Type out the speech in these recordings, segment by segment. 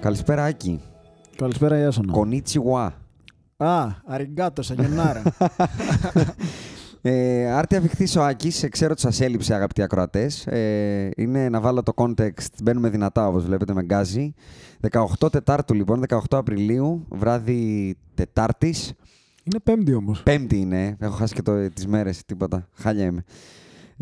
Καλησπέρα, Άκη. Καλησπέρα, Ιάσονα. Κονίτσιουα. Α, αριγκάτο, σαγιονάρα. Ε, άρτη αφιχθής ο Άκης, ξέρω ότι σας έλειψε αγαπητοί ακροατές. Ε, είναι να βάλω το context, μπαίνουμε δυνατά όπως βλέπετε με γκάζι. 18 Τετάρτου λοιπόν, 18 Απριλίου, βράδυ Τετάρτης. Είναι πέμπτη όμως. Πέμπτη είναι, έχω χάσει και το, τις μέρες, τίποτα, χάλια είμαι.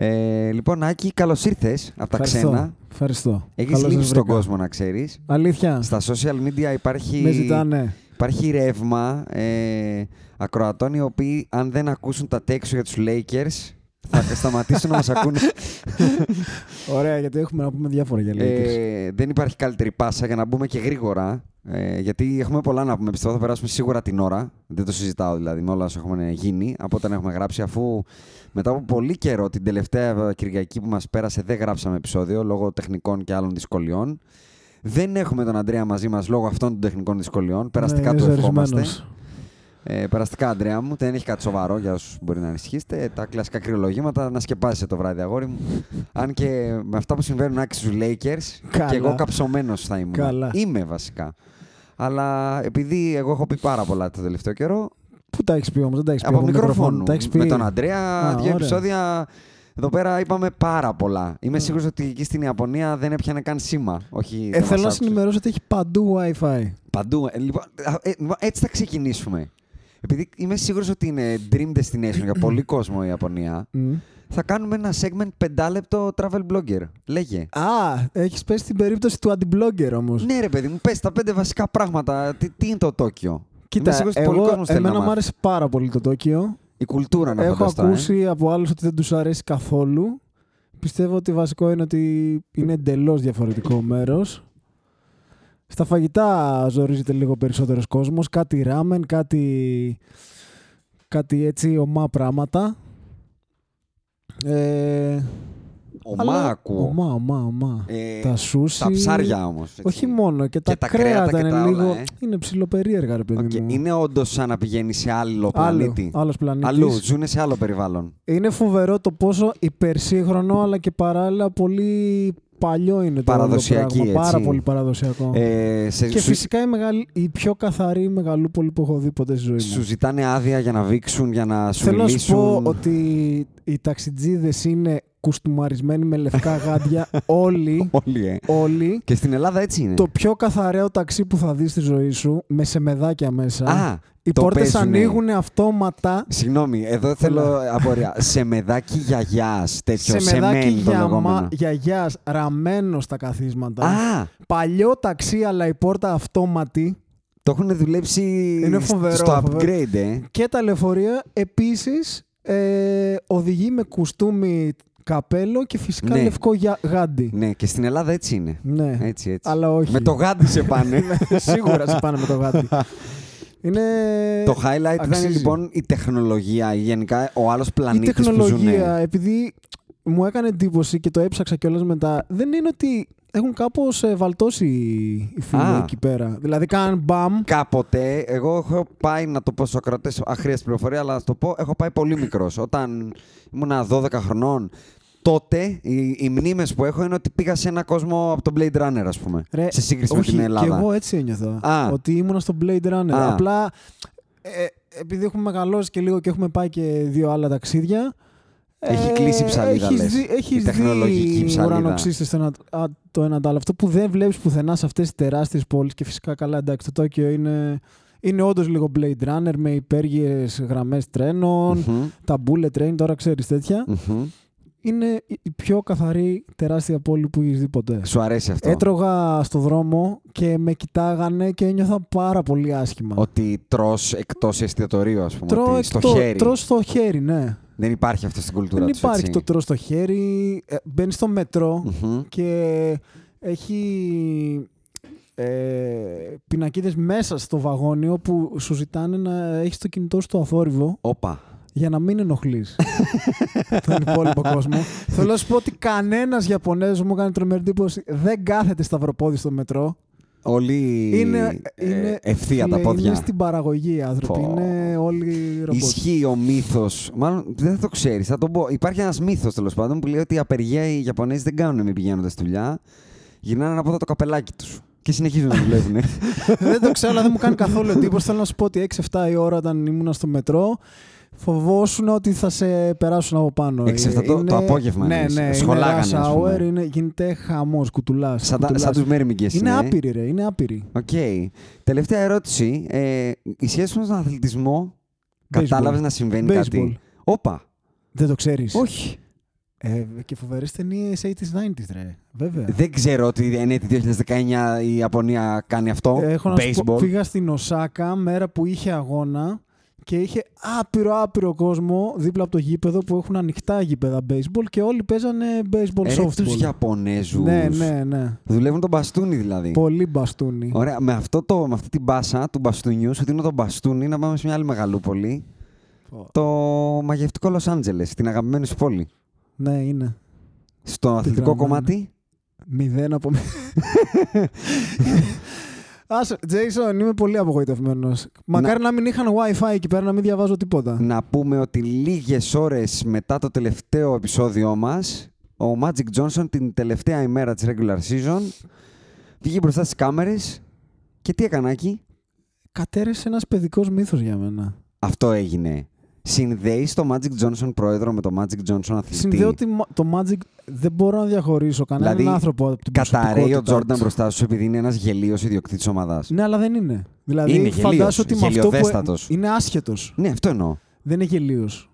Ε, λοιπόν, Άκη, καλώς ήρθες από τα ξένα. Ευχαριστώ. Έχεις Καλώς λείψει σας στον βρήκα. κόσμο να ξέρεις. Αλήθεια. Στα social media υπάρχει... Με ζητάνε. Υπάρχει ρεύμα ε, ακροατών οι οποίοι αν δεν ακούσουν τα τέξου για τους Lakers θα σταματήσουν να μας ακούνε. Ωραία, γιατί έχουμε να πούμε διάφορα για Lakers. ε, δεν υπάρχει καλύτερη πάσα για να μπούμε και γρήγορα. Ε, γιατί έχουμε πολλά να πούμε. Πιστεύω θα περάσουμε σίγουρα την ώρα. Δεν το συζητάω δηλαδή με όλα όσα έχουμε γίνει από όταν έχουμε γράψει. Αφού μετά από πολύ καιρό, την τελευταία Κυριακή που μας πέρασε, δεν γράψαμε επεισόδιο λόγω τεχνικών και άλλων δυσκολιών. Δεν έχουμε τον Αντρέα μαζί μας λόγω αυτών των τεχνικών δυσκολιών. Περαστικά Ναι, του είναι ευχόμαστε. ζορισμένος. Ε, περαστικά, Αντρέα μου. Δεν έχει κάτι σοβαρό για όσους μπορεί να ανησυχήσετε. Τα κλασικά κρυολογήματα να σκεπάσετε το βράδυ, αγόρι μου. Αν και με αυτά που συμβαίνουν άκρη στους Lakers, Καλά. και εγώ καψωμένος θα ήμουν. Καλά. Είμαι βασικά. Αλλά επειδή εγώ έχω πει πάρα πολλά το τελευταίο καιρό, Πού τα έχεις πει όμως, δεν τα έχεις πει. από από μικρόφωνο. Τα έχεις πει. Με τον Αντρέα, Α, δύο ωραία. επεισόδια. Εδώ πέρα είπαμε πάρα πολλά. Είμαι σίγουρος ότι εκεί στην Ιαπωνία δεν έπιανε καν σήμα. Όχι, Ε, δεν θέλω να μας άκουσες. συνημερώσω ότι έχει παντού WiFi. Παντού. Ε, λοιπόν, α, ε, λοιπόν, έτσι θα ξεκινήσουμε. Επειδή είμαι σίγουρος ότι είναι dream destination για πολύ κόσμο η Ιαπωνία, Μμ. θα κάνουμε ένα segment πεντάλεπτο travel blogger. Λέγε. Α, έχεις πέσει την περίπτωση του anti-blogger όμως. Ναι, ρε παιδί μου, πες τα πέντε βασικά πράγματα. Τι, τι είναι το Τόκιο; Κοίτα, είμαι σίγουρος ότι πολύ εγώ, κόσμος θέλει να εμένα μου μάθει. άρεσε πάρα πολύ το Τόκιο. Η κουλτούρα να Έχω φανταστώ. ε. ακούσει από άλλους ότι δεν τους αρέσει καθόλου. Πιστεύω ότι βασικό είναι ότι είναι εντελώς διαφορετικό μέρος. Στα φαγητά ζορίζεται λίγο περισσότερος κόσμος. Κάτι ράμεν, κάτι, κάτι έτσι ομά πράγματα. Ε, Ομά αλλά- ακούω. Ομά, ομά, ομά. Ε, τα σούσι. Τα ψάρια όμως. Όχι μόνο. Και, τα, τα κρέατα κρέατα και είναι τα όλα, λίγο. ε. Είναι ψιλοπερίεργα, ρε παιδί μου. Είναι όντως σαν να πηγαίνει σε άλλο Άλλο, πλανήτη. άλλος πλανήτης. Αλλού, ζουν σε άλλο περιβάλλον. Είναι φοβερό το πόσο υπερσύγχρονο αλλά και παράλληλα πολύ παλιό είναι το Παραδοσιακή, όλο πράγμα. Πάρα έτσι. πολύ παραδοσιακό. Ε, σε, και σου, φυσικά η, μεγάλη, η πιο καθαρή μεγαλούπολη που έχω δει ποτέ στη ζωή σου μου. ζητάνε άδεια για να βήξουν, για να σου Θέλω να σου μιλήσουν. πω ότι οι ταξιτζίδες είναι κουστούμαρισμένοι με λευκά γάντια όλοι, Όλοι, ε. όλοι. Και στην Ελλάδα έτσι είναι. Το πιο καθαραίο ταξί που θα δεις στη ζωή σου, με σεμεδάκια μέσα. Α, οι το πόρτες παίζουνε. ανοίγουν αυτόματα. Συγγνώμη, εδώ θέλω απορία. σε μεδάκι γιαγιάς, τέτοιο Σεμεδάκι σεμέν το για λεγόμενο. γιαγιάς ραμμένο στα καθίσματα. Α, Παλιό ταξί, αλλά η πόρτα αυτόματη. το έχουν δουλέψει Είναι φοβερό, στο φοβερό. upgrade, ε. Και τα λεωφορεία επίσης ε, οδηγεί με κουστούμι καπέλο και φυσικά Ναι. λευκό για, γάντι. Ναι, και στην Ελλάδα έτσι είναι. Ναι, Έτσι, έτσι. αλλά όχι. Με το γάντι σε πάνε. Σίγουρα σε πάνε με το γάντι. Είναι το highlight ήταν αξίζει. λοιπόν η τεχνολογία, ή γενικά ο άλλος η πλανήτης που τεχνολογία, ζουν. επειδή μου έκανε εντύπωση και το έψαξα κιόλας μετά, δεν είναι ότι έχουν κάπως ε, βαλτώσει οι φίλοι Α. εκεί πέρα. Δηλαδή κάνουν μπαμ. Κάποτε, εγώ έχω πάει να το πω στους ακροατές, αχρίαστη πληροφορία, αλλά να το πω, έχω πάει πολύ μικρός. Όταν ήμουνα 12 χρονών, τότε οι, οι μνήμες που έχω είναι ότι πήγα σε ένα κόσμο από τον Blade Runner, ας πούμε. Ρε, σε σύγκριση όχι, με την Ελλάδα. Και εγώ έτσι ένιωθα. Α. Ότι ήμουνα στο Blade Runner. Α. Απλά ε, επειδή έχουμε μεγαλώσει και λίγο και έχουμε πάει και δύο άλλα ταξίδια, Έχει κλείσει η ψαλίδα, έχεις λες. δει, Η έχεις τεχνολογική δει ψαλίδα. ουρανοξύστες το ένα, α, το ένα το άλλο. Αυτό που δεν βλέπεις πουθενά σε αυτές τις τεράστιες πόλεις και φυσικά καλά εντάξει το Τόκιο είναι, είναι όντως λίγο Blade Runner με υπέργειες γραμμές τρένων, Μμμ, τα bullet train, τώρα ξέρεις τέτοια. μμμ. Είναι η- η πιο καθαρή τεράστια πόλη που έχεις δει ποτέ. Σου αρέσει αυτό; Έτρωγα στο δρόμο και με κοιτάγανε και ένιωθα πάρα πολύ άσχημα. Ότι τρως εκτός εστιατορίου, ας πούμε. Τρώω ότι στο εκτό- χέρι. τρώω στο χέρι, ναι. Δεν υπάρχει αυτό στην κουλτούρα Δεν τους, υπάρχει έτσι. το τρώω στο χέρι. Ε, Μπαίνει στο μετρό Μμμ. και έχει ε, πινακίδες μέσα στο βαγόνι όπου σου ζητάνε να έχεις το κινητό σου στο αθόρυβο Όπα. Για να μην ενοχλείς τον υπόλοιπο κόσμο. Θέλω να σου πω ότι κανένας Ιαπωνέζος μου κάνει τρομερή εντύπωση. Δεν κάθεται σταυροπόδι στο μετρό. Όλοι Είναι, ε, είναι, ευθεία τα φίλε, πόδια. Είναι στην παραγωγή οι άνθρωποι. Πω. Είναι όλοι ρομπότ. Ισχύει ο μύθος. Μάλλον δεν θα το ξέρεις. Θα τον πω. Υπάρχει ένας μύθος τέλος πάντων που λέει ότι η απεργία οι Ιαπωνέζοι δεν κάνουν μη πηγαίνοντας στη δουλειά. Γυρνάνε από εδώ το καπελάκι τους. Και συνεχίζουν να δουλεύουν. δεν το ξέρω, αλλά δεν μου κάνει καθόλου εντύπωση. Θέλω να σου πω ότι 6-7 η ώρα όταν ήμουν στο μετρό, φοβόσουν ότι θα σε περάσουν από πάνω. 6-7 το- το απόγευμα Ναι, εννοείς. ναι, Σχολάγανε, είναι ας rush πούμε. hour, είναι, γίνεται χαμός, κουτουλάς. σαν τα- σαν τους μέρμηγκες. Είναι άπειροι, ρε, είναι άπειροι. Οκ. Τελευταία ερώτηση. Ε, η σχέση με τον αθλητισμό. Baseball. Κατάλαβες να συμβαίνει Baseball. κάτι. Όπα. Δεν το ξέρεις. Όχι. Ε, και φοβερές ταινίες 80s, 90s, ρε. Βέβαια. Δεν ξέρω ότι εν 2019 η Ιαπωνία κάνει αυτό. Έχω να σου πω, Baseball. πήγα στην Οσάκα μέρα που είχε αγώνα και είχε άπειρο άπειρο κόσμο δίπλα από το γήπεδο που έχουν ανοιχτά γήπεδα baseball και όλοι παίζανε baseball Ε, ρε, softball. τους Ιαπωνέζους. Ναι, ναι, ναι. Δουλεύουν τον μπαστούνι δηλαδή. Πολύ μπαστούνι. Ωραία, με, αυτό το, με αυτή την μπάσα του μπαστούνιου σου δίνω τον μπαστούνι να πάμε σε μια άλλη μεγαλούπολη. Πω. Το μαγευτικό Λος Άντζελες, την αγαπημένη σου πόλη. Ναι, είναι. Στο αθλητικό γραμμένο. κομμάτι. Μηδέν από μη- Άσε, Τζέισον, είμαι πολύ απογοητευμένος. Μακάρι να... μην είχαν WiFi εκεί πέρα να μην διαβάζω τίποτα. Να πούμε ότι λίγες ώρες μετά το τελευταίο επεισόδιό μας, ο Magic Johnson την τελευταία ημέρα της regular season βγήκε μπροστά στις κάμερες και τι έκανε εκεί. Κατέρεσε ένας παιδικός μύθος για μένα. Αυτό έγινε. Συνδέει το Magic Johnson πρόεδρο με το Magic Johnson αθλητή. Συνδέω ότι μα- το Magic δεν μπορώ να διαχωρίσω κανέναν Δηλαδή, άνθρωπο από την Καταραίει ο προσωπικότητά Τζόρνταν του. μπροστά σου επειδή είναι ένας γελίος ιδιοκτήτης ομάδας. Ναι, αλλά δεν είναι. Δηλαδή, Είναι γελίος, φαντάσου ότι με αυτό που. γελιοδέστατος. Είναι άσχετος. Ναι, αυτό εννοώ. Δεν είναι γελοίος.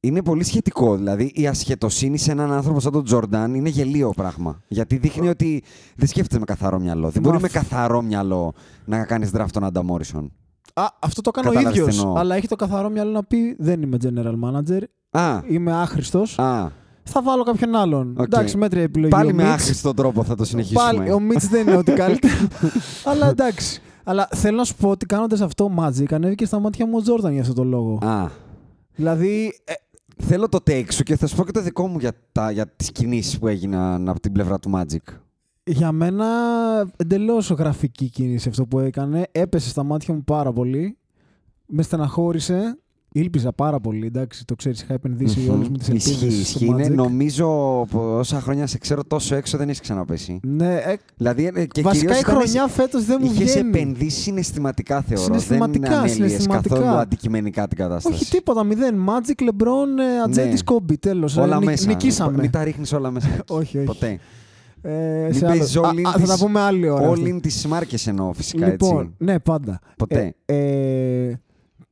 Είναι πολύ σχετικό. Δηλαδή, η ασχετοσύνη σε έναν άνθρωπο σαν τον Τζόρνταν είναι γελοίο πράγμα. Γιατί δείχνει ότι δεν σκέφτεται με καθαρό μυαλό. Δεν Μα μπορεί με αφ- καθαρό μυαλό να κάνεις draft τον Άνταμ Μόρισον. Α, αυτό το κάνω ο Κατάλαβες τι ίδιο. εννοώ. Αλλά έχει το καθαρό μυαλό να πει: Δεν είμαι general manager. Α, Είμαι άχρηστος. α, Θα βάλω κάποιον άλλον. Οκ. Εντάξει, μέτρια επιλογή. πάλι ο με Mitch- άχρηστον τρόπο θα το συνεχίσουμε. Πάλι, ο Μίτς δεν είναι ό,τι καλύτερο. αλλά εντάξει. Αλλά θέλω να σου πω ότι κάνοντας αυτό ο Magic ανέβηκε στα μάτια μου ο Τζόρνταν για αυτό το λόγο. Α, Δηλαδή, ε, θέλω το take σου και θα σου πω και το δικό μου για, τα, για τις κινήσεις που έγιναν από την πλευρά του Magic. Για μένα εντελώς γραφική κίνηση αυτό που έκανε. Έπεσε στα μάτια μου πάρα πολύ. Με στεναχώρησε. Ήλπιζα πάρα πολύ. Εντάξει, το ξέρεις, είχα επενδύσει Μμμ. όλες μου τις ελπίδες. Ισχύει, ισχύει. Είναι, νομίζω πω όσα χρόνια σε ξέρω τόσο έξω δεν έχει ξαναπέσει. Ναι, ε, Δηλαδή, ε, και βασικά κυρίως η ήταν- χρονιά φέτος δεν μου Είχες βγαίνει. επενδύσει συναισθηματικά, θεωρώ. Συναισθηματικά, δεν ανέλυες συναισθηματικά. καθόλου αντικειμενικά την κατάσταση. Όχι τίποτα, μηδέν. Magic, LeBron, ε, Ατζέντη, Ναι. Κόμπι. Τέλος. Όλα μέσα. Νικήσαμε. Μην τα ρίχνεις όλα μέσα. όχι, όχι. Ποτέ. Ε, Μην σε άλλο- παίζεις all in Α, α, θα τις- τα πούμε άλλη ώρα. αυτά. All in τις μάρκες εννοώ φυσικά λοιπόν, έτσι. ναι, πάντα. Ποτέ. Ε, ε,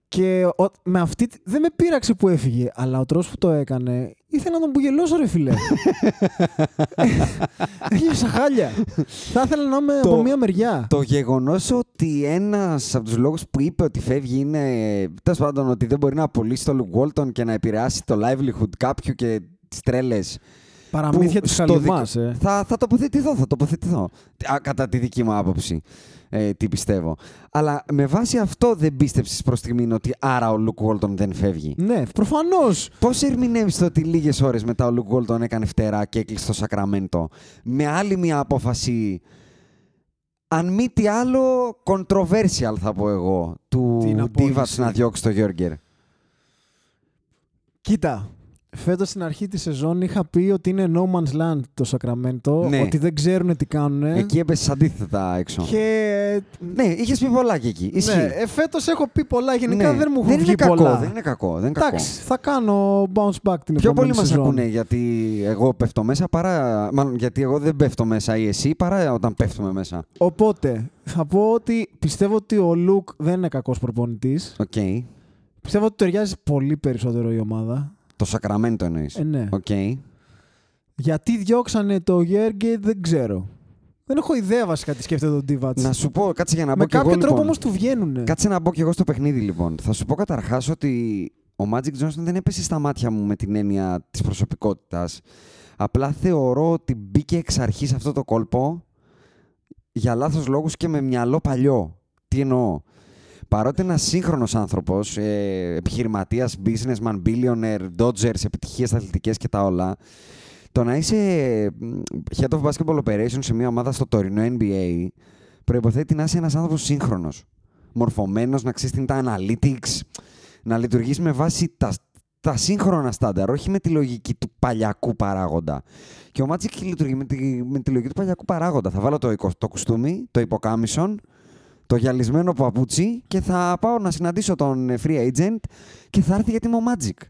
και ο- με αυτή. τη- Δεν με πείραξε που έφυγε, αλλά ο τρόπος που το έκανε. Ήθελα να τον πουγελώσω, ρε φιλέ. Έγιωσα χάλια. Θα ήθελα να είμαι Το- από μία μεριά. Το γεγονός ότι ένας από τους λόγους που είπε ότι φεύγει είναι τέλος πάντων ότι δεν μπορεί να απολύσει το Luke Walton και να επηρεάσει το livelihood κάποιου και τις τρέλες Παραμύθια που της στο Χαλιμά. δικ- Ε. Θα, θα τοποθετηθώ, θα τοποθετηθώ. Α, κατά τη δική μου άποψη. Ε, τι πιστεύω. Αλλά με βάση αυτό δεν πίστεψες προς στιγμήν ότι άρα ο Luke Walton δεν φεύγει; Ναι, προφανώς. Πώς ερμηνεύεις το ότι λίγες ώρες μετά ο Λουκ Γόλτον έκανε φτερά και έκλεισε το Σακραμέντο με άλλη μια απόφαση. Αν μη τι άλλο, controversial θα πω εγώ, Την του απόλυση. Ντίβατ να διώξει το Γιώργερ. Κοίτα. Φέτος στην αρχή της σεζόν είχα πει ότι είναι no man's land το Σακραμέντο, Ναι. ότι δεν ξέρουν τι κάνουν. Εκεί έπεσε αντίθετα έξω. Και Ναι, είχες πει πολλά και εκεί. Ισχύει. ναι, ε, φέτος έχω πει πολλά, γενικά Ναι. δεν μου έχουν δεν βγει είναι κακό, πολλά. Δεν είναι κακό. Δεν είναι κακό. Εντάξει, θα κάνω bounce back την Πιο επόμενη πολύ μας σεζόν. ακούνε γιατί εγώ πέφτω μέσα παρά. Μάλλον γιατί εγώ δεν πέφτω μέσα ή εσύ παρά όταν πέφτουμε μέσα. Οπότε, θα πω ότι πιστεύω ότι ο Λουκ δεν είναι κακός προπονητής. Οκ. Πιστεύω ότι ταιριάζει πολύ περισσότερο η ομάδα. Το Σακραμέντο εννοείς. Ε, ναι. Οκ. Γιατί διώξανε το Γιέργκερ δεν ξέρω. Δεν έχω ιδέα βασικά τι σκέφτεται τον Ντίβατς. Να σου πω, κάτσε για να Με μπω κι εγώ κάποιο τρόπο λοιπόν. όμως του βγαίνουν. Κάτσε να μπω κι εγώ στο παιχνίδι λοιπόν. Θα σου πω καταρχάς ότι ο Magic Johnson δεν έπεσε στα μάτια μου με την έννοια της προσωπικότητας. Απλά θεωρώ ότι μπήκε εξ αρχής αυτό το κόλπο για λάθος λόγους και με μυαλό παλιό. Τι εννοώ; Παρότι ένας σύγχρονος άνθρωπος, ε, επιχειρηματίας, businessman, billionaire, dodgers, επιτυχίες αθλητικές και τα όλα, το να είσαι μ, head of basketball operations σε μια ομάδα στο τωρινό NBA προποθέτει να είσαι ένας άνθρωπος σύγχρονος. Μορφωμένος, να ξέρεις τι είναι τα analytics, να λειτουργήσει με βάση τα, τα σύγχρονα στάνταρ, όχι με τη λογική του παλιακού παράγοντα. Και ο Magic λειτουργεί με τη, με τη λογική του παλιακού παράγοντα. Θα βάλω το, εικο- το κουστούμι, το υποκάμισον, το γυαλισμένο παπούτσι και θα πάω να συναντήσω τον ε, free agent και θα έρθει γιατί είμαι ο Magic.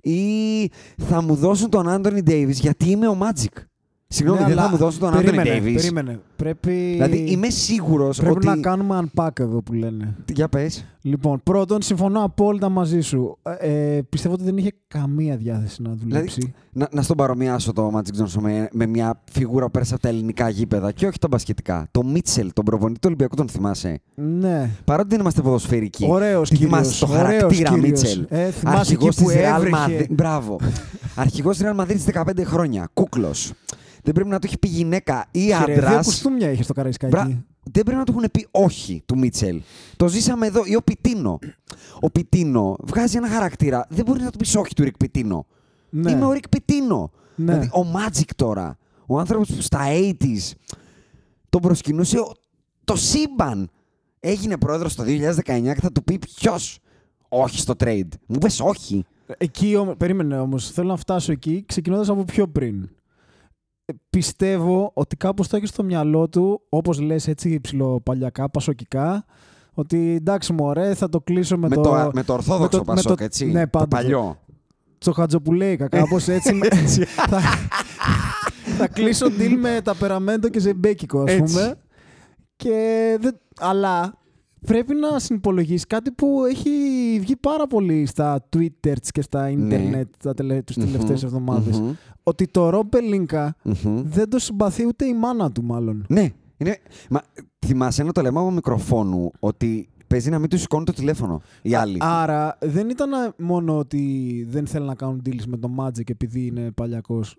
Ή θα μου δώσουν τον Anthony Davis γιατί είμαι ο Magic. Συγγνώμη, Ναι, δεν θα αλλά μου δώσουν τον περίμενε, Anthony Davis. Περίμενε. Πρέπει... Δηλαδή είμαι σίγουρος Πρέπει ότι. να κάνουμε unpack εδώ που λένε. Για πες. Λοιπόν, πρώτον, συμφωνώ απόλυτα μαζί σου. Ε, ε, πιστεύω ότι δεν είχε καμία διάθεση να δουλέψει. Να, να στον παρομοιάσω το Magic Johnson με, με μια φιγούρα που πέρασε από τα ελληνικά γήπεδα και όχι τα μπασκετικά. Το Μίτσελ, τον προπονητή του Ολυμπιακού, τον θυμάσαι; Ναι. Παρότι δεν είμαστε ποδοσφαιρικοί. Ωραίος Τι κύριος, θυμάσαι το ωραίος χαρακτήρα κύριος. Μίτσελ. Ε, θυμάσαι Αρχηγός εκεί που της Real έβρεχε. Madrid. Μπράβο. Αρχηγός της Real Madrid στις 15 χρόνια. Κούκλος. Δεν πρέπει να του έχει πει γυναίκα ή Κύριε, Δύο άντρα. κουστούμια είχε στο Καραϊσκάκι. Μπρα... Δεν πρέπει να του έχουν πει όχι του Μίτσελ. Το ζήσαμε εδώ. Ή ο Πιτίνο. Ο Πιτίνο βγάζει ένα χαρακτήρα. Δεν μπορεί να του πεις όχι του Ρικ Πιτίνο. Ναι. Είμαι ο Ρικ Πιτίνο. Ναι. Δηλαδή ο Magic τώρα. Ο άνθρωπος που στα 80s τον προσκυνούσε ο- το σύμπαν. Έγινε πρόεδρος το 2019 και θα του πει ποιος. Όχι στο trade. Μου πες όχι. Εκεί, όμω- περίμενε όμως, θέλω να φτάσω εκεί ξεκινώντας από πιο πριν. Ε, Πιστεύω ότι κάπως το έχεις στο μυαλό του, όπως λες έτσι ψηλοπαλιακά, πασοκικά, ότι εντάξει μωρέ, θα το κλείσω με, Με, το, το, με το ορθόδοξο με το- με Πασόκ, το- έτσι. ναι, το πάντως. παλιό. το Χατζοπουλέικα, κάπως έτσι. με- θα, θα κλείσω deal με ταπεραμέντο και ζεμπέκικο, ας Έτσι. πούμε. Και δεν, αλλά πρέπει να συνυπολογίσεις κάτι που έχει βγει πάρα πολύ στα Twitter και στα ίντερνετ τα τελε, τους τελευταίες Μμμ, εβδομάδες. μμμ, Ότι το Ρομπ Πελίνκα μμμ. δεν το συμπαθεί ούτε η μάνα του μάλλον. Ναι. Είναι... Μα θυμάσαι να το λέμε από μικροφόνου ότι παίζει να μην τους σηκώνει το τηλέφωνο οι άλλοι. Άρα δεν ήταν μόνο ότι δεν θέλει να κάνουν deals με το Magic επειδή είναι παλιακός.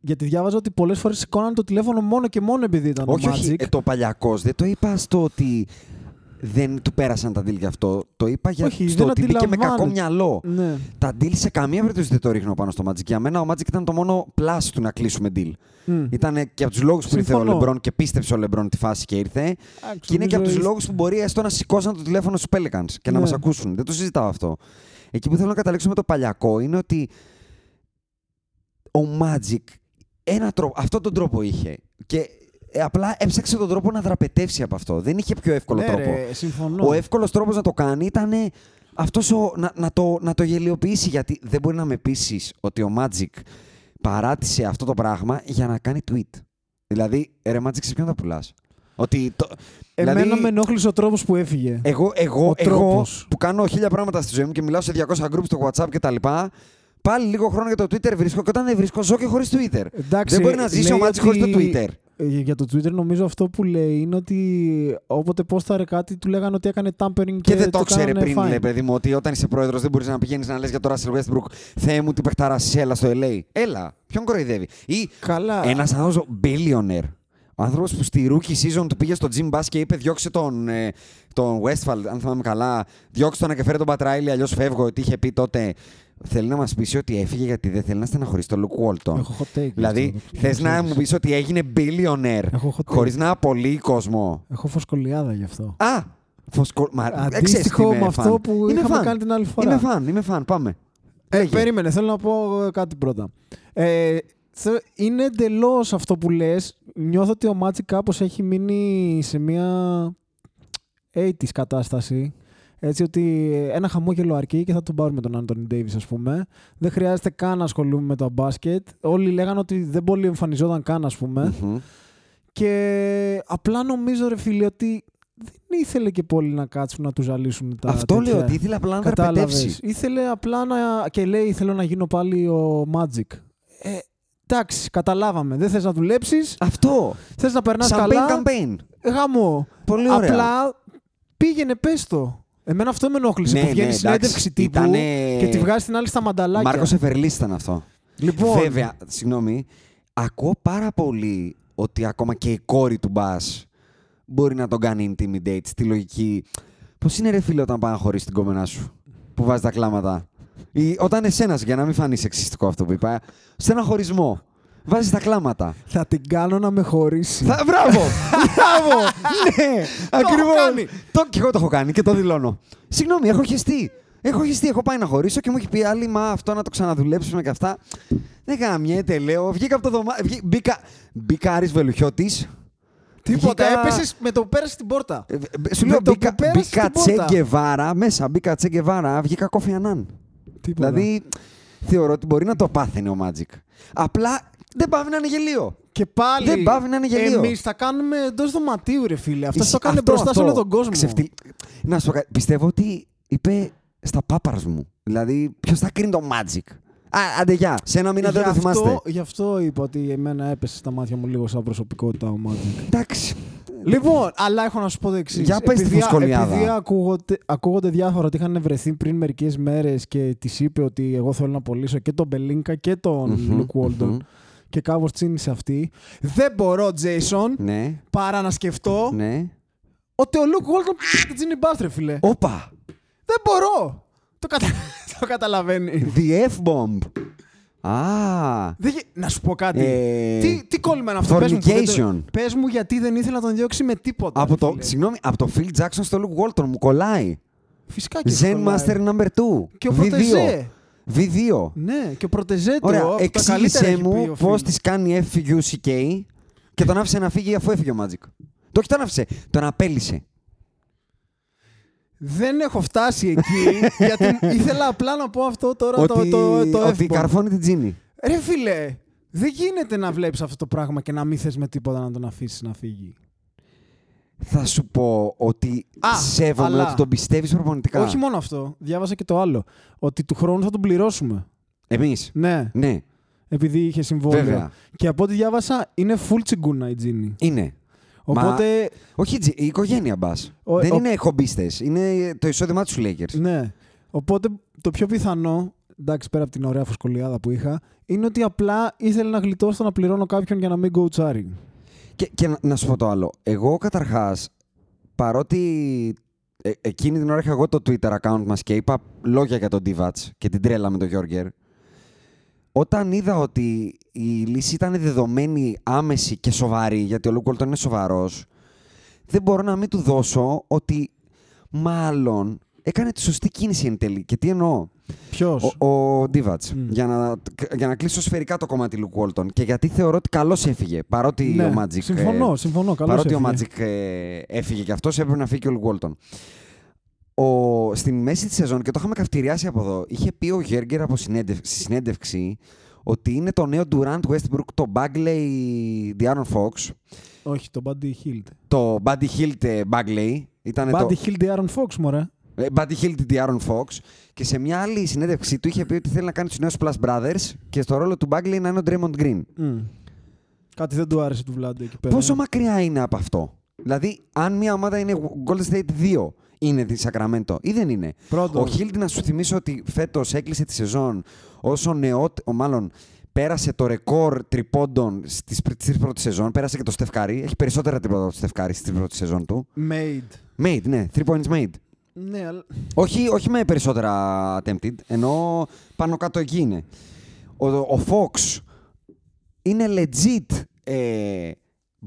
Γιατί διάβαζα ότι πολλές φορές σηκώναν το τηλέφωνο μόνο και μόνο επειδή ήταν όχι, το όχι. Magic. Ε, το παλιακός δεν το είπα στο ότι δεν του πέρασαν τα deal γι' αυτό. Το είπα για Όχι, στο δεν ότι μπήκε με κακό αντιλαμβάνεται. μυαλό. Ναι. Τα deal σε καμία περίπτωση δεν το ρίχνω πάνω στο Magic. Για μένα ο Magic ήταν το μόνο plus του να κλείσουμε deal. Μμ. Ήταν και από τους λόγους που ήρθε ο Συμφωνώ. Λεμπρόν και πίστεψε ο Λεμπρόν τη φάση και ήρθε. Εντάξει, Και είναι και από νομίζω τους λόγους που μπορεί έστω να σηκώσαν το τηλέφωνο στους Pelicans και να Ναι. μας ακούσουν. Δεν το συζητάω αυτό. Εκεί που θέλω να καταλήξω με το παλιακό είναι ότι ο Magic ένα τρόπο, αυτόν τον τρόπο είχε. Και ε, απλά έψαξε τον τρόπο να δραπετεύσει από αυτό. Δεν είχε πιο εύκολο ναι, τρόπο. Ρε, συμφωνώ. Ο εύκολος τρόπος να το κάνει ήταν αυτός ο, να, να, το, να το γελιοποιήσει. Γιατί δεν μπορεί να με πείσει ότι ο Magic παράτησε αυτό το πράγμα για να κάνει tweet. Δηλαδή, ρε Magic, σε ποιον τα πουλάς; Ότι το, Εμένα δηλαδή, με ενόχλησε ο τρόπος που έφυγε. εγώ, εγώ, ο εγώ τρόπος. που κάνω χίλια πράγματα στη ζωή μου και μιλάω σε 200 groups στο WhatsApp και τα λοιπά, πάλι λίγο χρόνο για το Twitter βρίσκω και όταν δεν βρίσκω ζω και χωρίς Twitter. Εντάξει, δεν μπορεί να ζήσει ο λέει Magic χωρίς το ότι- Twitter. Ε, Για το Twitter νομίζω αυτό που λέει είναι ότι όποτε πόσταρε κάτι του λέγανε ότι έκανε tampering και, Και, δεν το ξέρε κάνανε πριν, fine. λέει παιδί μου, ότι όταν είσαι πρόεδρος δεν μπορείς να πηγαίνεις να λες για το Russell Westbrook. Θεέ μου, τι παιχταρά είσαι, έλα στο LA. Έλα, ποιον κοροϊδεύει. Ή Καλά. ένας άνθρωπος billionaire. Ο άνθρωπος που στη rookie season του πήγε στο Jim Bass και είπε: Διώξε τον, ε, τον Westphal, αν θυμάμαι καλά. Διώξε τον και φέρε τον Πατράιλι, αλλιώς φεύγω. Τι είχε πει τότε. Θέλει να μας πει ότι έφυγε γιατί δεν θέλει να στεναχωρήσει τον Luke Walton. Έχω hot take. Δηλαδή, αυτό, το θες να ξέρεις. μου πεις ότι έγινε billionaire Έχω hot take. χωρί να απολύει κόσμο. Έχω φωσκολιάδα γι' αυτό. Α! Φωσκο... Μα... Αντίστοιχο ε, ξέρεις τι είμαι με αυτό φαν. που Είμαι είχαμε φαν. κάνει την άλλη φορά. Είμαι φαν, είμαι φαν. Πάμε. Ε, Λέγε. περίμενε, θέλω να πω ε, κάτι πρώτα. Ε, θε- είναι εντελώς αυτό που λες. Νιώθω ότι ο Magic κάπως έχει μείνει σε μια 80's κατάσταση. Έτσι ότι ένα χαμόγελο αρκεί και θα τον πάρουμε τον Άντωνι Ντέιβις ας πούμε. Δεν χρειάζεται καν να ασχολούμαι με το μπάσκετ. Όλοι λέγανε ότι δεν πολύ εμφανιζόταν καν ας πούμε. Μμμ. Και απλά νομίζω ρε φίλε ότι δεν ήθελε και πολύ να κάτσουν να τους ζαλίσουν τα Αυτό τέτοια. λέω ότι ήθελε απλά να τα Κατάλαβες. ρεπετεύσει. Ήθελε απλά να. και λέει: Θέλω να γίνω πάλι ο Magic. Ε, εντάξει, καταλάβαμε. Δεν θες να δουλέψεις. Αυτό. Θες να περνάς Campaign καλά. campaign. Γάμο. Πολύ ωραία. Απλά πήγαινε, πες το. Εμένα αυτό με ενόχλησε Ναι, που βγαίνει ναι, συνέντευξη εντάξει. τύπου Ήτανε- και τη βγάζει την άλλη στα μανταλάκια. Μάρκος Εφερλής ήταν αυτό. Λοιπόν, Βέβαια, συγγνώμη, ακούω πάρα πολύ ότι ακόμα και η κόρη του Μπάς μπορεί να τον κάνει intimidate στη λογική. Πώς είναι ρε φίλε όταν πάει να χωρίσει την κόμενά σου που βάζει τα κλάματα; Ή όταν εσένας, για να μην φανεί σεξιστικό αυτό που είπα, σε ένα χωρισμό βάζεις τα κλάματα. θα την κάνω να με χωρίσει. Θα, μπράβο! μπράβο! ναι, ακριβώς. κάνει. Το, και εγώ το έχω κάνει και το δηλώνω. Συγγνώμη, έχω χεστεί. Έχω χεστεί, έχω πάει να χωρίσω και μου έχει πει άλλη, μα αυτό να το ξαναδουλέψουμε και αυτά. Δεν γαμιέται, λέω. Βγήκα από το δωμάτιο. Μπήκα, μπήκα Άρης Βελουχιώτης. Τίποτα. Βγήκα- Έπεσες με το που πέρασε την πόρτα. Ε, ε, Σου Με λέω, το που μπήκα, πέρασε μπήκα την πόρτα. Τσέγκεβάρα μέσα, μπήκα Τσέγκεβάρα, βγήκα Κόφι Ανάν. Τίποτα. Δηλαδή, θεωρώ ότι μπορεί να το πάθαινε ο Magic. Απλά δεν πάει να είναι γελίο. Και πάλι. Δεν πάβει να είναι γελίο. Εμείς θα κάνουμε εντός δωματίου, ρε φίλε. Αυτό Ισχύ- το έκανε αυτό, μπροστά σε αυτό. όλο τον κόσμο. Ξεφτυλ- Να σου πω κάτι. Πιστεύω ότι είπε στα πάπαρας μου. Δηλαδή, ποιος θα κρίνει το Magic; Α, άντε γεια. Σε ένα μήνα δεν Γι' το αυτό- θυμάστε. Γι' αυτό είπα ότι εμένα έπεσε στα μάτια μου λίγο σαν προσωπικότητα ο Magic. Εντάξει. Λοιπόν, αλλά έχω να σου πω το εξής. Για πες τη επειδή, φωσκολιάδα. επειδή ακούγονται, ακούγονται διάφορα ότι είχαν βρεθεί πριν μερικές μέρες και της είπε ότι εγώ θέλω να πωλήσω και τον Μπελίνκα και τον Μμμ, Λουκ Walton μμμ. Και κάπω τσίνησε αυτή. Δεν μπορώ, Τζέισον, Ναι, παρά να σκεφτώ ναι. ότι ο Λουκ Walton πήγε την Τζίνι Μπάστρε, φίλε. Όπα. Δεν μπορώ. Το, κατα... το καταλαβαίνει. The F-bomb. Α. Δεν γε- Να σου πω κάτι. Ε, τι, τι κόλλημα είναι αυτό, πες μου, που δεν το- fornication. Πες μου γιατί δεν ήθελα να τον διώξει με τίποτα. Από ρε το, φίλε. συγγνώμη, από το Phil Jackson στο Luke Walton μου κολλάει. Φυσικά και Zen κολλάει. Master number 2. Και ο V2. Πρωτεζέ. V2. Ναι, και ο Πρωτεζέ του. Ωραία, από τα καλύτερα εξήγησέ έχει πει μου ο πώς Phil. τη κάνει FUCK και τον άφησε να φύγει αφού έφυγε ο Magic. Το όχι τον άφησε, τον απέλησε. Δεν έχω φτάσει εκεί, γιατί ήθελα απλά να πω αυτό τώρα ότι το, το, το ότι F-bomb. καρφώνει την Τζίνι. Ρε φίλε, δεν γίνεται να βλέπεις αυτό το πράγμα και να μην θες με τίποτα να τον αφήσεις να φύγει. Θα σου πω ότι Α, σέβομαι αλλά- ότι τον πιστεύεις προπονητικά. Όχι μόνο αυτό, διάβασα και το άλλο. Ότι του χρόνου θα τον πληρώσουμε. Εμείς. Ναι, Ναι, επειδή είχε συμβόλαιο. Βέβαια. Και από ό,τι διάβασα, είναι full τσιγκούνα η Τζίνι. είναι. Οπότε, Όχι, Τζι- η οικογένεια μπας. Ο- Δεν ο- είναι χομπίστες. Είναι το εισόδημά τους Lakers. ναι. Οπότε το πιο πιθανό, εντάξει πέρα από την ωραία φωσκολιάδα που είχα, είναι ότι απλά ήθελε να γλιτώσει το να πληρώνω κάποιον για να μην go charing. Και, και να, να σου πω το άλλο. Εγώ καταρχάς, παρότι ε, εκείνη την ώρα είχα εγώ το Twitter account μας και είπα λόγια για τον Divac και την τρέλα με τον Γιώργερ. Όταν είδα ότι η λύση ήταν δεδομένη, άμεση και σοβαρή, γιατί ο Λουκ Walton είναι σοβαρός, δεν μπορώ να μην του δώσω ότι μάλλον έκανε τη σωστή κίνηση εν τέλει. Και τι εννοώ; Ποιος; Ο, ο Divac. Μμ. Για, να, για να κλείσω σφαιρικά το κομμάτι Λουκ Walton. Και γιατί θεωρώ ότι καλώς έφυγε. Παρότι Ναι, ο Magic. Συμφωνώ, ε, συμφωνώ. Καλώς Παρότι ο έφυγε. Magic ε, έφυγε και αυτός, έπρεπε να φύγει και ο Λουκ Walton. Ο, στην μέση της σεζόν, και το είχαμε καυτηριάσει από εδώ, είχε πει ο Γέργκερ από συνέντευ- στη συνέντευξη ότι είναι το νέο Durant Westbrook, το Bagley Diaron Fox, Όχι, το Buddy Hield. το Buddy Hield ε, Bagley. Ήταν το, Buddy Hield Aaron Fox, μωρέ. Ε, Buddy Hield Diaron Fox. Και σε μια άλλη συνέντευξή του είχε πει ότι θέλει να κάνει τους νέους Plus Brothers και στο ρόλο του Bagley να είναι ο Draymond Green. Μμ. Κάτι δεν του άρεσε του Βλάντε εκεί πέρα. Πόσο μακριά είναι από αυτό; Δηλαδή, αν μια ομάδα είναι Golden State 2, είναι τη Sacramento ή δεν είναι; Πρώτο. Ο Χίλτ, να σου θυμίσω ότι φέτος έκλεισε τη σεζόν όσο νεότ, ο, μάλλον πέρασε το ρεκόρ τριπώντων στις πρι- στις πρώτη σεζόν. Πέρασε και το Στεφκάρη. Έχει περισσότερα τριπώντα από το Στεφκάρη στην πρώτη σεζόν του. Made. Made, ναι, 3 points made. Ναι, αλλά... Όχι, όχι με περισσότερα attempted, ενώ πάνω κάτω εκεί είναι. Ο, ο Fox είναι legit ε,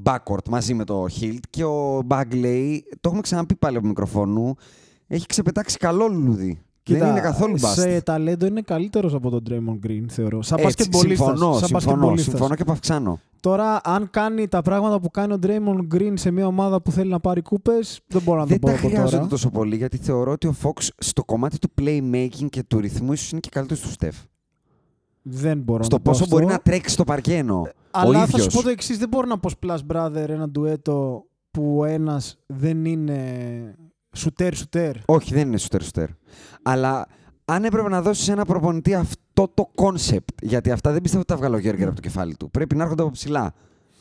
backward μαζί με το Hilt και ο Bagley, το έχουμε ξαναπεί πάλι από μικροφόνου, έχει ξεπετάξει καλό λουλούδι. δεν είναι καθόλου bust. Σε ταλέντο είναι καλύτερος από τον Draymond Green, θεωρώ. Σαν Έτσι, μπασκετμπολίστας. συμφωνώ, σαν συμφωνώ, μπασκετμπολίστας. συμφωνώ και παυξάνω. Τώρα, αν κάνει τα πράγματα που κάνει ο Draymond Green σε μια ομάδα που θέλει να πάρει κούπες, δεν μπορώ να Δεν το πω τα από χρειάζονται τώρα. τόσο πολύ γιατί θεωρώ ότι ο Fox στο κομμάτι του playmaking και του ρυθμού ίσως είναι και καλύτερος του Steph. Δεν μπορώ Στο να το πω πόσο αυτό. μπορεί να τρέξει στο παρκένο. Αλλά ο θα σου ίδιος. πω το εξής: Δεν μπορώ να πω Splash Brother ένα ντουέτο που ο ένας δεν είναι σουτέρ σουτέρ. Όχι, δεν είναι σουτέρ σουτέρ. Αλλά αν έπρεπε να δώσεις ένα προπονητή αυτό το concept, γιατί αυτά δεν πιστεύω ότι τα 'βγαλε ο Γιέργκερ από το κεφάλι του. Πρέπει να έρχονται από ψηλά.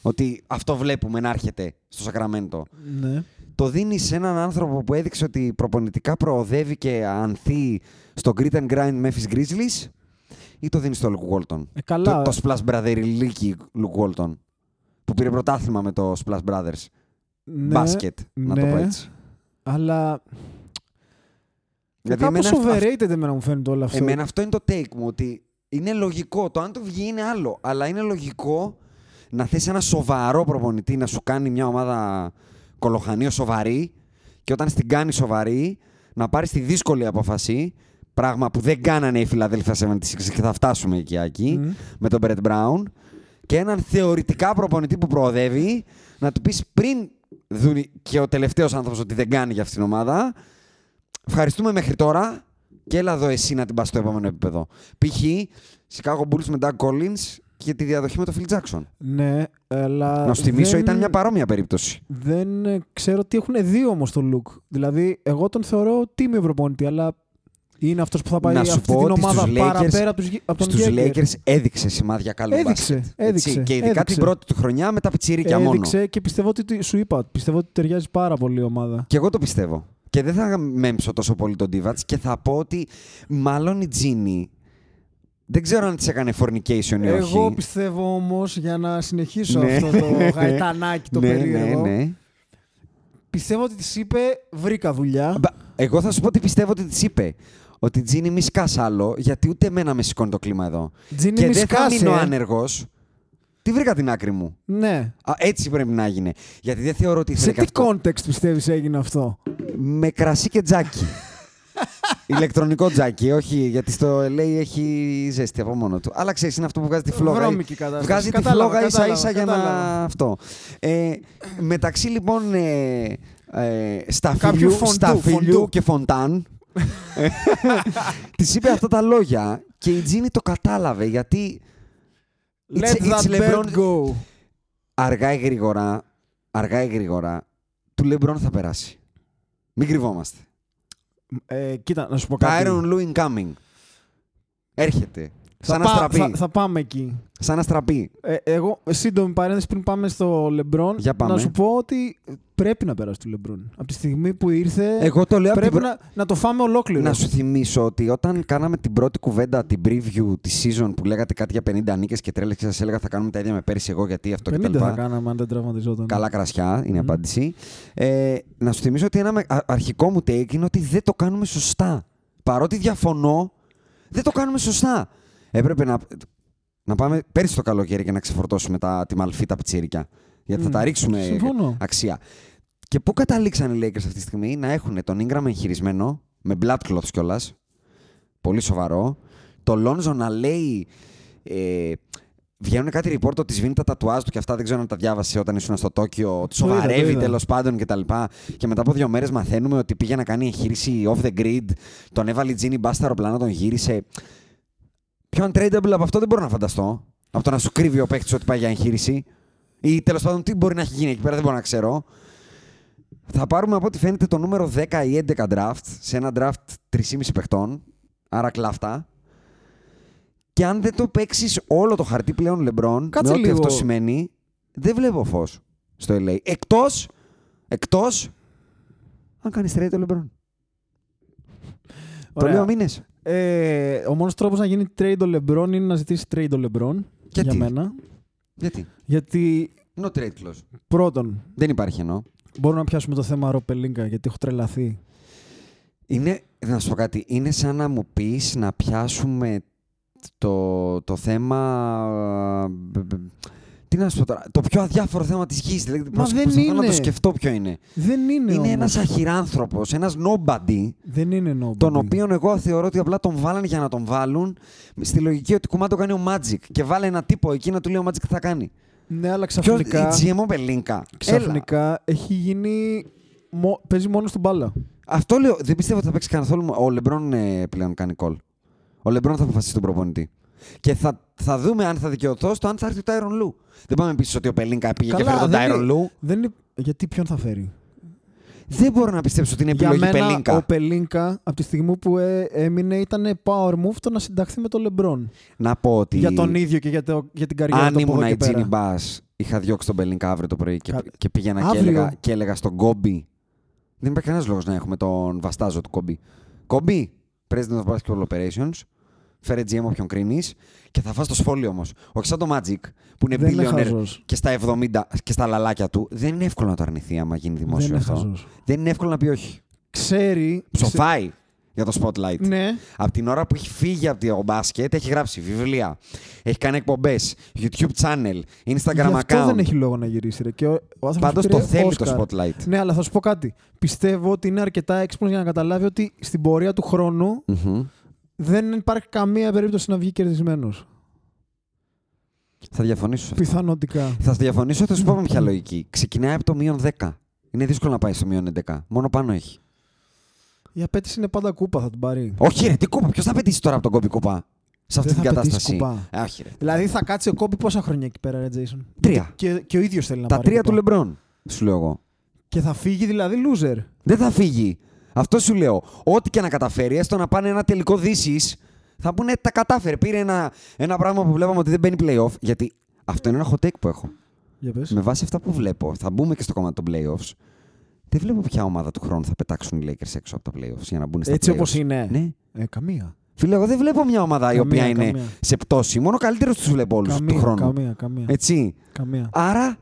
Ότι αυτό βλέπουμε να έρχεται στο Σακραμέντο. Ναι. Το δίνεις σε έναν άνθρωπο που έδειξε ότι προπονητικά προοδεύει και ανθεί στο Grit and Grind Memphis Grizzlies, ή το δίνεις στο Luke Walton; Ε, καλά. Το, το Splash Brother ιλίκι Luke Walton. Που πήρε πρωτάθλημα με το Splash Brothers. ναι, Μπάσκετ, να το ναι. πω έτσι. Αλλά. Γιατί Κάπως εμένα αυ- overrated εμένα μου φαίνεται όλο αυτό. Εμένα αυτό είναι το take μου, ότι είναι λογικό. Το αν το βγει είναι άλλο. Αλλά είναι λογικό να θες ένα σοβαρό προπονητή να σου κάνει μια ομάδα κολοχανίο σοβαρή και όταν στην κάνει σοβαρή να πάρεις τη δύσκολη απόφαση, πράγμα που δεν κάνανε οι Philadelphia 76 και θα φτάσουμε εκεί, εκεί Μμ. με τον Brett Brown και έναν θεωρητικά προπονητή που προοδεύει να του πεις πριν δουν και ο τελευταίος άνθρωπος ότι δεν κάνει για αυτήν την ομάδα ευχαριστούμε μέχρι τώρα και έλα εδώ εσύ να την πας στο επόμενο επίπεδο. Π.χ. Chicago Bulls με Doug Collins και τη διαδοχή με τον Phil Jackson. Ναι, αλλά. να σου θυμίσω, δεν- ήταν μια παρόμοια περίπτωση. Δεν ε, ξέρω τι έχουν δει όμως το look. Δηλαδή, εγώ τον θεωρώ τίμιο προπονητή, αλλά είναι αυτός που θα πάει Να σου αυτή πω την ότι ομάδα στους παραπέρα από, τους, γε- από τον Στους Γέγκερ. Lakers έδειξε σημάδια καλού Έδειξε, μπάσκετ. έδειξε, Έτσι, και ειδικά έδειξε. την πρώτη του χρονιά με τα πιτσιρίκια μόνο. Έδειξε και πιστεύω ότι σου είπα, πιστεύω ότι ταιριάζει πάρα πολύ η ομάδα. Και εγώ το πιστεύω. Και δεν θα μέμψω τόσο πολύ τον Divac και θα πω ότι μάλλον η Τζίνι δεν ξέρω αν της έκανε fornication ή όχι. Εγώ πιστεύω όμως για να συνεχίσω Ναι. αυτό το γαϊτανάκι το ναι, περίεργο. Ναι, ναι. Πιστεύω ότι της είπε βρήκα δουλειά. Μπα, Εγώ θα σου πω ότι πιστεύω ότι της είπε. Ότι Τζίνι μη σκάς άλλο, γιατί ούτε εμένα με σηκώνει το κλίμα εδώ. Τζίνι και μη δεν θα σκάσε. μείνω άνεργος. Τι βρήκα την άκρη μου; Ναι. Α, έτσι πρέπει να γίνει. Γιατί δεν θεωρώ ότι Σε ήθελε τι και αυτό. context πιστεύεις έγινε αυτό; Με κρασί και τζάκι. Ηλεκτρονικό τζάκι, όχι, γιατί στο LA έχει ζέστη από μόνο του. Αλλά ξέρεις, είναι αυτό που βγάζει τη φλόγα. Βρώμικη κατάσταση. Βγάζει Κατάλαβα, τη φλόγα ίσα κατάλαβα, ίσα για να. κατάλαβα. Αυτό. Ε, μεταξύ λοιπόν ε, ε, Κάποιου σταφυλιού, φοντού, σταφυλιού φοντού. και φοντάν. Της είπε αυτά τα λόγια και η Τζίνι το κατάλαβε γιατί. Let It's- that it's bird LeBron- go. Αργά ή γρήγορα, αργά ή γρήγορα, του Λεμπρόν θα περάσει. Μην κρυβόμαστε. Ε, κοίτα, να σου πω κάτι. Tyron Lue incoming. Έρχεται. Θα, Σαν να πά- στραπεί. θα, θα πάμε εκεί. Σαν να στραπεί. Ε, εγώ, σύντομη παρένθεση πριν πάμε στο Λεμπρόν, Για πάμε. να σου πω ότι πρέπει να περάσει του Λεμπρόν. Από τη στιγμή που ήρθε, Εγώ το λέω από πρέπει την προ- να, να το φάμε ολόκληρο. Να σου θυμίσω ότι όταν κάναμε την πρώτη κουβέντα, την preview της season που λέγατε κάτι για 50 νίκες και τρέλες και σας έλεγα θα κάνουμε τα ίδια με πέρυσι εγώ γιατί αυτό και 50 τα λοιπά. θα κάναμε αν δεν τραυματιζόταν. Καλά κρασιά είναι η Μμμ. απάντηση. Ε, να σου θυμίσω ότι ένα με- α- αρχικό μου take είναι ότι δεν το κάνουμε σωστά. Παρότι διαφωνώ, δεν το κάνουμε σωστά. Έπρεπε να, να πάμε πέρυσι το καλοκαίρι και να ξεφορτώσουμε τα, τη μαλφή τα πιτσίρικα. Γιατί θα Μμ. τα ρίξουμε Συμφωνώ. αξία. Και πού καταλήξαν οι Lakers αυτή τη στιγμή; Να έχουν τον Ingram εγχειρισμένο, με blood cloths κιόλας. Πολύ σοβαρό. Το Lonzo να λέει. Ε, βγαίνουν κάτι report ότι σβήνει τα τατουάζ του και αυτά δεν ξέρω αν τα διάβασε όταν ήσουν στο Τόκιο. Ότι Το είδα, το σοβαρεύει είδα. τέλος πάντων κτλ. Και, και μετά από δύο μέρες μαθαίνουμε ότι πήγε να κάνει εγχείρηση off the grid. Τον έβαλε η Τζίνι Μπάστα αεροπλάνο, τον γύρισε. Πιο untradeable από αυτό δεν μπορώ να φανταστώ. Από το να σου κρύβει ο παίκτης ότι πάει για εγχείρηση. Ή τέλος πάντων τι μπορεί να έχει γίνει εκεί πέρα, δεν μπορώ να ξέρω. Θα πάρουμε από ό,τι φαίνεται το νούμερο 10 ή 11 draft σε ένα draft 3,5 παιχτών. Άρα κλάφτα. Και αν δεν το παίξεις όλο το χαρτί πλέον Λεμπρόν, Κάτσε με ό,τι λίγο. αυτό σημαίνει, δεν βλέπω φως στο LA. Εκτός. Εκτός, αν κάνεις trade το Λεμπρόν. Το Ωραία. λέω μήνες. Ε, ο μόνος τρόπος να γίνει trade ο LeBron είναι να ζητήσει trade ο LeBron. Γιατί; Για μένα. Γιατί; Γιατί No trade clause. πρώτον, Δεν υπάρχει εννοώ. μπορούμε να πιάσουμε το θέμα Ροπελίνκα γιατί έχω τρελαθεί. Είναι, να σου πω κάτι, είναι σαν να μου πεις να πιάσουμε το, το θέμα ε, μπ- μπ- Τι να σου πω τώρα. Το πιο αδιάφορο θέμα της γης. Δηλαδή, Μα προσπαθώ δεν να είναι. το σκεφτώ ποιο είναι. Δεν είναι Είναι όμως. ένα αχυράνθρωπος, ένας nobody, Δεν είναι nobody. τον οποίον εγώ θεωρώ ότι απλά τον βάλανε για να τον βάλουν στη λογική ότι κουμά το κάνει ο Magic. Και βάλε ένα τύπο εκεί να του λέει ο Magic τι θα κάνει. Ναι, αλλά Ποιο ξαφνικά, η GMO Μπελίνκα. ξαφνικά έχει γίνει... μο- Παίζει μόνος στην μπάλα. Αυτό λέω. Δεν πιστεύω ότι θα παίξει καθόλου. Ο Λεμπρόν ε, πλέον κάνει κολ. Ο Λεμπρόν θα αποφασίσει τον προπονητή. Και θα, θα δούμε αν θα δικαιωθώ στο αν θα έρθει ο Τάιρον Λου. Δεν πάμε πίσω ότι ο Πελίνκα πήγε και φέρει τον δεν Τάιρον είναι- Λου. Δεν είναι... Γιατί ποιον θα φέρει; Δεν μπορώ να πιστέψω ότι είναι Για επιλογή μένα Πελίνκα. ο Πελίνκα από τη στιγμή που ε, έμεινε ήταν power move το να συνταχθεί με τον Λεμπρόν. Να πω ότι. Για τον ίδιο και για, το, για την καριέρα Αν του από ήμουν εδώ η και Τζίνι πέρα. Μπάς, είχα διώξει τον Πελίνκα αύριο το πρωί και, Κα- και πήγαινα και Αύριο; έλεγα, και έλεγα στον Κόμπι. Δεν υπάρχει κανένας λόγος να έχουμε τον βαστάζο του Κόμπι. Κόμπι, President of Basketball Operations, φέρε GM όποιον κρίνεις και θα φας το σφόλιο όμως. Όχι σαν το Magic που είναι Δεν είναι billionaire χαζός. και στα 70 και στα λαλάκια του. Δεν είναι εύκολο να το αρνηθεί άμα γίνει Δεν δημόσιο είναι αυτό. χαζός. Δεν είναι εύκολο να πει όχι. Ξέρει... Ψοφάει για το spotlight. Ναι. Από την ώρα που έχει φύγει από το μπάσκετ, έχει γράψει βιβλία, έχει κάνει εκπομπές, YouTube channel, Instagram Γι' αυτό account. δεν έχει λόγο να γυρίσει. Ρε. Και ο, ο άνθρωπος Πάντως πήρε το θέλει Oscar. το spotlight. Ναι, αλλά θα σου πω κάτι. Πιστεύω ότι είναι αρκετά έξυπνος για να καταλάβει ότι στην πορεία του χρόνου Μμμ. Δεν υπάρχει καμία περίπτωση να βγει κερδισμένος. Θα διαφωνήσω. σε αυτό. Πιθανότικα. Θα διαφωνήσω, θα σου πω με ποια λογική. Ξεκινάει από το μείον 10. Είναι δύσκολο να πάει στο μείον 11. Μόνο πάνω έχει. Η απέτηση είναι πάντα κούπα, θα την πάρει. Όχι, ρε, τι κούπα; Ποιος θα πετύσει τώρα από τον κόμπι κούπα σε αυτή Δεν την θα πετύσει κατάσταση; κούπα. Ε, όχι, ρε. Δηλαδή θα κάτσει ο Κόμπι πόσα χρόνια εκεί πέρα, ρε Τζέισον; Τρία. Και, και ο ίδιος θέλει να Τα πάρει τρία κούπα. του Λεμπρόν, σου λέω εγώ. Και θα φύγει δηλαδή loser. Δεν θα φύγει. Αυτό σου λέω. Ό,τι και να καταφέρει, έστω να πάνε ένα τελικό δύσης, θα πούνε τα κατάφερε. Πήρε ένα, ένα πράγμα που βλέπαμε ότι δεν μπαίνει playoff. Γιατί αυτό είναι ένα hot take που έχω. Για πες. Με βάση αυτά που βλέπω, θα μπούμε και στο κομμάτι των playoffs. Δεν βλέπω ποια ομάδα του χρόνου θα πετάξουν οι Lakers έξω από τα playoffs για να μπουν στα Έτσι playoffs. όπως είναι. Ναι. Ε, καμία. Φίλε, εγώ δεν βλέπω μια ομάδα η Καμία, οποία είναι καμία. σε πτώση. Μόνο καλύτερου τους βλέπω όλους του Καμία, χρόνου. καμία, καμία. Έτσι. καμία. Άρα,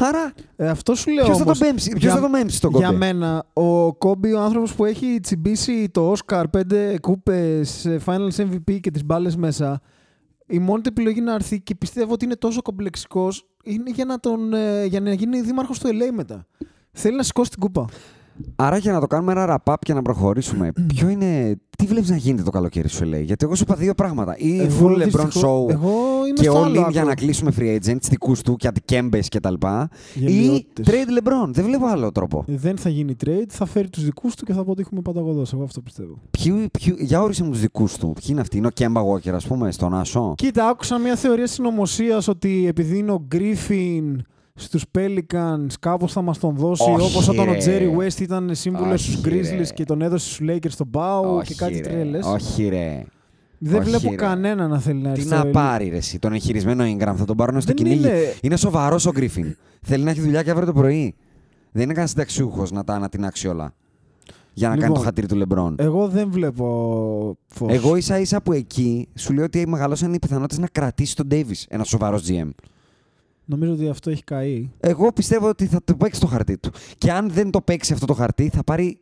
άρα Ε, αυτό σου λέω ποιος θα, όμως, τον πέμψει, ποιος για- θα τον πέμψει τον Για κόμπι; μένα, ο Κόμπι, ο άνθρωπος που έχει τσιμπήσει το Oscar, πέντε κούπες, ε, Finals MVP και τις μπάλες μέσα, η μόνη του επιλογή να έρθει και πιστεύω ότι είναι τόσο κομπλεξικός είναι για να, τον, ε, για να γίνει δήμαρχος του LA μετά. Θέλει να σηκώσει την κούπα. Άρα για να το κάνουμε ένα wrap-up και να προχωρήσουμε, ποιο είναι. Τι βλέπεις να γίνεται το καλοκαίρι σου, λέει; Γιατί εγώ σου είπα δύο πράγματα. Ή Εγώ, full LeBron δυστυχώς- show Εγώ είμαι και στο άλλο all in για άκρο. να κλείσουμε free agents δικούς του και αντικέμπες κτλ. Ή Γελιότητες. trade LeBron. Δεν βλέπω άλλο τρόπο. Δεν θα γίνει trade, θα φέρει τους δικούς του και θα αποτύχουμε πανταγωδός. Εγώ αυτό πιστεύω. Ποιοι, ποιοι, για όρισε μου τους δικούς του. Ποιοι είναι αυτοί, είναι ο Kemba Walker, ας πούμε, στον Άσο. Κοίτα, άκουσα μια θεωρία συνωμοσίας ότι επειδή είναι ο Griffin στους Pelicans κάπως θα μας τον δώσει Όχι, όπως όταν ο ρε. Jerry West ήταν σύμβουλος Όχι, στους ρε. Grizzlies και τον έδωσε στους Lakers στον Πάου και κάτι ρε. τρέλες. Όχι, ρε. Δεν όχι, βλέπω ρε. κανένα να θέλει να έρθει Τι στο να LA. πάρει, ρε, εσύ, τον εγχειρισμένο Ingram, θα τον πάρουν στο Δεν κυνήγι. είναι. Είναι σοβαρός ο Γκρίφιν. Θέλει να έχει δουλειά και αύριο το πρωί. Δεν είναι κανένα συνταξιούχος να τα ανατινάξει όλα. Για να κάνει Λοιπόν, το χατήρι του Λεμπρόν. Εγώ δεν βλέπω φως. Εγώ ίσα ίσα που εκεί σου λέω ότι μεγαλώσαν οι πιθανότητες να κρατήσει τον Ντέιβι, ένας σοβαρός GM. Νομίζω ότι αυτό έχει καεί. Εγώ πιστεύω ότι θα το παίξει το χαρτί του. Και αν δεν το παίξει αυτό το χαρτί, θα πάρει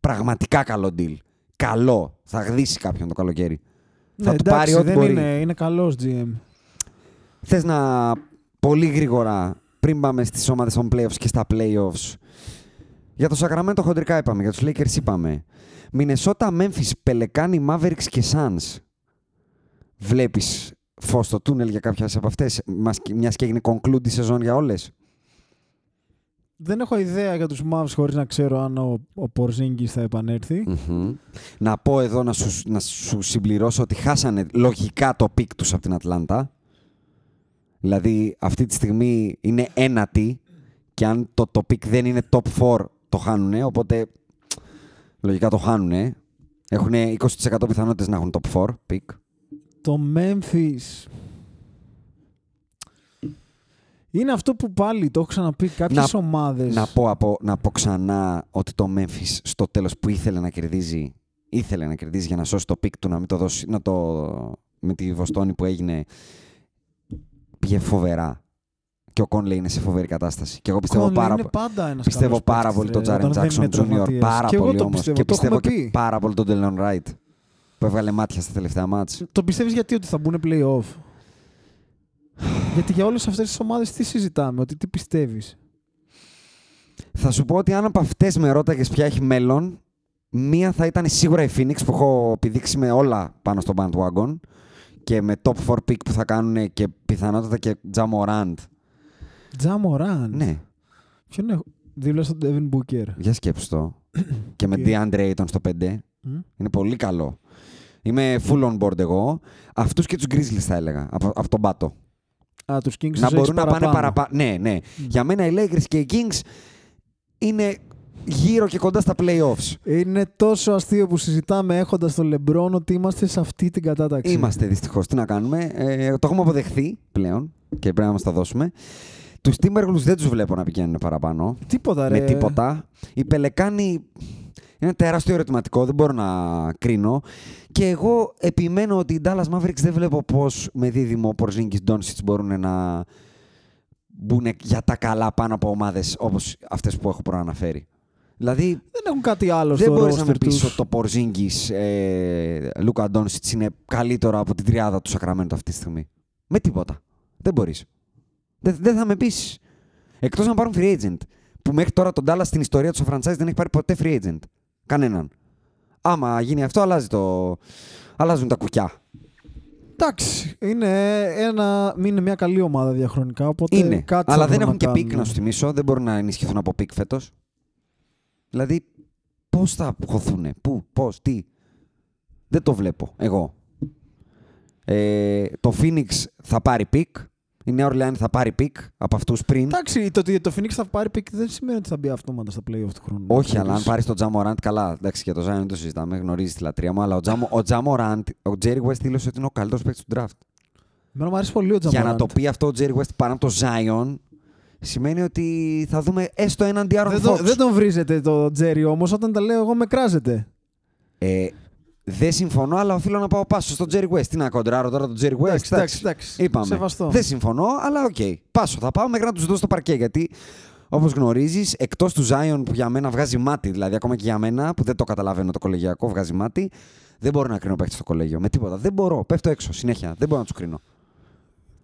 πραγματικά καλό deal. Καλό. Θα γδίσει κάποιον το καλοκαίρι. θα Ναι, του εντάξει, πάρει ό,τι δεν μπορεί. είναι, είναι καλός GM. Θες να πολύ γρήγορα πριν πάμε στις ομάδες των playoffs και στα playoffs. Για το Sacramento χοντρικά είπαμε, για τους Lakers είπαμε. Μινεσότα, Memphis, Πελεκάνη, Mavericks και Suns. Βλέπεις φως στο τούνελ για κάποιες από αυτές, μιας και έγινε conclude η σεζόν για όλες; Δεν έχω ιδέα για τους Mavs χωρίς να ξέρω αν ο, ο Porzingis θα επανέλθει. Να πω εδώ να σου, να σου συμπληρώσω ότι χάσανε λογικά το pick τους από την Ατλάντα. Δηλαδή αυτή τη στιγμή είναι ένατη και αν το, το pick δεν είναι top 4 το χάνουνε, οπότε λογικά το χάνουνε. Έχουν 20% πιθανότητες να έχουν top 4 pick. Το Memphis. Είναι αυτό που πάλι το έχω ξαναπεί κάποιες Να- ομάδες. Να πω, από, να πω ξανά ότι το Memphis στο τέλος που ήθελε να κερδίζει, ήθελε να κερδίζει για να σώσει το pick του, να μην το δώσει, να το, με τη Βοστόνη που έγινε, πήγε φοβερά. Και ο Κόνλε είναι σε φοβερή κατάσταση. Και εγώ πιστεύω Conley πάρα, είναι πάντα ένας πιστεύω καλός πάρα παίκτης, πολύ τον ρε, Τζάρεν όταν δεν Τζάξον είναι Τζούνιορ. τραυματίας. Πάρα Και εγώ πολύ το όμως. πιστεύω, Και το πιστεύω έχουμε και πει. πάρα πολύ τον Ντελόν Ράιτ. Που έβγαλε μάτια στα τελευταία ματς. Το πιστεύεις γιατί ότι θα μπουν play-off; Γιατί για όλες αυτές τις ομάδες τι συζητάμε, ότι τι πιστεύεις; Θα σου πω ότι αν από αυτές με ρώταγες ποια έχει μέλλον, μία θα ήταν σίγουρα η Phoenix που έχω πηδήξει με όλα πάνω στο bandwagon και με top 4 pick που θα κάνουν και πιθανότατα και Ja Morant. Τζαμοράν. Ναι, Ποιον έχω; Δίπλα στον Devin Booker. για σκέψου το. και με OK. DeAndre Ayton στο 5. Μμ. Είναι πολύ καλό. Είμαι full on board εγώ. Αυτούς και τους Grizzlies θα έλεγα από, από τον πάτο. Α, τους Kings να τους μπορούν έχεις να πάνε παραπάνω. Ναι, ναι. Για μένα οι Lakers και οι Kings είναι γύρω και κοντά στα playoffs. Είναι τόσο αστείο που συζητάμε έχοντας τον LeBron ότι είμαστε σε αυτή την κατάταξη. Είμαστε δυστυχώς. Τι να κάνουμε. Ε, το έχουμε αποδεχθεί πλέον και πρέπει να μας τα δώσουμε. Τους Timberwolves δεν τους βλέπω να πηγαίνουν παραπάνω. Τίποτα ρε. Με τίποτα. Οι Πελεκάνοι είναι ένα τεράστιο ερωτηματικό, δεν μπορώ να κρίνω. Και εγώ επιμένω ότι οι Dallas Mavericks δεν βλέπω πώς με δίδυμο Porzingis Doncic μπορούν να μπουν για τα καλά πάνω από ομάδες όπως αυτές που έχω προαναφέρει. Δηλαδή, Δεν έχουν κάτι άλλο δεν στο μπορείς να με roster πεις τους. ότι το Porzingis ε, Luka Doncic είναι καλύτερο από την τριάδα του Sacramento αυτή τη στιγμή. Με τίποτα. Δεν μπορείς. Δεν, δεν θα με πείσει. Εκτός να πάρουν free agent. Που μέχρι τώρα τον Dallas στην ιστορία του στο franchise δεν έχει πάρει ποτέ free agent. Κανέναν. Άμα γίνει αυτό, αλλάζει το... αλλάζουν τα κουκιά. Εντάξει, είναι, ένα, είναι μια καλή ομάδα διαχρονικά, οπότε Είναι. κάτι Αλλά θα δεν μπορούν έχουν και να pick, κάνουν. να σου θυμίσω. Δεν μπορούν να ενισχυθούν από pick φέτος. Δηλαδή, πώς θα χωθούν, πού, πώς, τι; Δεν το βλέπω εγώ. Ε, το Phoenix θα πάρει pick. Η Νέα Ορλεάνη θα πάρει pick από αυτούς πριν. Εντάξει, το ότι το Phoenix θα πάρει pick δεν σημαίνει ότι θα μπει αυτόματα στα playoff του χρόνου. Όχι, αλλά αν Ξέρεις. πάρεις τον Ja Morant, καλά. Εντάξει, και το Zion δεν το συζητάμε, γνωρίζεις τη λατρεία μου. Αλλά ο, Ja Mo-, ο Ja Morant, ο Jerry West δήλωσε ότι είναι ο καλύτερος παίκτης του draft. Εμένα μου αρέσει πολύ ο Για να Ja Morant. το πει αυτό ο Jerry West πάνω από το Zion, σημαίνει ότι θα δούμε έστω έναν De'Aaron Δεν, Fox. το, δεν τον βρίζετε τον Jerry όμως, όταν τα λέω εγώ με κράζετε. Ε, δεν συμφωνώ, αλλά οφείλω να πάω πάσο στον Jerry West. Τι να κοντράρω τώρα τον Jerry West. Εντάξει, εντάξει, εντάξει. Είπαμε. Σεβαστό. Δεν συμφωνώ, αλλά οκ. Πάσο. Θα πάω μέχρι να τους δώσω το παρκέ. Γιατί όπως γνωρίζεις, εκτός του Zion που για μένα βγάζει μάτι, δηλαδή ακόμα και για μένα που δεν το καταλαβαίνω το κολεγιακό, βγάζει μάτι, δεν μπορώ να κρίνω παίχτη στο κολέγιο. Με τίποτα. Δεν μπορώ. Πέφτω έξω συνέχεια. Δεν μπορώ να τους κρίνω.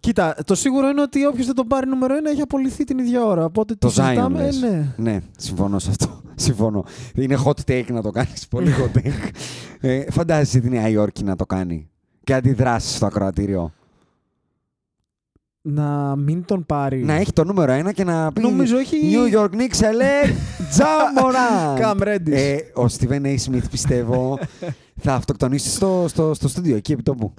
Κοίτα, το σίγουρο είναι ότι όποιος δεν τον πάρει νούμερο 1 έχει απολυθεί την ίδια ώρα. Οπότε Το το Zion συζητάμε. λες. ε, ναι. Ναι, συμφωνώ σε αυτό. Συμφωνώ. Είναι hot take να το κάνεις. Πολύ hot take. ε, φαντάζεσαι τη Νέα Υόρκη να το κάνει. Και αντιδράσεις στο ακροατήριο. Να μην τον πάρει. Να έχει το νούμερο ένα και να πει. Νομίζω έχει- New York Knicks select Jamorant. Cam Reddish. Ε, ο Steven A. Smith πιστεύω θα αυτοκτονήσει στο, στο, στο στούντιο εκεί επί τόπου.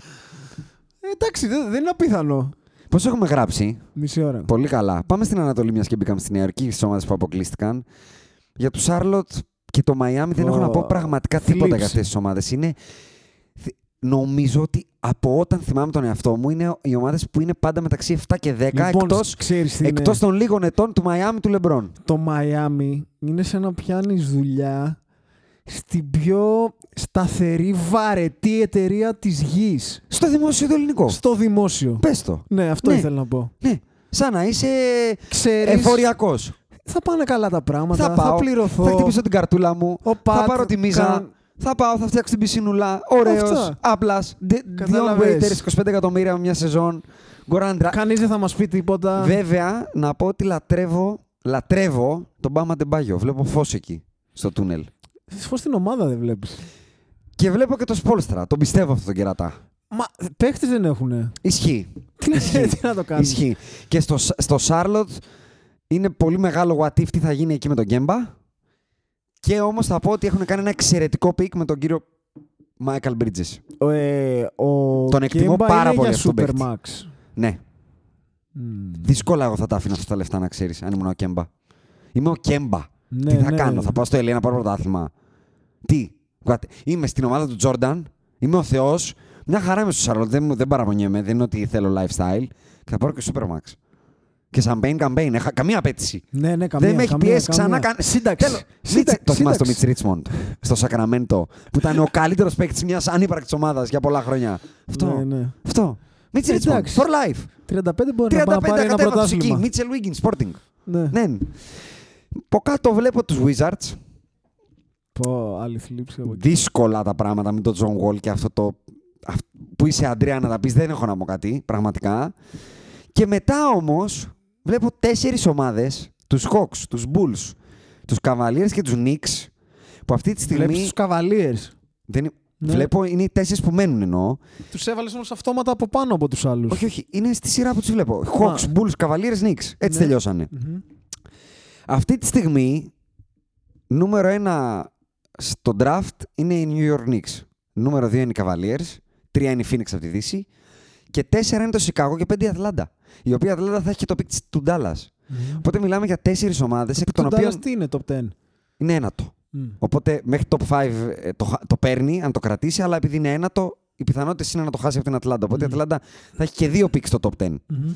Ε, εντάξει, δεν, δεν είναι απίθανο. Πώς έχουμε γράψει; Μισή ώρα. Πολύ καλά. Πάμε στην Ανατολή, μιας και μπήκαμε στη Νέα Υόρκη, στις ομάδες που αποκλείστηκαν. Για τους Σάρλοτ και το Μαϊάμι δεν Ω, έχω να πω πραγματικά τίποτα θλίψη. για αυτές τις ομάδες. Είναι. θ- Νομίζω ότι από όταν θυμάμαι τον εαυτό μου είναι οι ομάδες που είναι πάντα μεταξύ 7 και 10 Λοιπόν, εκτός, ξέρεις τι είναι. εκτός των λίγων ετών του Μαϊάμι του Λεμπρόν. Το Μαϊάμι είναι σαν να πιάνεις δουλειά στην πιο σταθερή, βαρετή εταιρεία της γης. Στο δημόσιο το ελληνικό. Στο δημόσιο. Πες το. Ναι, αυτό Ναι. ήθελα να πω. Ναι. Σαν να είσαι Ξέρεις, εφοριακός. θα πάνε καλά τα πράγματα, Θα θα, πάω, πληρωθώ. θα χτυπήσω την καρτούλα μου, Ο θα Πατ πάρω τη μίζα, καν- θα πάω, θα φτιάξω την πισινούλα. Ωραίος, Αυτά. απλάς. Dion Κατάλαβες. Waiters, 25 εκατομμύρια με μια σεζόν. Γκοράντρα. Κανείς δεν θα μας πει τίποτα. Βέβαια, να πω ότι λατρεύω, λατρεύω τον Μπάμα Ντεμπάγιο. Βλέπω φως εκεί, στο τούνελ. Φως την ομάδα δεν βλέπεις. Και βλέπω και το Σπόλστρα. Τον πιστεύω αυτό τον κερατά. Μα παίχτες δεν έχουνε. Ισχύει. Τι, Ισχύει. τι να το κάνεις. Ισχύει. Και στο, στο Charlotte είναι πολύ μεγάλο what if τι θα γίνει εκεί με τον Γκέμπα. Και όμως θα πω ότι έχουν κάνει ένα εξαιρετικό pick με τον κύριο Michael Bridges. Ο, ε, ο Τον εκτιμώ Kemba πάρα είναι πολύ για αυτόν τον Super παίκτη. Max. Ναι. Μμμ. Δύσκολα εγώ θα τα αφήνω αυτά τα λεφτά να ξέρεις, αν ήμουν ο Κέμπα. Είμαι ο Κέμπα. Ναι, Τι θα ναι. κάνω, θα πάω στο Ελία να πάρω πρωτάθλημα. Τι, Βγάτε. είμαι στην ομάδα του Τζόρνταν, είμαι ο Θεός. Μια χαρά είμαι στο Σαρλότ, δεν, δεν παραπονιέμαι, δεν είναι ότι θέλω lifestyle. Και θα πάρω και Supermax. Και champagne campaign, έχα καμία απέτηση. Ναι, ναι, καμία, δεν με έχει καμία, πιέσει καμία. ξανά καν. Σύνταξη. Θέλω- Σύνταξη, Mitch- Το θυμάσαι το Μιτ σύνταξη. Ρίτσμοντ στο Σακραμέντο που ήταν ο καλύτερος παίκτης μιας ανύπαρκτης ομάδας για πολλά χρόνια. Αυτό. Ναι, ναι. Αυτό. Μιτ Ε, Ρίτσμοντ. εντάξει. For life. 35 μπορεί να 35 πάει να πάρει ένα ακατέβατος εκεί. πρωτάθλημα. Μίτσελ Wiggins, Sporting. Ναι. Ναι. Από κάτω βλέπω τους Wizards. Πω, άλλη θλίψη από εκεί. Δύσκολα τα πράγματα με τον John Wall και αυτό το. αυ- που είσαι Αντρέα να τα πεις, δεν έχω να πω κάτι, πραγματικά. Και μετά όμως βλέπω τέσσερις ομάδες, τους Hawks, τους Bulls, τους Cavaliers και τους Knicks, που αυτή τη στιγμή... Βλέπεις τους Cavaliers. Δεν... είναι- Ναι. Βλέπω είναι οι τέσσερις που μένουν εννοώ. Τους έβαλες όμως αυτόματα από πάνω από τους άλλους. Όχι, όχι, είναι στη σειρά που τους βλέπω. Hawks, Bulls, Cavaliers, Knicks. Έτσι Ναι. τελειώσανε. Μμμ. Αυτή τη στιγμή, νούμερο ένα στο draft είναι οι New York Knicks. Νούμερο δύο είναι οι Cavaliers. Τρία είναι η Phoenix από τη Δύση. Και τέσσερα είναι το Chicago και πέντε η Ατλάντα. Η οποία η Ατλάντα θα έχει και το pick της- του Dallas. Οπότε μιλάμε για τέσσερις ομάδες, εκ Το των Dallas οποίων τι είναι top 10. είναι ένατο. Μμ. Οπότε μέχρι top 5 ε, το, χα- το παίρνει, αν το κρατήσει, αλλά επειδή είναι ένατο, οι πιθανότητες είναι να το χάσει από την Ατλάντα. Οπότε η Ατλάντα θα έχει και δύο picks στο top 10. Μμμ.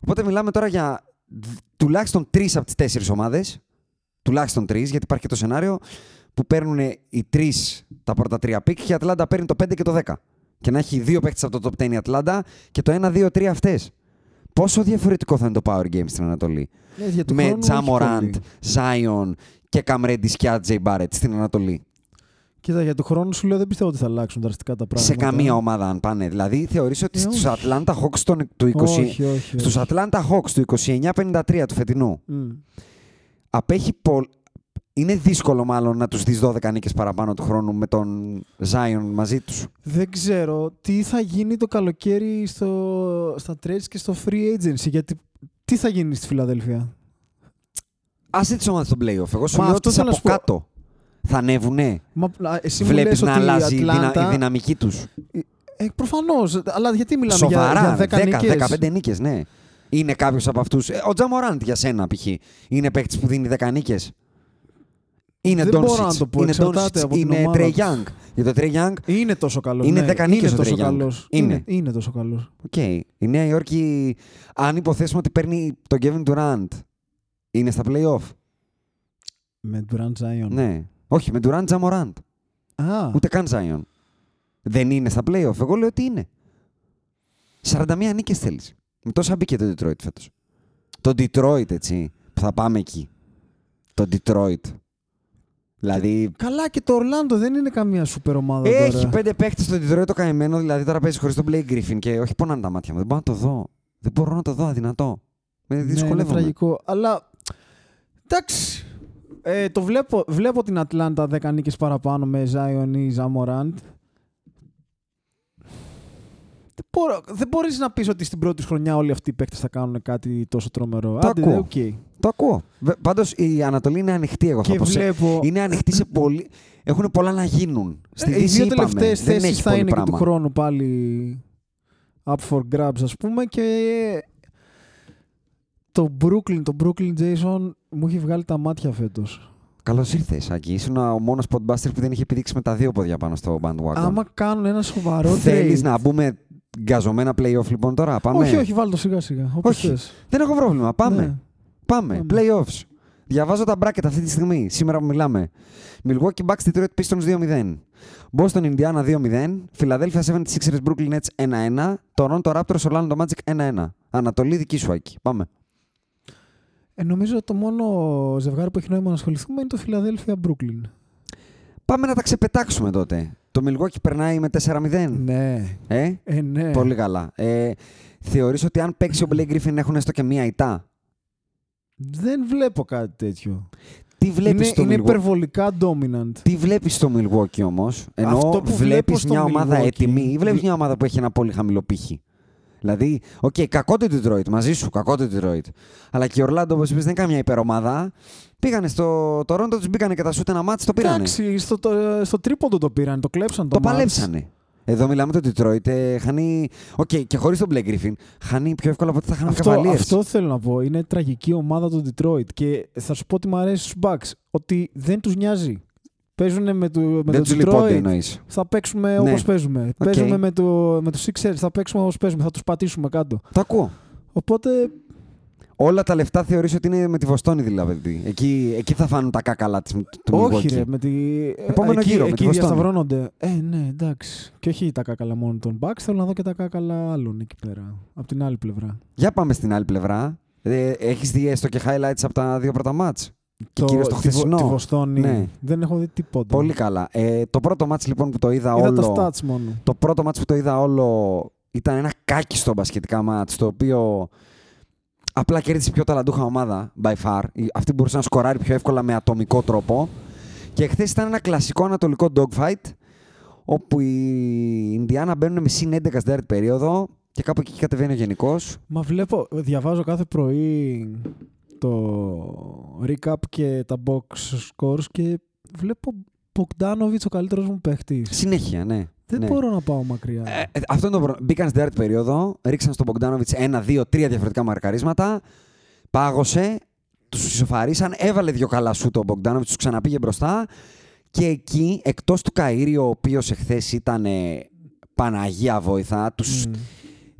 Οπότε μιλάμε τώρα για δ- τουλάχιστον τρεις από τις τέσσερις ομάδες. Τουλάχιστον τρεις, γιατί υπάρχει και το σενάριο που παίρνουν οι τρεις τα πρώτα τρία pick και η Ατλάντα παίρνει το 5 και το 10. Και να έχει δύο παίκτε από το top 10 η Ατλάντα και το 1, 2, 3 αυτές. Πόσο διαφορετικό θα είναι το Power Game στην Ανατολή; Ε, για του Με χρόνου όχι Ja Morant, πολύ. Zion και Cam Reddish και RJ Barrett στην Ανατολή. Κοίτα, για του χρόνου σου λέω δεν πιστεύω ότι θα αλλάξουν δραστικά τα πράγματα. Σε καμία ομάδα αν πάνε. Δηλαδή θεωρείς ότι Ε, στους όχι. Atlanta Hawks των- του 20... Όχι, όχι. Στους όχι. Atlanta Hawks του 29-53 του φετινού Μμ. απέχει πολλ... Είναι δύσκολο μάλλον να τους δεις 12 νίκες παραπάνω του χρόνου με τον Zion μαζί τους. Δεν ξέρω τι θα γίνει το καλοκαίρι στο, στα trades και στο free agency. Γιατί τι θα γίνει στη Φιλαδέλφια; Άσε τις ομάδες στον playoff. Εγώ σου Μα λέω αυτό τις θέλω να από σου πω. κάτω. Θα ανέβουνε. Μα, α, εσύ μου Βλέπεις λες να ότι η αλλάζει η, δυνα- Ατλάντα... η δυναμική τους. Ε, προφανώς. Αλλά γιατί μιλάμε Σοβαρά. για, για 10 νίκες; 10-15 νίκες, ναι. Είναι κάποιος από αυτούς. Ε, ο Ja Morant για σένα π.χ. Είναι παίκτης που δίνει 10 νίκες. Είναι Δεν Doncic, μπορώ να το πω, Είναι, εξαρτάται Doncic, από την είναι ομάδα Trey τους. Young. Για το Trae Young Είναι τόσο καλός. Είναι ναι. 10 νίκες είναι ο τόσο Trae Young. καλός. Είναι. είναι. Είναι τόσο καλός. Οκ. Η Νέα Υόρκη, αν υποθέσουμε ότι παίρνει τον Kevin Durant, είναι στα playoff. Με Durant Zion. Ναι. Όχι, με Durant Jamorant. Α, Ούτε καν Zion. Δεν είναι στα playoff. Εγώ λέω ότι είναι. 41 νίκες θέλεις. Με τόσα μπήκε το Detroit φέτος. Το Detroit, έτσι. Που θα πάμε εκεί. Το Detroit. Δηλαδή. Καλά και το Ορλάντο δεν είναι καμία σούπερ ομάδα Έχει τώρα. πέντε παίχτες στο Detroit το καημένο, δηλαδή τώρα παίζει χωρίς τον Blake Griffin και όχι πονάνε τα μάτια μου. Δεν μπορώ να το δω. Δεν μπορώ να το δω, αδυνατώ. Με Ναι, είναι δυσκολεύομαι. τραγικό. Αλλά εντάξει. Ε, το βλέπω, βλέπω την Ατλάντα 10 νίκες παραπάνω με Zion ή Ja Morant. Δεν, μπορώ, δεν μπορείς να πεις ότι στην πρώτη χρονιά όλοι αυτοί οι παίκτες θα κάνουν κάτι τόσο τρομερό. Το Άντε, ακούω. οκ. Το ακούω. Πάντως η Ανατολή είναι ανοιχτή, εγώ θα Και πω. σε- βλέπω... Είναι ανοιχτή σε πολύ. Έχουν πολλά να γίνουν. Στη Ε, οι Δύση δύο είπαμε, τελευταίες δεν θέσεις έχει θα πολύ είναι και του πράγμα. χρόνου πάλι up for grabs ας πούμε και το Brooklyn, το Brooklyn Jason μου έχει βγάλει τα μάτια φέτος. Καλώς ήρθες, Άκη. Ήσουν ο μόνος podbuster που δεν είχε πηδήξει με τα δύο πόδια πάνω στο bandwagon. Άμα κάνουν ένα σοβαρό Θέλεις trade- να μπούμε γκαζωμένα playoff λοιπόν τώρα; Πάμε. Όχι, όχι, βάλ το σιγά σιγά. Όπως Όχι. θες. Δεν έχω πρόβλημα. Πάμε. Ναι. Πάμε. Πάμε. Playoffs. Διαβάζω τα bracket αυτή τη στιγμή, σήμερα που μιλάμε. Milwaukee Bucks Detroit Pistons 2-0. Boston Indiana 2-0. Philadelphia 76ers Brooklyn Nets 1-1. Toronto Raptors Orlando Magic 1-1. Ανατολή δική σου, Άκη. Πάμε. Ε, νομίζω το μόνο ζευγάρι που έχει νόημα να ασχοληθούμε είναι το Philadelphia Brooklyn. Πάμε να τα ξεπετάξουμε τότε. Το Milwaukee περνάει με 4-0. Ναι. Ε; Ε, ναι. Πολύ καλά. Ε, θεωρείς ότι αν παίξει ο Blake Griffin έχουν έστω και μία ητά; Δεν βλέπω κάτι τέτοιο. Τι βλέπεις Είναι, στο είναι Milwaukee; υπερβολικά dominant. Τι βλέπεις στο Milwaukee όμως, ενώ Αυτό που βλέπω βλέπεις στο μια ομάδα Milwaukee- έτοιμη ή βλέπεις μια ομάδα που έχει ένα πολύ χαμηλό πήχη; Δηλαδή, οκ, κακό το Detroit, μαζί σου, κακό το Detroit. Αλλά και η Orlando, όπως είπες, δεν είναι καμιά υπερομάδα. Πήγανε στο Toronto, τους μπήκανε και τα σούτ ένα ματς, το πήρανε. Εντάξει, στο, το, στο τρίποντο το πήραν, το κλέψαν το, Το ματς. παλέψανε. Εδώ μιλάμε το Detroit, ε, χάνει. Οκ, και χωρίς τον Blake Griffin, χάνει πιο εύκολα από ό,τι θα χάνουν Αυτό, Cavaliers. αυτό θέλω να πω. Είναι τραγική ομάδα το Detroit. Και θα σου πω ότι μου αρέσει στους Bucks. Ότι δεν τους νοιάζει. Παίζουν με, το, με Δεν το τους λυπούνται Detroit. εννοεί. Θα παίξουμε Ναι. όπως παίζουμε. Οκ. Παίζουμε με, το, με τους Sixers, θα παίξουμε όπως παίζουμε. Θα τους πατήσουμε κάτω. Το ακούω. Οπότε Όλα τα λεφτά θεωρείς ότι είναι με τη Βοστόνη δηλαδή. Εκεί, εκεί θα φανούν τα κάκαλα της, του όχι Milwaukee. ρε, με τη... Επόμενο εκεί, γύρο, με τη εκεί Βοστόνη. διασταυρώνονται. Ε, ναι, εντάξει. Και όχι τα κάκαλα μόνο των Bucks, θέλω να δω και τα κάκαλα άλλων εκεί πέρα. Από την άλλη πλευρά. Για πάμε στην άλλη πλευρά. Ε, έχεις δει έστω και highlights από τα δύο πρώτα μάτς. Και Το- κυρίως το τη Βο- χθεσινό. Τη Βοστόνη. Ναι. Δεν έχω δει τίποτα. Πολύ καλά. Ε, το πρώτο μάτς λοιπόν που το είδα, Είδα όλο... τα stats μόνο. Το πρώτο μάτς που το είδα όλο ήταν ένα κάκιστο μπασκετικά μάτς, το οποίο απλά κέρδισε πιο ταλαντούχα ομάδα by far. Η- Αυτή μπορούσε να σκοράρει πιο εύκολα με ατομικό τρόπο. Και χθες ήταν ένα κλασικό ανατολικό dogfight όπου οι Ινδιάνα μπαίνουν με συν 11 στην τέταρτη περίοδο και κάπου εκεί κατεβαίνει ο γενικός. Μα βλέπω, διαβάζω κάθε πρωί το recap και τα box scores και βλέπω Bogdanovic ο καλύτερος μου παίχτης. Συνέχεια, ναι. Δεν ναι. μπορώ να πάω μακριά. Ε, ε, αυτό είναι το πρόβλημα. Μπήκαν στην τέταρτη περίοδο, ρίξαν στον Μπογκδάνοβιτ ένα, δύο, τρία διαφορετικά μαρκαρίσματα. Πάγωσε, τους ισοφαρίσαν, έβαλε δύο καλά σου το Μπογκδάνοβιτ, τους ξαναπήγε μπροστά. Και εκεί, εκτός του Καΐρη, ο οποίος εχθές ήταν ε, Παναγία βόηθα, τους, Μμ.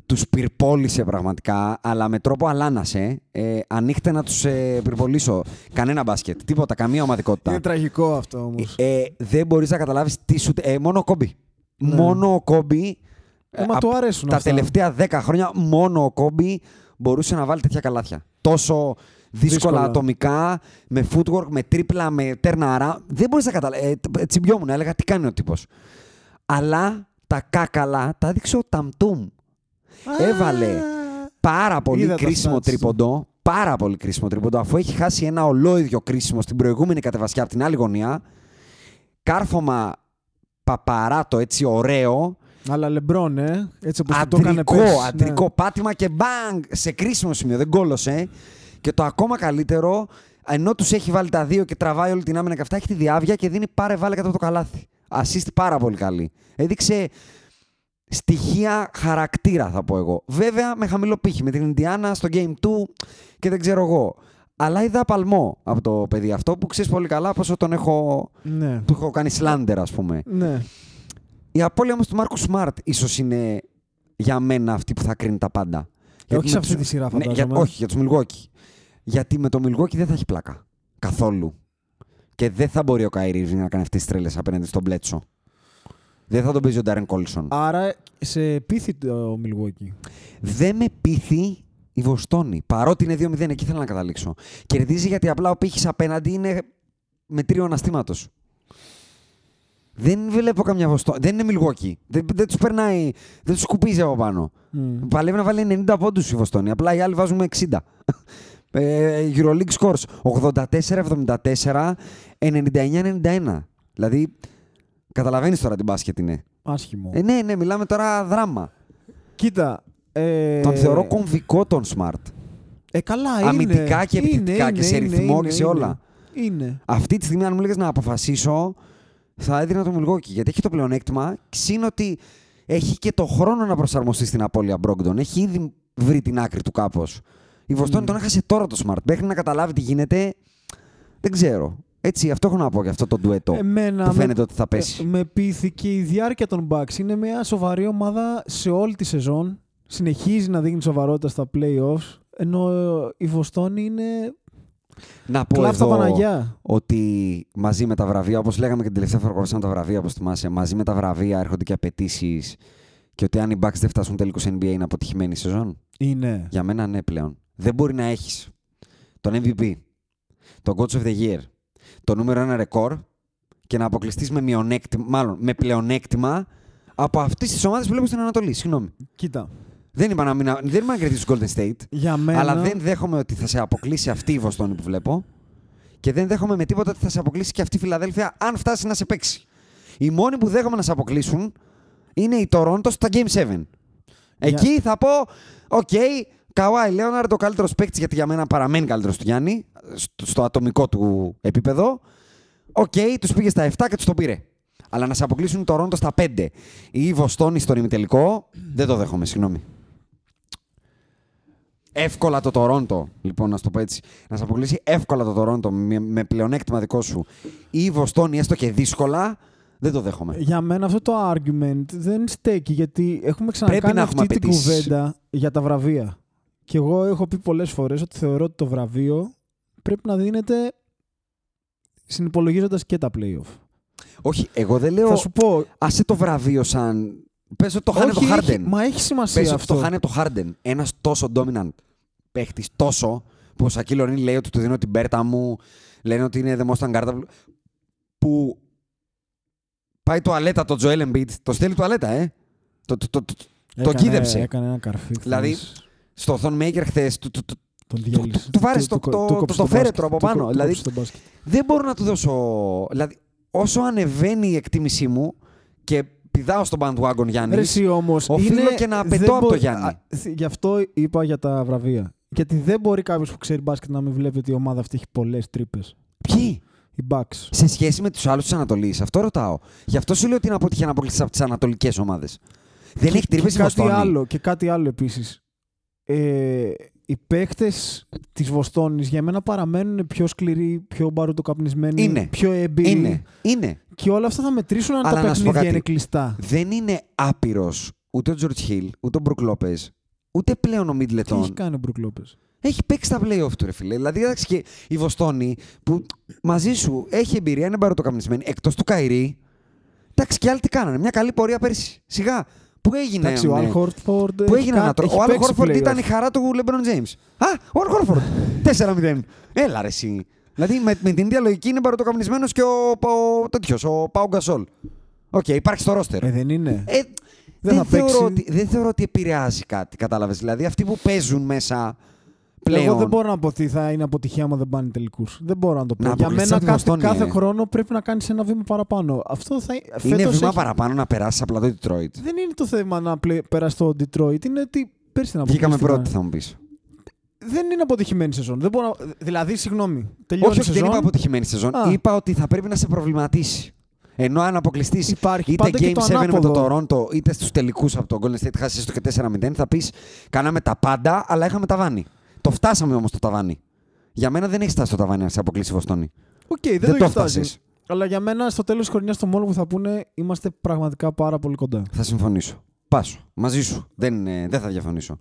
Τους πυρπόλησε πραγματικά, αλλά με τρόπο αλάνασε. Ε, ανοίχτε να τους ε, πυρπολίσω. Κανένα μπάσκετ, τίποτα, καμία ομαδικότητα. Είναι τραγικό αυτό όμως. Ε, δεν μπορείς να καταλάβεις τι σου... Ε, μόνο ο Κόμπι. Ναι. Μόνο ο Κόμπι... Ε, μα απ' του αρέσουν Τα αυτά. τελευταία 10 χρόνια μόνο ο Κόμπι μπορούσε να βάλει τέτοια καλάθια. Τόσο δύσκολα, Δύσκολα. ατομικά, με footwork, με τρίπλα, με τέρνα Δεν μπορείς να καταλάβεις. Ε, τσιμπιόμουν, έλεγα τι κάνει ο τύπος. Αλλά τα κάκαλα τα έδειξε ο Ταμτούμ. Έβαλε πάρα πολύ Είδα τα κρίσιμο stats του. τρίποντο. Πάρα πολύ κρίσιμο τρίποντο. Αφού έχει χάσει ένα ολόιδιο κρίσιμο στην προηγούμενη κατεβασιά από την άλλη γωνία. Κάρφωμα παπαράτο έτσι ωραίο. Αλλά Λεμπρόν, ε. Έτσι όπως του το έκανε Αντρικό, πέρσι, ναι. αντρικό πάτημα και μπανγκ σε κρίσιμο σημείο. Δεν κόλωσε. Και το ακόμα καλύτερο, ενώ τους έχει βάλει τα δύο και τραβάει όλη την άμυνα και αυτά, έχει τη διάβια και δίνει πάρε βάλε κάτω από το καλάθι. Ασίστη πάρα πολύ καλή. Έδειξε στοιχεία χαρακτήρα, θα πω εγώ. Βέβαια με χαμηλό πύχη, με την Ινδιάνα στο Game 2 και δεν ξέρω εγώ. Αλλά είδα παλμό από το παιδί αυτό που ξέρεις πολύ καλά πόσο τον έχω, Ναι. του έχω κάνει σλάντερ, ας πούμε. Ναι. Η απώλεια όμως του Μάρκου Σμαρτ ίσως είναι για μένα αυτή που θα κρίνει τα πάντα. όχι με σε αυτή τους- τη σειρά, Ναι, για- φαντάζομαι. όχι, για τους Μιλγόκι. Γιατί με το Μιλγόκι δεν θα έχει πλάκα. Καθόλου. Και δεν θα μπορεί ο Καϊρή να κάνει αυτές τις τρέλες απέναντι στον Μπλέτσο. Δεν θα τον παίζει ο Ντάρεν Κόλσον. Άρα σε πείθει το Milwaukee. Δεν με πείθει η Βοστόνη. Παρότι είναι 2-0, εκεί θέλω να καταλήξω. Κερδίζει γιατί απλά ο πύχης απέναντι είναι με τρίο αναστήματος. Δεν βλέπω καμιά Βοστόνη. Δεν είναι Milwaukee. Δεν, δεν τους περνάει, δεν τους σκουπίζει από πάνω. Μμ. Παλεύει να βάλει 90 πόντους η Βοστόνη. Απλά οι άλλοι βάζουν 60. Ε, Euroleague scores 84-74, 99-91. Δηλαδή, καταλαβαίνεις τώρα τι μπάσκετ είναι. Άσχημο. Ε, ναι, ναι, μιλάμε τώρα δράμα. Κοίτα. Ε, Τον θεωρώ κομβικό τον Smart. Ε, καλά, είναι. Αμυντικά και Είναι, επιθετικά είναι, και σε είναι, ρυθμό είναι, και σε είναι. όλα. Είναι. Αυτή τη στιγμή, αν μου έλεγε να αποφασίσω, θα έδινα το Μιλγόκι. Γιατί έχει το πλεονέκτημα, συν ότι έχει και το χρόνο να προσαρμοστεί στην απώλεια Μπρόγκτον. Έχει ήδη βρει την άκρη του κάπως. Η Βοστόνη Μμ. τον έχασε τώρα το Smart. Μέχρι να καταλάβει τι γίνεται, δεν ξέρω. Έτσι, αυτό έχω να πω για αυτό το ντουέτο Εμένα που με- φαίνεται ότι θα πέσει. Ε, με πείθηκε η διάρκεια των Bucks. Είναι μια σοβαρή ομάδα σε όλη τη σεζόν. Συνεχίζει να δείχνει σοβαρότητα στα playoffs. Ενώ ε, η Βοστόνη είναι να πω κλάφτα εδώ Παναγιά. ότι μαζί με τα βραβεία, όπως λέγαμε και την τελευταία φορά που γράψαμε τα βραβεία, όπως θυμάσαι, μαζί με τα βραβεία έρχονται και απαιτήσεις και ότι αν οι Bucks δεν φτάσουν τέλικο NBA είναι αποτυχημένη η σεζόν. Είναι. Για μένα ναι πλέον. Δεν μπορεί να έχεις τον MVP, τον Coach of the Year, το νούμερο ένα ρεκόρ και να αποκλειστείς με μειονέκτημα, μάλλον με πλεονέκτημα από αυτές τις ομάδες που βλέπω στην Ανατολή. Συγγνώμη. Κοίτα. Δεν είπα να, μην, δεν είπα να κερδίσει του Golden State, Για μένα. αλλά δεν δέχομαι ότι θα σε αποκλείσει αυτή η Βοστόνη που βλέπω και δεν δέχομαι με τίποτα ότι θα σε αποκλείσει και αυτή η Φιλαδέλφια αν φτάσει να σε παίξει. Οι μόνοι που δέχομαι να σε αποκλείσουν είναι οι Toronto στα Game 7. Εκεί θα πω, οκ, Kawhi Leonard ο καλύτερος παίκτης, γιατί για μένα παραμένει καλύτερος του Γιάννη, στο, στο ατομικό του επίπεδο. Οκ, τους πήγε στα 7 και τους το πήρε. Αλλά να σε αποκλείσουν το Toronto στα 5 ή η Βοστόνη στον ημιτελικό, δεν το δέχομαι, συγγνώμη. Εύκολα το Τορόντο, λοιπόν, να σου το πω έτσι. Να σε αποκλείσει εύκολα το Τορόντο με, με πλεονέκτημα δικό σου ή η Βοστόνη έστω και δύσκολα, δεν το δέχομαι. Για μένα αυτό το argument δεν στέκει γιατί έχουμε ξανακάνει να έχουμε αυτή την απαιτήσεις. κουβέντα για τα βραβεία. Και εγώ έχω πει πολλές φορές ότι θεωρώ ότι το βραβείο πρέπει να δίνεται συνυπολογίζοντας και τα playoff. Όχι, εγώ δεν λέω. Θα σου πω. Άσε το βραβείο σαν. Πες ότι το χάνει όχι, το έχει- Harden. μα έχει σημασία Πες ότι αυτό. το χάνει το Harden. Ένας τόσο dominant παίχτης, τόσο που ο Σακίλ Ορνή λέει ότι του δίνω την πέρτα μου, λένε ότι είναι the most unguardable. Που πάει τουαλέτα το Joel Embiid, το στέλνει τουαλέτα, ε. Το, το, το, το, το Έκανε- κίδεψε. Έκανε ένα καρφί. χθες. Δηλαδή, στο Thon Maker χθες του, του, του, Τον διέλυσε. του- του βάρεσε το- κο- το- του το- κόψε το τον φέρετρο μπάσκετ. από Του πάνω, κο- του δηλαδή- κόψε τον μπάσκετ. Δεν μπορώ να του δώσω. Δηλαδή, όσο ανεβαίνει η εκτίμησή μου και πηδάω στον bandwagon Γιάννης. Ρε εσύ όμως, οφείλω είναι- και να δεν απαιτώ από το μπορεί- Γιάννη. Α, θ- Γι' αυτό είπα για τα βραβεία. Γιατί δεν μπορεί κάποιος που ξέρει μπάσκετ να μην βλέπει ότι η ομάδα αυτή έχει πολλές τρύπες. Ποιοι; Οι Bucks. Σε σχέση με τους άλλους της Ανατολής. Αυτό ρωτάω. Γι' αυτό σου λέω ότι είναι αποτυχία να αποκλειστείς από τις ανατολικές ομάδες. Δεν έχει τρύπες και η κάτι Βοστόνη. άλλο, και κάτι άλλο επίσης. Ε, οι παίκτε της Βοστόνης για μένα παραμένουν πιο σκληροί, πιο μπαρουτοκαπνισμένοι, Είναι. πιο έμπειροι. Είναι. Είναι. Και όλα αυτά θα μετρήσουν αν Αλλά τα να σου πω παιχνίδια κάτι. είναι κλειστά. Δεν είναι άπειρος ούτε ο George Hill, ούτε ο Brook Lopez, ούτε πλέον ο Τι Μίτλετον. έχει κάνει ο Brook Lopez. Έχει παίξει τα playoff του, ρε φίλε. Δηλαδή, εντάξει, και η Βοστόνη που μαζί σου έχει εμπειρία, είναι μπαρουτοκαπνισμένη, εκτός του Kyrie. Εντάξει, και άλλοι τι κάνανε. Μια καλή πορεία πέρσι. Σιγά. Πού έγινε. Εντάξει, ο ναι, Al Horford. Πού έγινε ανατροπή. Ο Al Horford ήταν η χαρά του LeBron James. Α, ο Al Horford. 4-0. Έλα, ρε, εσύ. Δηλαδή, με, με την ίδια λογική είναι μπαρουτοκαπνισμένο και ο, ο, τέτοιος, ο Pau Gasol. Οκ, υπάρχει στο ρόστερ. Ε, δεν είναι. Ε, Δεν δεν, θα θεωρώ παίξει. ότι, δεν θεωρώ ότι επηρεάζει κάτι, κατάλαβες. Δηλαδή, αυτοί που παίζουν μέσα πλέον. Εγώ δεν μπορώ να πω ότι θα είναι αποτυχία άμα δεν πάνε τελικούς. Δεν μπορώ να το πω. Να Για αποκλειστείς μένα από τη κάθε, Βοστόνη, κάθε ε. χρόνο πρέπει να κάνεις ένα βήμα παραπάνω. Αυτό θα είναι φέτος βήμα έχει- παραπάνω να περάσεις απλά το Detroit. Δεν είναι το θέμα να πλε... περάσεις το Detroit. Είναι ότι πέρσι να Βγήκαμε αποκλείστηκαν. πρώτοι, θα μου πεις. Δεν είναι αποτυχημένη σεζόν. Δεν μπορώ να... Δηλαδή, συγγνώμη. Τελειώνει Όχι, η όχι, δεν σεζόν. είπα αποτυχημένη σεζόν. Α. Είπα ότι θα πρέπει να σε προβληματίσει. Ενώ αν αποκλειστείς Υπάρχει είτε πάντα και Game το 7 με το ανάποδο. Toronto, είτε στους τελικούς από το Golden State, χάσει το και 4-0, θα πεις κάναμε τα πάντα, αλλά είχαμε ταβάνι. Το φτάσαμε όμως το ταβάνι. Για μένα δεν έχει φτάσει το ταβάνι να σε αποκλείσει η Βοστόνη. Οκ, δεν, Δεν το το έχει φτάσει. έφτασες. Αλλά για μένα στο τέλος της χρονιάς το μόνο που θα πούνε είμαστε πραγματικά πάρα πολύ κοντά. Θα συμφωνήσω. Πάσο. Μαζί σου. Δεν, ε, δεν θα διαφωνήσω.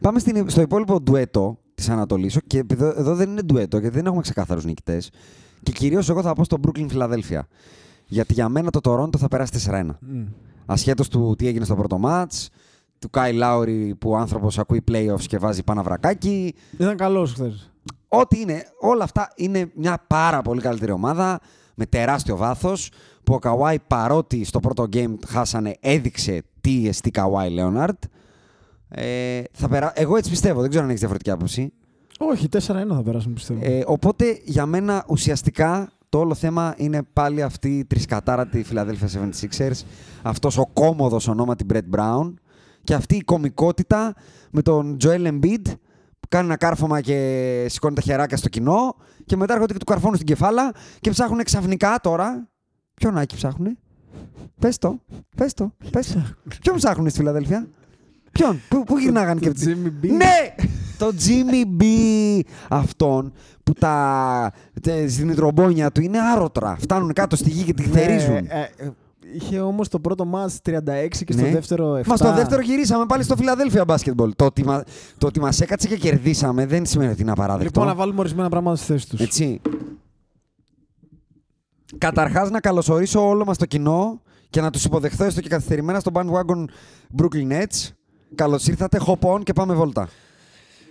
Πάμε στην, στο υπόλοιπο ντουέτο της Ανατολής. Και εδώ, εδώ δεν είναι ντουέτο, γιατί δεν έχουμε ξεκάθαρους νικητές. Και κυρίως εγώ θα πω στο Brooklyn Philadelphia. Γιατί για μένα το Toronto θα περάσει 4-1. Μμ. Ασχέτως του τι έγινε στο πρώτο μάτ, του Κάι Λάουρι που ο άνθρωπος ακούει playoffs και βάζει πάνω βρακάκι. Ήταν καλός χθες. Ό,τι είναι, όλα αυτά είναι μια πάρα πολύ καλύτερη ομάδα με τεράστιο βάθος. Που ο Καουάι παρότι στο πρώτο game χάσανε, έδειξε τι εστί Καουάι Λέοναρντ. Ε, θα περά... Εγώ έτσι πιστεύω, δεν ξέρω αν έχεις διαφορετική άποψη. Όχι, 4-1 θα περάσουν πιστεύω. Ε, οπότε για μένα ουσιαστικά το όλο θέμα είναι πάλι αυτή η τρισκατάρατη Philadelphia 76ers, αυτός ο κόμοδος ονόματι Brett Brown και αυτή η κομικότητα με τον Joel Embiid που κάνει ένα κάρφωμα και σηκώνει τα χεράκια στο κοινό και μετά έρχονται και του καρφώνουν στην κεφάλα και ψάχνουν ξαφνικά τώρα. Ποιον Άκη ψάχνουνε; Πες το, πες το, πες το. Ποιον ψάχνουνε στη Φιλαδέλφια; Ποιον, πού, πού γυρνάγαν και Το Jimmy B. Ναι! Το Jimmy B αυτόν που τα τε- στην τρομπόνια του είναι άρωτρα. Φτάνουν κάτω στη γη και τη θερίζουν. Ναι, ε, ε, είχε όμως το πρώτο μάτς 36 και στο Ναι. δεύτερο 7. Μα στο δεύτερο γυρίσαμε πάλι στο Φιλαδέλφια μπάσκετμπολ. Το ότι, μα, το ότι μας έκατσε και κερδίσαμε δεν σημαίνει ότι είναι απαράδεκτο. Λοιπόν, να βάλουμε ορισμένα πράγματα στη θέση τους. Έτσι. Καταρχάς να καλωσορίσω όλο μας το κοινό και να τους υποδεχθώ έστω και καθυστερημένα στο bandwagon Brooklyn Nets. Καλώς ήρθατε, hop on και πάμε βόλτα.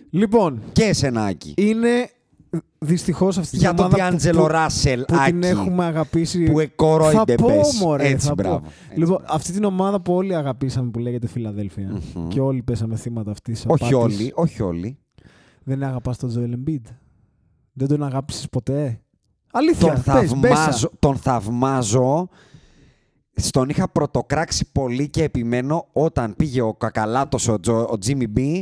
Λοιπόν, Και εσένα, Άκη. είναι δυστυχώς αυτή Για την τον ομάδα που- Διάντζελο που- Ράσελ, που την Άκη. έχουμε αγαπήσει. Που θα εκορόιντεμπες. πω, μωρέ, Έτσι, θα μπράβο. πω. Έτσι, λοιπόν, μπράβο. αυτή την ομάδα που όλοι αγαπήσαμε που λέγεται Φιλαδέλφια Μμμ. και όλοι πέσαμε θύματα αυτής της Όχι όλοι, όχι όλοι. Δεν αγαπάς τον Τζοέλ Embiid; Δεν τον αγάπησες ποτέ; Αλήθεια. Τον πες, μπέσα. θαυμάζω, τον θαυμάζω. Στον είχα πρωτοκράξει πολύ και επιμένω όταν πήγε ο κακαλάτος ο, Τζο, ο Jimmy B,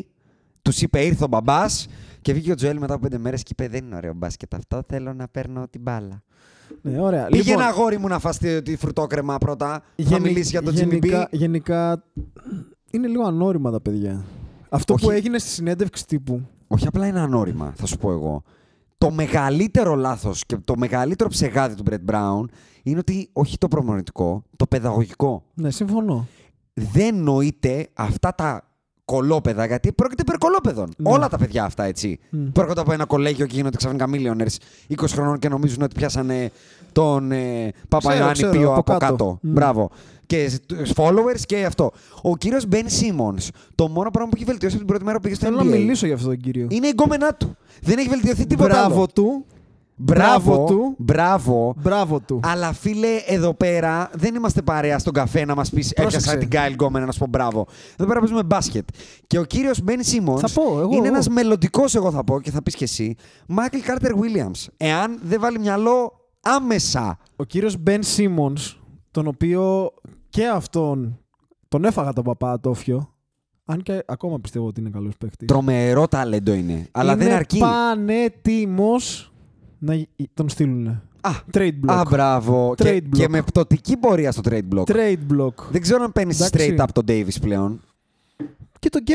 τους είπε ήρθε ο μπαμπάς και βγήκε ο Τζοέλ μετά από πέντε μέρες και είπε δεν είναι ωραίο μπάσκετ αυτό, θέλω να παίρνω την μπάλα. Ναι, ωραία. Πήγαινε λοιπόν, αγόρι μου να φας τη, τη φρουτόκρεμα πρώτα, θα γενι- μιλήσει για τον Jimmy B. γενικά, γενικά είναι λίγο ανώριμα τα παιδιά. Αυτό Όχι. που έγινε στη συνέντευξη τύπου. Όχι απλά είναι ανώριμα, θα σου πω εγώ. Το μεγαλύτερο λάθος και το μεγαλύτερο ψεγάδι του Brett Brown είναι ότι όχι το προμονητικό, το παιδαγωγικό. Ναι, συμφωνώ. δεν νοείται αυτά τα κολόπεδα, γιατί πρόκειται περί κολόπεδων. Ναι. Όλα τα παιδιά αυτά, έτσι. Μμ. Προέρχονται από ένα κολέγιο και γίνονται ξαφνικά millionaires 20 χρονών και νομίζουν ότι πιάσανε τον ε, Παπαϊωάννη ξέρω, Πίο από από, κάτω. κάτω. Μμ. Μπράβο. Και στους followers και αυτό. Ο κύριος Ben Simmons, το μόνο πράγμα που έχει βελτιώσει από την πρώτη μέρα που πήγε στο Θέλω NBA να μιλήσω για αυτόν τον κύριο. είναι η γκόμενά του. Δεν έχει βελτιωθεί τίποτα Μπράβο άλλο. του. Μπράβο, Μπράβο του. Μπράβο. Μπράβο του. Αλλά φίλε, εδώ πέρα δεν είμαστε παρέα στον καφέ να μας πεις Πρόσεξε. Έπιασα την Kylie γκόμενα να σου πω μπράβο. Εδώ πέρα παίζουμε μπάσκετ. Και ο κύριος Ben Simmons Θα πω, εγώ, είναι εγώ. ένας μελλοντικός, εγώ θα πω και θα πεις κι εσύ, Michael Carter Williams. Εάν δεν βάλει μυαλό άμεσα. Ο κύριος Ben Simmons, τον οποίο και αυτόν τον έφαγα τον παπά τόφιο, αν και ακόμα πιστεύω ότι είναι καλός παίκτης. Τρομερό ταλέντο είναι. Αλλά είναι δεν αρκεί. πανέτοιμος να γι- τον στείλουν. Α, Trade block. α, μπράβο. Και, Trade block. και με πτωτική πορεία στο trade block. Trade block. Δεν ξέρω αν παίρνεις Εντάξει. straight up τον Davis πλέον. Και τον Kemba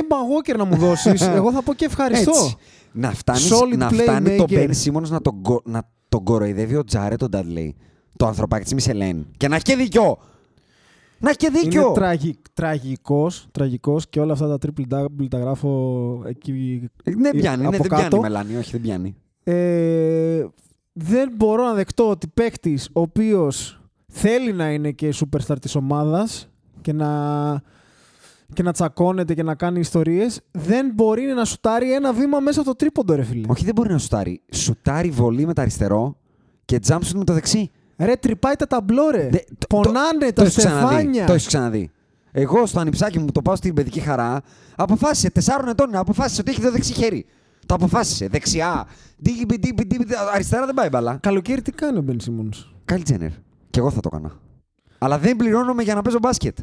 Walker να μου δώσεις, εγώ θα πω και ευχαριστώ. Έτσι. Να φτάνει, Solid να φτάνει το playmaker. Ben Simmons να τον, κο- να τον κοροϊδεύει ο Τζάρε τον Dudley. Το ανθρωπάκι της Μισελέν. Και να έχει και δίκιο. Να έχει και δίκιο. Είναι τραγι, τραγικός, τραγικός και όλα αυτά τα triple double τα γράφω εκεί Ε, Δεν πιάνει, από ναι, δεν πιάνει κάτω. η Μελάνη. Όχι, δεν πιάνει. Ε, δεν μπορώ να δεκτώ ότι παίκτης ο οποίος θέλει να είναι και superstar της ομάδας και να, και να τσακώνεται και να κάνει ιστορίες δεν μπορεί να σουτάρει ένα βήμα μέσα από το τρίποντο ρε φίλε. Όχι, δεν μπορεί να σουτάρει. Σουτάρει βολή με το αριστερό και jump shoot με το δεξί. Ρε τρυπάει τα ταμπλό ρε. Δε- το- Πονάνε το τα έχεις ξαναδεί. στεφάνια. Το έχεις ξαναδεί. Εγώ στο ανιψάκι μου που το πάω στην παιδική χαρά, αποφάσισε, τεσσάρων ετών, αποφάσισε ότι έχει το δεξί χέρι. Το αποφάσισε. Δεξιά. Ντίγιμπι, ντίγιμπι, ντίγιμπι, αριστερά δεν πάει μπαλά. Καλοκαίρι τι κάνει ο Ben Simmons. Kylie Jenner. Και εγώ θα το έκανα. Αλλά δεν πληρώνομαι για να παίζω μπάσκετ.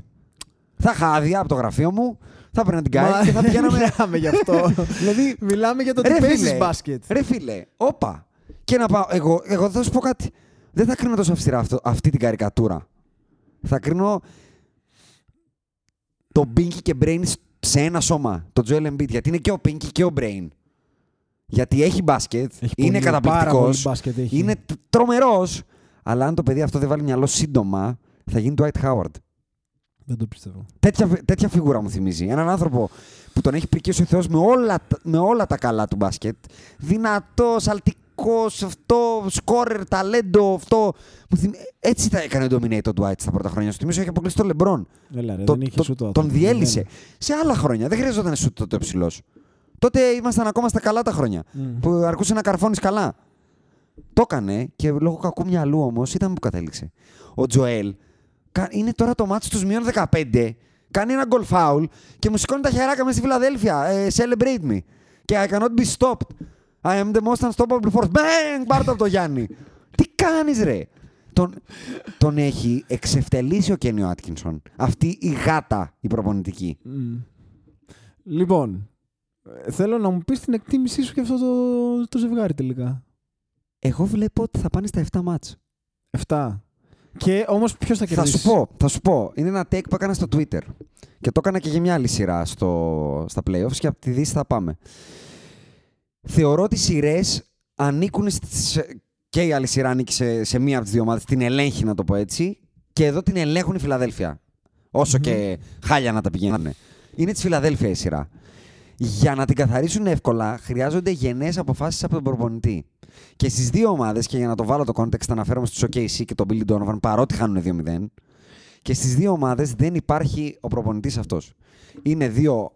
Θα είχα άδεια από το γραφείο μου, θα έπαιρνα την Kylie και θα πηγαίναμε. Μιλάμε γι' αυτό. δηλαδή, Μιλάμε για το ότι ρε παίζεις φίλε, μπάσκετ. Ρε φίλε, όπα. Και να πάω. Εγώ, εγώ θα σου πω κάτι. Δεν θα κρίνω τόσο αυστηρά αυτό, αυτή την καρικατούρα. Θα κρίνω το Binky και Brain σε ένα σώμα. Το Joel Embiid. Γιατί είναι και ο Binky και ο Brain. Γιατί έχει μπάσκετ, Έχει είναι πολύ- πάρα καταπληκτικός. πολύ μπάσκετ έχει. Είναι τρομερός. Αλλά αν το παιδί αυτό δεν βάλει μυαλό σύντομα, θα γίνει Dwight Howard. Δεν το πιστεύω. Τέτοια, τέτοια φιγούρα μου θυμίζει. Έναν άνθρωπο που τον έχει πρικήσει ο Θεός με, όλα, τα- με όλα τα καλά του μπάσκετ. Δυνατός, αλτικός, αυτό, σκόρερ, ταλέντο, αυτό. Μου θυμ... Έτσι τα έκανε dominate τον Dwight στα πρώτα χρόνια. Στο θυμίζω έχει αποκλείσει τον Λεμπρόν. Έλα ρε, Το- δεν είχε το- σούτο. τον αυτό. διέλυσε. Δεν. Σε άλλα χρόνια. Δεν χρειαζόταν σου τότε ο ψηλό. Τότε ήμασταν ακόμα στα καλά τα χρόνια. Μμ. Που αρκούσε να καρφώνεις καλά. Το έκανε και λόγω κακού μυαλού όμως ήταν που κατέληξε. Ο Τζοέλ κα- είναι τώρα το μάτι τους μείον 15. Κάνει ένα γκολ φάουλ και μου σηκώνει τα χεράκια μέσα στη Φιλαδέλφια. Ε, celebrate me. Και I cannot be stopped. I am the most unstoppable force. Bang! Πάρ' το από το Γιάννη. Τι κάνεις ρε; Τον, τον έχει εξευτελίσει ο Κένιο Άτκινσον. Αυτή η γάτα η προπονητική. Μμ. Λοιπόν, ε, θέλω να μου πεις την εκτίμησή σου για αυτό το, το ζευγάρι τελικά. Εγώ βλέπω ότι θα πάνε στα 7 μάτς. 7. Και όμως ποιος θα Θα κερδίσει; σου πω, θα σου πω. Είναι ένα take που έκανα στο Twitter. Και το έκανα και για μια άλλη σειρά στο, στα playoffs και από τη Δύση θα πάμε. Θεωρώ ότι οι σειρές ανήκουν στις, και η άλλη σειρά ανήκει σε, σε μία από τις δύο ομάδες. Την ελέγχει, να το πω έτσι. Και εδώ την ελέγχουν η Φιλαδέλφια. Όσο και χάλια να τα πηγαίνουν. Είναι της Φιλαδέλφια η σειρά. Για να την καθαρίσουν εύκολα, χρειάζονται γενναίες αποφάσεις από τον προπονητή. Και στις δύο ομάδες, και για να το βάλω το context, αναφέρομαι στους OKC και τον Billy Donovan, παρότι χάνουν 2-0. Και στις δύο ομάδες δεν υπάρχει ο προπονητής αυτός. Είναι δύο.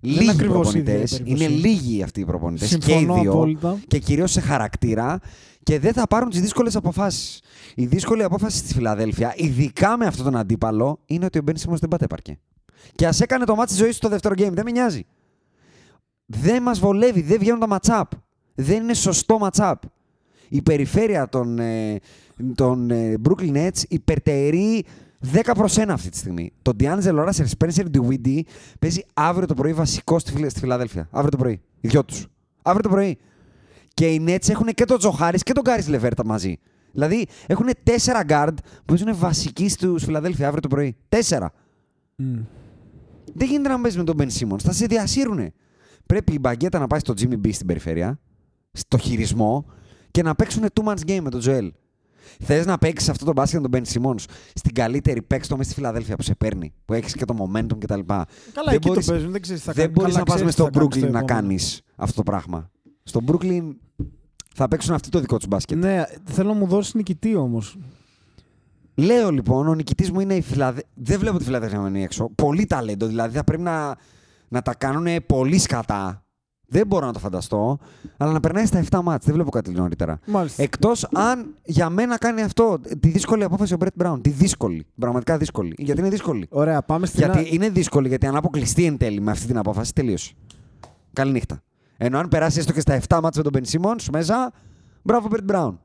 είναι Λίγοι ακριβώς η ίδια η προπονητέ. περίπτωση. Είναι λίγοι αυτοί οι προπονητές. Και οι Συμφωνώ δύο. απόλυτα. Και κυρίως σε χαρακτήρα. Και δεν θα πάρουν τις δύσκολες αποφάσεις. Η δύσκολη απόφαση στη Φιλαδέλφια, ειδικά με αυτόν τον αντίπαλο, είναι ότι ο Μπεν Σίμονς δεν πατέπαρκε. Και ας έκανε το μάτι τη ζωής του στο δεύτερο game. Δεν με νοιάζει. Δεν μας βολεύει. Δεν βγαίνουν τα ματσάπ. Δεν είναι σωστό ματσάπ. Η περιφέρεια των, ε, των ε, Brooklyn Nets υπερτερεί 10 προς 1 αυτή τη στιγμή. Το D'Angelo Russell Spencer DeWindy παίζει αύριο το πρωί βασικό στη, Φιλα- στη Φιλαδέλφια. Αύριο το πρωί. Οι δυο τους. Αύριο το πρωί. Και οι Nets έχουν και τον Τζοχάρης και τον Κάρις Λεβέρτα μαζί. Δηλαδή έχουν τέσσερα guard που παίζουν βασικοί στους Φιλαδέλφια αύριο το πρωί. Τέσσερα. Μμ. Δεν γίνεται να παίζεις με τον Ben Simmons. Θα σε διασύρουνε. Πρέπει η μπαγκέτα να πάει στο Jimmy B στην περιφέρεια, στο χειρισμό και να παίξουν two man's game με τον Joel. Θες να παίξεις αυτό το μπάσκετ με τον Ben Simmons στην καλύτερη παίξη το μέσα στη Φιλαδέλφια που σε παίρνει, που έχεις και το momentum κτλ. Καλά, Δεν εκεί μπορείς- το παίζουν. Δεν ξέρεις τι θα Δεν κάνει. μπορείς Καλά, να πας ξέρεις μες τι στο θα κάνεις Brooklyn να επόμενο. κάνεις αυτό το πράγμα. Στο Brooklyn θα παίξουν αυτοί το δικό τους μπάσκετ. Ναι, θέλω να μου δώσεις νικητή όμως. Λέω λοιπόν, ο νικητής μου είναι η Φιλαδέλφια. Δεν βλέπω τη Φιλαδέλφια να μένει έξω. Πολύ ταλέντο. Δηλαδή θα πρέπει να, να τα κάνουν πολύ σκατά. Δεν μπορώ να το φανταστώ, αλλά να περνάει στα 7 μάτς. Δεν βλέπω κάτι νωρίτερα. Μάλιστα. Εκτός αν για μένα κάνει αυτό τη δύσκολη απόφαση ο Μπρέτ Μπράουν. Τη δύσκολη. Πραγματικά δύσκολη. Γιατί είναι δύσκολη. Ωραία, πάμε στην. Γιατί είναι δύσκολη, γιατί αν αποκλειστεί εν τέλει με αυτή την απόφαση, τελείωσε. Καληνύχτα. Ενώ αν περάσει έστω και στα 7 μάτς με τον Μπεν Σίμονς μέσα, μπράβο Μπρέτ Μπράουν.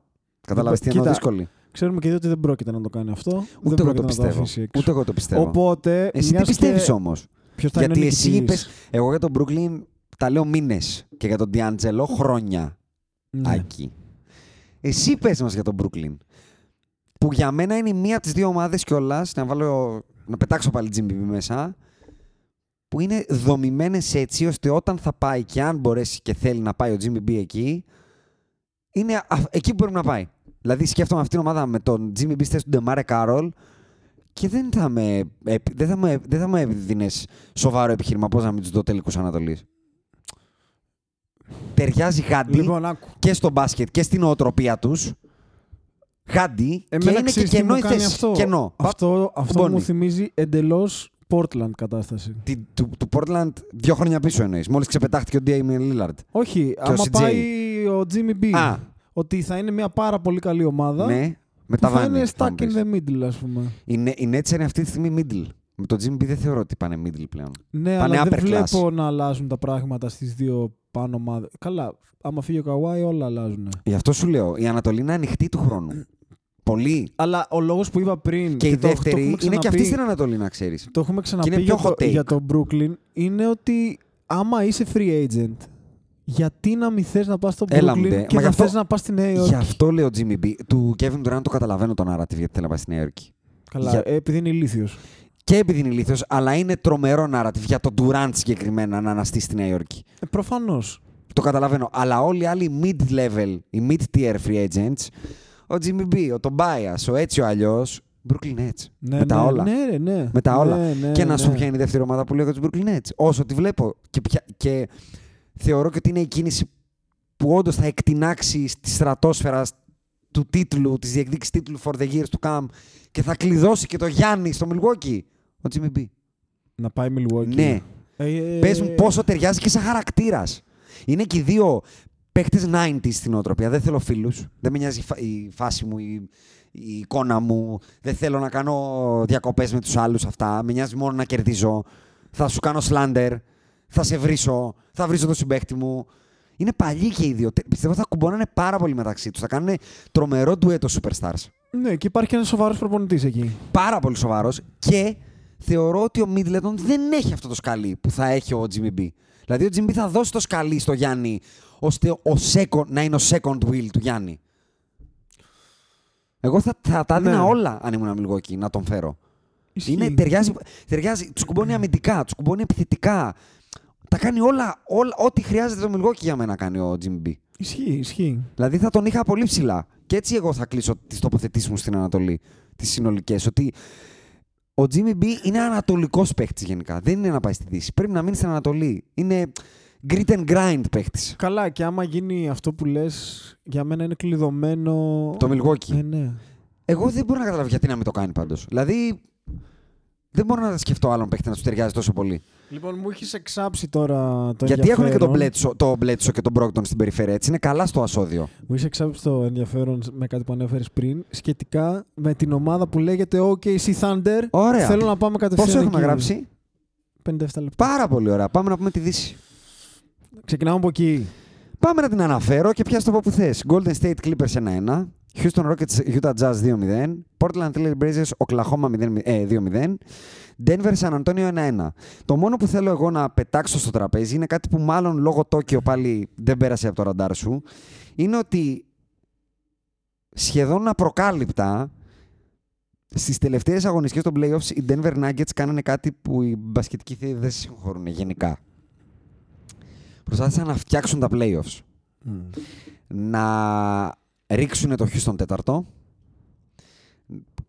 Κατάλαβε τι εννοώ Κοίτα, δύσκολη. Ξέρουμε και δύο ότι δεν πρόκειται να το κάνει αυτό. δεν Ούτε εγώ πρόκειται το να πιστεύω. αφήσει έξω. Ούτε εγώ το πιστεύω. Οπότε. Εσύ τι μιας πιστεύεις και- όμως; Ποιος θα είναι Γιατί ο εσύ είπες. νικητής. Εγώ για τον Brooklyn τα λέω μήνες. Και για τον D'Angelo χρόνια. Ναι. Άκη. Εσύ πες μας για τον Brooklyn. Που για μένα είναι η μία από τις δύο ομάδες κιόλας, να, βάλω, να πετάξω πάλι Jimmy B μέσα, που είναι δομημένες έτσι ώστε όταν θα πάει και αν μπορέσει και θέλει να πάει ο Jimmy B εκεί, είναι α- εκεί που πρέπει να πάει. Δηλαδή σκέφτομαι αυτήν την ομάδα με τον Jimmy B στη θέση του Ντεμάρε Κάρολ και δεν θα με, επ- δεν θα με, δεν θα με έδινες σοβαρό επιχείρημα πώς να μην τους δω τελικούς Ανατολής. Ταιριάζει γάντι Λοιπόν, άκου. και στο μπάσκετ και στην νοοτροπία τους. Γάντι και Εμένα είναι και ξέρεις τι κενό μου η κάνει θέση. αυτό; Κενό; Αυτό, αυτό κουμπώνει. μου θυμίζει εντελώς Portland κατάσταση. Τη- του, του Portland δύο χρόνια πίσω εννοείς. Μόλις ξεπετάχτηκε ο Damian Lillard. Όχι, ο άμα CJ. πάει ο Jimmy B. Α. Ότι θα είναι μια πάρα πολύ καλή ομάδα. Ναι, με που τα θα είναι βάνη. θα stuck μου in πεις. the middle, ας πούμε. Οι, Νε- οι Nets είναι αυτή τη στιγμή middle. Με το Jimmy B δεν θεωρώ ότι πάνε middle πλέον. Ναι, Πάνε αλλά δεν upper class. βλέπω να αλλάζουν τα πράγματα στις δύο πάνω ομάδες. Καλά, άμα φύγει ο Καουάι, όλα αλλάζουν. Γι' αυτό σου λέω, η Ανατολή είναι ανοιχτή του χρόνου. Πολύ. Αλλά ο λόγος που είπα πριν. Και η το- το δεύτερη έχουμε είναι και αυτή ξαναπεί- στην Ανατολή, να ξέρεις. Το έχουμε ξαναπεί είναι για, πιο το, hot take. για το Brooklyn. Είναι ότι άμα είσαι free agent, γιατί να μην θες να πας στο Έλα μου, Brooklyn ντε. και Μα να γι' αυτό- θες να πας στη Νέα Υόρκη; Γι' αυτό λέω Jimmy B. Του Kevin Durant το καταλαβαίνω το narrative γιατί θέλει να πάει στη Νέα Υόρκη. Καλά, για- ε, επειδή είναι ηλίθιος. Και επειδή είναι ηλίθιος, αλλά είναι τρομερό narrative για τον Durant συγκεκριμένα να αναστεί στη Νέα Υόρκη. Ε, προφανώς. Το καταλαβαίνω. Αλλά όλοι οι άλλοι mid-level, οι mid-tier free agents, ο Jimmy B, ο Tobias, ο έτσι ο αλλιώς, Brooklyn Nets. Ναι, με τα ναι, όλα. Ναι, ρε, ναι. Με τα όλα. Ναι, ναι, και να ναι. σου ποια είναι η δεύτερη ομάδα που λέω για του Brooklyn Nets. Όσο τη βλέπω. Και, ποια- και θεωρώ και ότι είναι η κίνηση που όντως θα εκτινάξει στη στρατόσφαιρα του τίτλου, της διεκδίκησης τίτλου for the years to come και θα κλειδώσει και το Γιάννη στο Milwaukee. Ο Jimmy B. Να πάει Milwaukee. Ναι. Ε, ε, Πες μου πόσο ταιριάζει και σαν χαρακτήρας. Είναι και οι δύο παίχτε 90s στην οτροπία. Δεν θέλω φίλους. Δεν με νοιάζει η φα- η φάση μου, η, η εικόνα μου. Δεν θέλω να κάνω διακοπές με τους άλλους αυτά. Με νοιάζει μόνο να κερδίζω. Θα σου κάνω σλάντερ. Θα σε βρίσω. Θα βρίσω το συμπέχτη μου. Είναι παλιοί και οι δύο. Τε- Πιστεύω θα κουμπώνανε πάρα πολύ μεταξύ τους. Θα κάνουν τρομερό ντουέτο superstars. Ναι, και υπάρχει και ένας σοβαρός προπονητής εκεί. Πάρα πολύ σοβαρός και θεωρώ ότι ο Μίτλετον δεν έχει αυτό το σκαλί που θα έχει ο Jimmy B. Δηλαδή ο Jimmy B θα δώσει το σκαλί στο Γιάννη ώστε ο second, να είναι ο second wheel του Γιάννη. Εγώ θα, θα τα έδινα Ναι. όλα αν ήμουν Milwaukee να τον φέρω. Ισχύει. Είναι, ταιριάζει, ταιριάζει, τους κουμπώνει αμυντικά, τους κουμπώνει επιθετικά. Τα κάνει όλα, όλα, ό,τι χρειάζεται το Milwaukee για μένα κάνει ο Jimmy B. Ισχύει, ισχύει. Δηλαδή θα τον είχα πολύ ψηλά. Και έτσι εγώ θα κλείσω τις τοποθετήσεις μου στην Ανατολή, τις συνολικές. Ότι ο Jimmy B είναι ανατολικός παίχτη γενικά. Δεν είναι να πάει στη Δύση. Πρέπει να μείνει στην Ανατολή. Είναι grit and grind παίχτη. Καλά, και άμα γίνει αυτό που λες, για μένα είναι κλειδωμένο. Το Milwaukee. Ε, ναι. Εγώ δεν μπορώ να καταλάβω γιατί να μην το κάνει πάντως. Δηλαδή δεν μπορώ να σκεφτώ άλλον παίχτη να του ταιριάζει τόσο πολύ. Λοιπόν, μου έχεις εξάψει τώρα το γιατί έχουν και τον ενδιαφέρον. Bledsoe, το Bledsoe και τον Brockton στην περιφέρεια. Έτσι είναι καλά στο ασώδιο. Μου είσαι εξάψει το ενδιαφέρον με κάτι που ανέφερες πριν σχετικά με την ομάδα που λέγεται OKC Thunder. Ωραία. Θέλω να πάμε κατευθείαν. Πόσο έχουμε εκεί. γράψει; 57 λεπτά. Πάρα πολύ ωραία. Πάμε να πούμε τη Δύση. Ξεκινάμε από εκεί. Πάμε να την αναφέρω και πιάσ' το από που θες. Golden State Clippers 1-1. Houston Rockets Utah Jazz 2-0. Portland Trail Blazers Oklahoma 0, ε, 2-0. Denver San Antonio 1-1. Το μόνο που θέλω εγώ να πετάξω στο τραπέζι είναι κάτι που μάλλον λόγω Τόκιο πάλι δεν πέρασε από το ραντάρ σου. Είναι ότι σχεδόν απροκάλυπτα στις τελευταίες αγωνιστικές των playoffs οι Denver Nuggets κάνανε κάτι που οι μπασκετικοί θεοί δεν συγχωρούν γενικά. Προσπάθησαν να φτιάξουν τα playoffs να ρίξουν το Houston τέταρτο,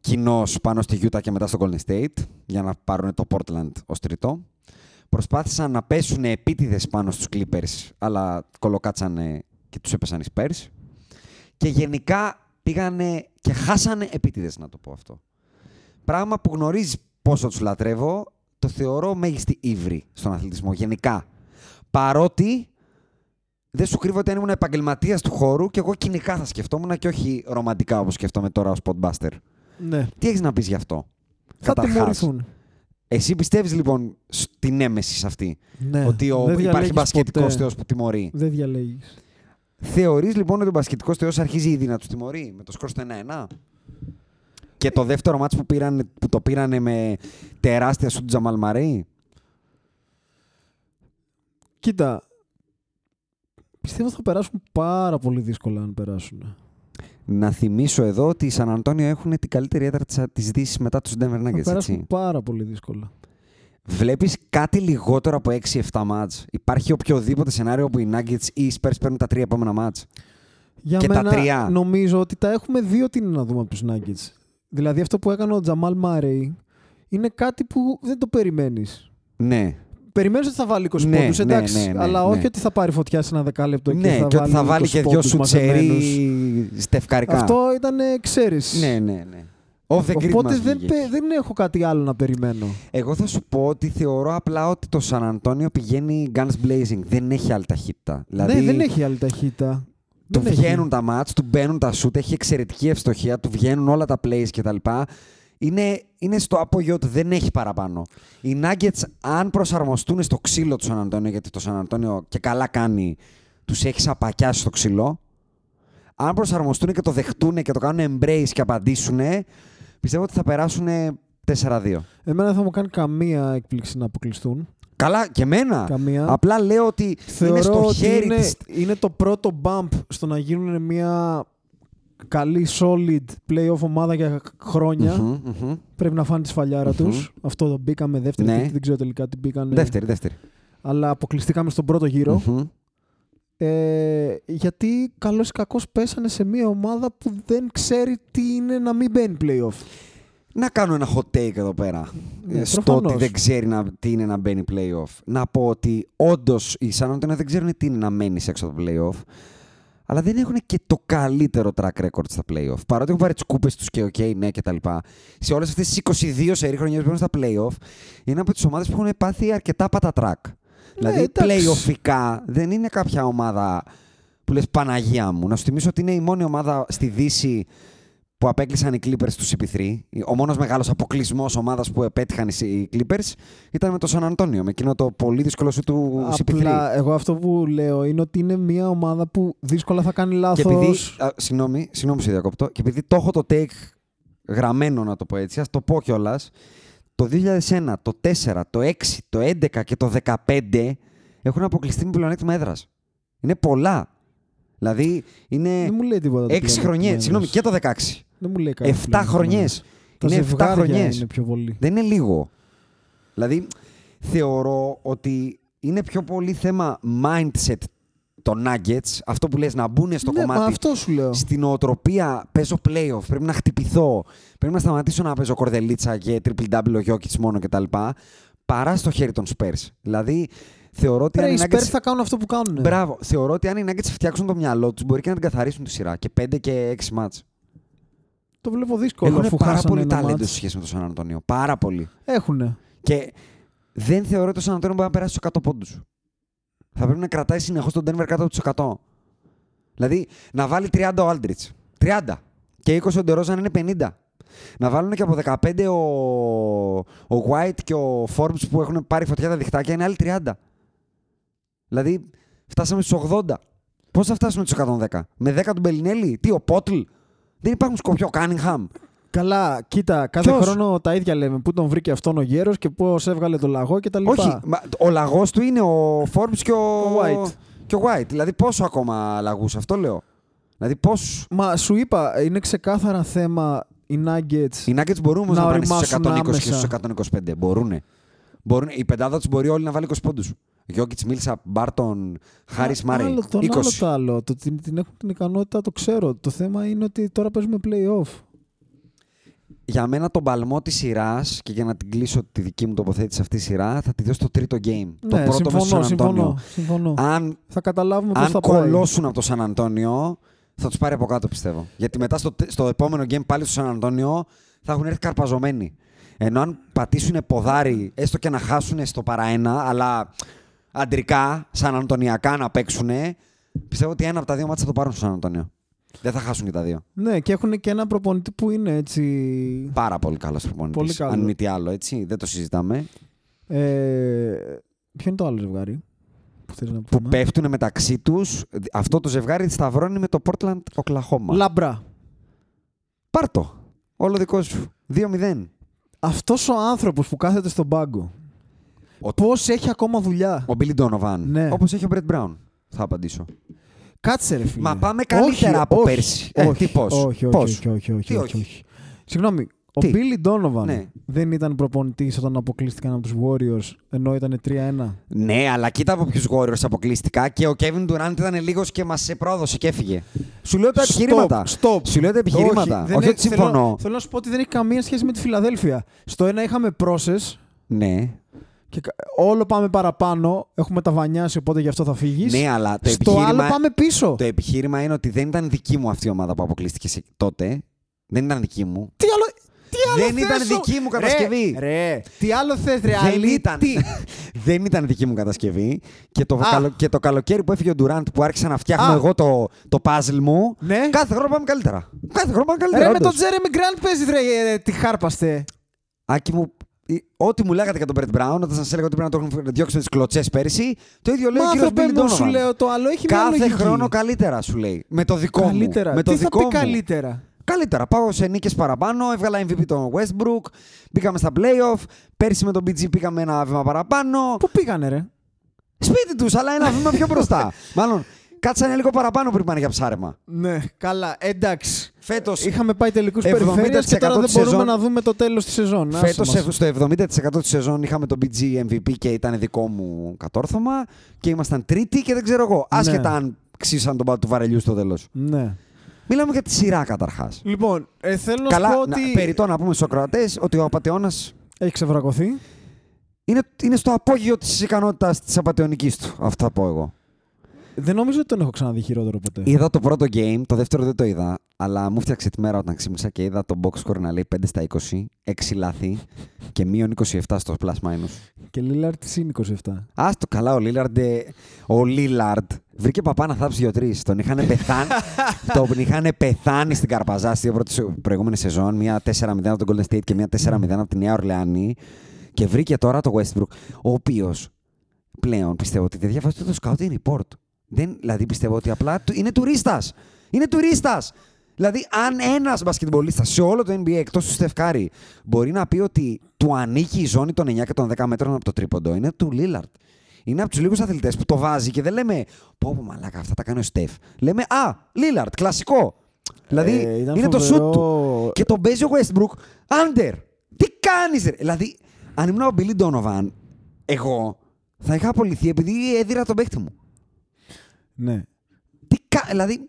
κοινώ πάνω στη Utah και μετά στο Golden State, για να πάρουν το Portland ως τρίτο. Προσπάθησαν να πέσουν επίτηδες πάνω στους Clippers, αλλά κολοκάτσανε και τους έπεσαν οι Spurs. Και γενικά πήγανε και χάσανε επίτηδες, να το πω αυτό. Πράγμα που γνωρίζεις πόσο τους λατρεύω, το θεωρώ μέγιστη ύβρι στον αθλητισμό, γενικά. Παρότι δεν σου κρύβω ότι αν ήμουν επαγγελματίας του χώρου και εγώ κοινικά θα σκεφτόμουν και όχι ρομαντικά όπως σκέφτομαι τώρα ως Podbuster. Ναι. Τι έχεις να πεις γι' αυτό. Θα Καταρχάς; τιμωρηθούν. Εσύ πιστεύεις λοιπόν στην έμεση αυτή. Ναι. ότι ο, Δεν υπάρχει διαλέγεις μπασκετικός ποτέ. θεός που τιμωρεί; Δεν διαλέγεις. Θεωρείς λοιπόν ότι ο μπασκετικός θεός αρχίζει ήδη να τους τιμωρεί με το σκορ στο 1-1. Και το δεύτερο μάτς που, πήραν, που το πήρανε με τεράστια σου του Τζαμάλ Μαρέι; Κοίτα. Πιστεύω θα περάσουν πάρα πολύ δύσκολα αν περάσουν. Να θυμίσω εδώ ότι οι Σαν Αντώνιο έχουν την καλύτερη έδρα της, της Δύσης μετά τους Denver Θα Nuggets. περάσουν Έτσι. πάρα πολύ δύσκολα. Βλέπεις κάτι λιγότερο από 6-7 μάτς. Υπάρχει οποιοδήποτε σενάριο όπου οι Nuggets ή οι Spurs παίρνουν τα τρία επόμενα μάτς; Για Και τα μένα τρία. νομίζω ότι τα έχουμε δει ότι είναι να δούμε από τους Nuggets. Δηλαδή αυτό που έκανε ο Τζαμάλ Μάρεϊ είναι κάτι που δεν το περιμένεις. Ναι. Περιμένεις ότι θα βάλει 20 Ναι, πόντους, ναι, εντάξει, ναι, ναι, αλλά ναι. όχι ότι θα πάρει φωτιά σε ένα δεκάλεπτο ναι, και θα και ότι θα βάλει 20 και δυο πόντους σου μαζεμένους. τσερί στευκαρικά. Αυτό ήταν, ξέρεις. Ναι, ναι, ναι. Off the grid Οπότε μας δεν, βγήκε. πε- δεν έχω κάτι άλλο να περιμένω. Εγώ θα σου πω ότι θεωρώ απλά ότι το Σαν Αντώνιο πηγαίνει guns blazing. Δεν έχει άλλη ταχύτητα. Δηλαδή, ναι, δεν έχει άλλη ταχύτητα. Του Δεν έχει. βγαίνουν τα μάτς, του μπαίνουν τα σουτ, έχει εξαιρετική ευστοχία, του βγαίνουν όλα τα plays κτλ. Είναι, είναι στο απόγειο του, δεν έχει παραπάνω. Οι Nuggets, αν προσαρμοστούν στο ξύλο του Σαν Αντώνιο, γιατί το Σαν Αντώνιο και καλά κάνει, τους έχει σαπακιάσει στο ξύλο. Αν προσαρμοστούν και το δεχτούν και το κάνουν embrace και απαντήσουν, πιστεύω ότι θα περάσουν 4-2. Εμένα θα μου κάνει καμία έκπληξη να αποκλειστούν. Καλά, και εμένα. Καμία. Απλά λέω ότι είναι Θεωρώ στο ότι χέρι είναι, της... είναι το πρώτο bump στο να γίνουν μια καλή solid playoff ομάδα για χρόνια. Μμμ, μμμ. Πρέπει να φάνε τη σφαλιάρα Μμμ. τους. Αυτό το μπήκαμε δεύτερη, Ναι. τρίτη, δεν ξέρω τελικά τι μπήκανε. Δεύτερη, δεύτερη. Αλλά αποκλειστήκαμε στον πρώτο γύρο. Μμμ. Ε, γιατί καλώς ή κακώς πέσανε σε μια ομάδα που δεν ξέρει τι είναι να μην μπαίνει playoff. Να κάνω ένα hot take εδώ πέρα. Ναι, ε, στο προφανώς. ότι δεν ξέρει να, τι είναι να μπαίνει playoff. Να πω ότι όντως οι San Antonio δεν ξέρουν τι είναι να μένει έξω από το playoff. Αλλά δεν έχουν και το καλύτερο track record στα playoff. Παρότι έχουν πάρει τις κούπες τους και OK, ναι κτλ. Σε όλες αυτές τις 22 σερή χρονιές που έχουν στα playoff, είναι από τις ομάδες που έχουν πάθει αρκετά πατατράκ. δηλαδή, Ναι, εντάξει. playoffικά δεν είναι κάποια ομάδα που λες Παναγία μου. Να σου θυμίσω ότι είναι η μόνη ομάδα στη Δύση που απέκλεισαν οι Clippers τους CP3. Ο μόνος μεγάλος αποκλεισμός ομάδας που επέτυχαν οι Clippers ήταν με το San Antonio, με εκείνο το πολύ δύσκολο σου του CP3. Απλά εγώ αυτό που λέω είναι ότι είναι μια ομάδα που δύσκολα θα κάνει Και λάθος. επειδή. Α, συγγνώμη, συγγνώμη που σε διακόπτω. Και επειδή το έχω το take γραμμένο, να το πω έτσι, ας το πω κιόλας. Το 2001, το 4, το 6, το 11 και το 15 έχουν αποκλειστεί με πλεονέκτημα έδρας. Είναι πολλά. Δηλαδή είναι Δεν μου λέει τίποτα. το 6 πλέον χρονιές. εκμένος. Συγγνώμη, και το 16. Δεν μου λέει κάτι 7 πλέον χρονιές. εκμένος. Τα Είναι 7 ζευγάρια χρονιές. είναι πιο πολύ. Δεν είναι λίγο. Δηλαδή, θεωρώ ότι είναι πιο πολύ θέμα mindset των Nuggets, αυτό που λες να μπουν στο ναι, κομμάτι μα αυτό σου λέω. στην οτροπία παίζω playoff, πρέπει να χτυπηθώ, πρέπει να σταματήσω να παίζω κορδελίτσα και triple double ο Jokic μόνο κτλ. Παρά στο χέρι των Spurs. Δηλαδή, θεωρώ ότι Ρε, αν οι οι Spurs Nuggets... θα κάνουν αυτό που κάνουν. Μπράβο. Θεωρώ ότι αν οι Nuggets φτιάξουν το μυαλό τους, μπορεί και να την καθαρίσουν τη σειρά. Και 5 και 6 μάτς. Το βλέπω δύσκολο Έχουν αφού πάρα χάσανε πολύ ένα ταλέντο μάτς. σε σχέση με τον Σαν Αντώνιο. Πάρα πολύ. Έχουνε. Και δεν θεωρώ ότι ο Σαν Αντώνιο μπορεί να περάσει στους 100 πόντους. Θα πρέπει να κρατάει συνεχώς τον Denver κάτω από τους 100. Δηλαδή να βάλει 30 ο Aldrich. 30. Και 20 ο Ντερόζαν είναι 50. Να βάλουν και από 15 ο, ο White και ο Forbes που έχουν πάρει φωτιά τα διχτάκια είναι άλλοι 30. Δηλαδή φτάσαμε στους 80. Πώς θα φτάσουμε στους 110. Με 10 του Μπελινέλη; Τι, ο Πότλ; Δεν υπάρχουν σκοπιό Κάνιγχαμ. Καλά, κοίτα, κάθε Ποιος; χρόνο τα ίδια λέμε. Πού τον βρήκε αυτόν ο γέρος και πώς έβγαλε το λαγό κτλ. Όχι, μα, ο λαγός του είναι ο Forbes και ο, Ο White. Και ο White. Δηλαδή πόσο ακόμα λαγούς, αυτό λέω. Δηλαδή πόσους... Μα σου είπα, είναι ξεκάθαρα θέμα οι Nuggets. Οι Nuggets μπορούν όμως Να να, πάνε στους οριμάσουν 120 και άμεσα. στους 125. Μπορούνε. Μπορούνε. Η πεντάδα τους μπορεί όλοι να βάλει 20 πόντους. Γιώκητς, Μίλσα, Μπάρτον, Χάρις Μάρεϊ. Άλλο το 20. άλλο το άλλο. Το ότι την έχουν την ικανότητα το ξέρω. Το θέμα είναι ότι τώρα παίζουμε playoff. Για μένα τον παλμό της σειράς και για να την κλείσω τη δική μου τοποθέτηση σε αυτή τη σειρά θα τη δώσω στο τρίτο game. το ναι, πρώτο με στο συμφωνώ, Σαν Αντώνιο. συμφωνώ, συμφωνώ. Αν Θα καταλάβουμε πώς αν θα πάει. κολώσουν από το Σαν Αντώνιο, θα τους πάρει από κάτω πιστεύω. Γιατί μετά στο, στο επόμενο game πάλι στο Σαν Αντώνιο θα έχουν έρθει καρπαζωμένοι. Ενώ αν πατήσουν ποδάρι, έστω και να χάσουν στο παρά ένα, αλλά αντρικά, σαν αντωνιακά να παίξουν, Πιστεύω ότι ένα από τα δύο μάτια θα το πάρουν στο Σαν Αντώνιο. Δεν θα χάσουν και τα δύο. Ναι, και έχουν και ένα προπονητή που είναι έτσι. Πάρα πολύ καλός προπονητής. Πολύ καλός. Αν μη τι άλλο, έτσι. Δεν το συζητάμε. Ε, ποιο είναι το άλλο ζευγάρι που θέλει να Που πούμε; πέφτουν μεταξύ τους. Αυτό το ζευγάρι σταυρώνει με το Portland Oklahoma. Λαμπρά. Πάρ' το. Όλο δικό σου. 2-0. Αυτός ο άνθρωπος που κάθεται στον πάγκο. Ο- Πώς έχει ακόμα δουλειά; Ο Billy Donovan. Ναι. Όπως έχει ο Brett Brown. Θα απαντήσω. Κάτσε ρε φίλε. Μα πάμε καλύτερα Όχι, από όχι, πέρσι. Ε, όχι, τι πώς, Όχι, όχι, πώς; όχι, όχι, όχι, Τι όχι, όχι; όχι. Συγγνώμη, ο Τι; Billy Donovan Ναι. δεν ήταν προπονητής όταν αποκλείστηκαν από τους Warriors ενώ ήταν 3-1. Ναι, αλλά κοίτα από ποιους Warriors αποκλειστικά και ο Kevin Durant ήταν λίγος και μας πρόδωσε και έφυγε. Σου λέω τα επιχειρήματα. Stop. Σου λέω τα επιχειρήματα. δεν Όχι, έχει- ότι συμφωνώ. Θέλω, θέλω να σου πω ότι δεν έχει καμία σχέση με τη Φιλαδέλφια. Στο ένα είχαμε process Ναι. Και κα- όλο πάμε παραπάνω. Έχουμε τα βανιάσει, οπότε γι' αυτό θα φύγεις. ναι, αλλά το Στο επιχείρημα, άλλο πάμε πίσω. το επιχείρημα είναι ότι δεν ήταν δική μου αυτή η ομάδα που αποκλείστηκε σε- τότε. Δεν ήταν δική μου. Τι άλλο, τι άλλο Δεν θες ήταν σου; δική μου κατασκευή. Ρε, ρε, τι άλλο θες ρε, Δεν αλήτη. ήταν, δεν ήταν δική μου κατασκευή. Και το, Α. καλο- και το καλοκαίρι που έφυγε ο Ντουράντ που άρχισα να φτιάχνω Α. εγώ το, το puzzle μου. Ναι. Κάθε χρόνο πάμε καλύτερα. Κάθε χρόνο πάμε καλύτερα. Ρε με όντως. τον Τζέρεμι Γκραντ παίζεις ρε, ε, τι χάρπαστε. Άκη μου, ε, ό,τι μου λέγατε για τον Brett Brown, όταν σας έλεγα ότι πρέπει να το έχουν διώξει με τις κλωτσές πέρυσι, το ίδιο λέει ο Μα κύριος άνθρωπε Billy μου σου Donovan. λέω το άλλο έχει μια Κάθε λογική. χρόνο καλύτερα σου λέει. Με το δικό Καλύτερα. μου. Με το τι δικό θα πει μου. καλύτερα; Καλύτερα. Πάω σε νίκες παραπάνω. Έβγαλα MVP τον Westbrook. Μπήκαμε στα playoff. Πέρσι με τον BG πήγαμε ένα βήμα παραπάνω. Πού πήγανε ρε; Σπίτι τους, αλλά ένα βήμα πιο μπροστά. Μάλλον κάτσανε λίγο παραπάνω πριν πάνε για ψάρεμα. Ναι, καλά, εντάξει. Φέτος. Είχαμε πάει τελικούς 70% περιφέρειες και τώρα δεν της μπορούμε σεζόν- να δούμε το τέλος της σεζόν. Άσε Φέτος μας. στο 70% της σεζόν είχαμε τον BG MVP και ήταν δικό μου κατόρθωμα και ήμασταν τρίτη και δεν ξέρω εγώ. Άσχετα Ναι. αν ξύσαν τον πάτο του βαρελιούς στο τέλος. Ναι. Μιλάμε για τη σειρά καταρχάς. Λοιπόν, ε, θέλω να Καλά, σου πω να, ότι περιττό να πούμε στους ακροατές ότι ο απαταιώνα έχει ξεβρακωθεί. είναι, είναι στο απόγειο της ικανότητας της απαταιωνική του. Αυτό θα πω εγώ. Δεν νομίζω ότι τον έχω ξαναδεί χειρότερο ποτέ. Είδα το πρώτο game, το δεύτερο δεν το είδα, αλλά μου φτιάξε τη μέρα όταν ξύπνησα και είδα το box score να λέει 5 στα 20, 6 λάθη και μείον 27 στο plus minus. Και Λίλαρτ συν 27. Α το καλά, ο Λίλαρντ. ε, Ο Λίλαρντ βρήκε παπά να θάψει δύο-τρεις. Τον είχαν πεθάνει, τον είχαν πεθάνει στην Καρπαζά στη προηγούμενη σεζόν. Μία 4-0 από τον Golden State και μία 4-0 από τη Νέα Ορλεάνη. Και βρήκε τώρα το Westbrook, ο οποίος πλέον πιστεύω ότι δεν διαβάζει το scouting report. Δεν, δηλαδή πιστεύω ότι απλά του- είναι τουρίστας. Είναι τουρίστας. Δηλαδή, αν ένας μπασκετμπολίστας σε όλο το NBA εκτός του Στεφκάρη μπορεί να πει ότι του ανήκει η ζώνη των 9 και των 10 μέτρων από το τρίποντο, είναι του Λίλαρτ. Είναι από τους λίγους αθλητές που το βάζει και δεν λέμε Πω, πω μαλάκα, αυτά τα κάνει ο Στεφ. Λέμε Α, Λίλαρτ, κλασικό. Δηλαδή, Ε, ήταν είναι το φοβερό. σουτ του. Και τον παίζει ο Westbrook, under. Τι κάνεις, ρε. Δηλαδή, αν ήμουν ο Billy Donovan, εγώ θα είχα απολυθεί επειδή έδιρα τον παίχτη μου. Ναι. Τι κα... Δηλαδή,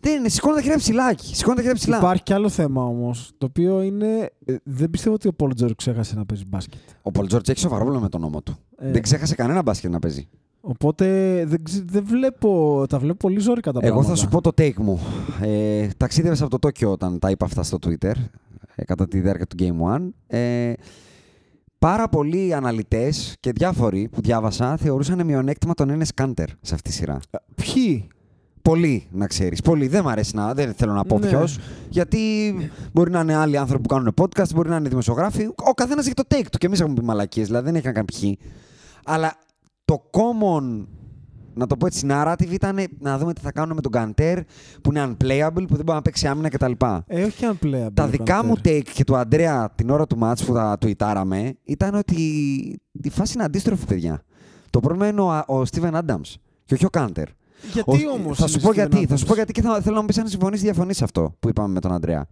δεν είναι. Σηκώνω τα χέρια ψηλά. εκεί. Σηκώνω τα χέρια ψηλά. Υπάρχει κι άλλο θέμα όμως, το οποίο είναι. ε, Δεν πιστεύω ότι ο Πολ Τζόρ ξέχασε να παίζει μπάσκετ. Ο Πολ Τζόρτζ έχει σοβαρό πρόβλημα με τον νόμο του. Ε. Δεν ξέχασε κανένα μπάσκετ να παίζει. Οπότε δεν, ξε- δεν βλέπω. Τα βλέπω πολύ ζόρικα τα Εγώ πράγματα. θα σου πω το take μου. Ε, ταξίδευσα από το Τόκιο όταν τα είπα αυτά στο Twitter ε, κατά τη διάρκεια του Game One. Ε, πάρα πολλοί αναλυτές και διάφοροι που διάβασα θεωρούσαν μειονέκτημα τον Ένες Κάντερ σε αυτή τη σειρά. Ποιοι; Πολλοί, να ξέρεις. Πολλοί. Δεν μ' αρέσει να. Δεν θέλω να πω Ναι. ποιος. Γιατί μπορεί να είναι άλλοι άνθρωποι που κάνουν podcast, μπορεί να είναι δημοσιογράφοι. Ο καθένας έχει το take του. Και εμείς έχουμε πει μαλακίες, δηλαδή δεν έχει να κάνει ποιοι. Αλλά το common, να το πω έτσι, narrative ήταν να δούμε τι θα κάνουμε με τον Καντέρ που είναι unplayable, που δεν μπορεί να παίξει άμυνα κτλ. Ε, όχι και αν play. Τα δικά μου take και του Αντρέα την ώρα του match που τα tweetάραμε ήταν ότι η φάση είναι αντίστροφη, παιδιά. Το πρόβλημα είναι ο, ο Steven Adams και όχι ο Κάντερ. Γιατί Ο- όμως. Θα σου πω γιατί. Θα σου πω γιατί και θα, θέλω να μου πεις αν συμφωνείς ή διαφωνείς σε αυτό που είπαμε με τον Αντρέα.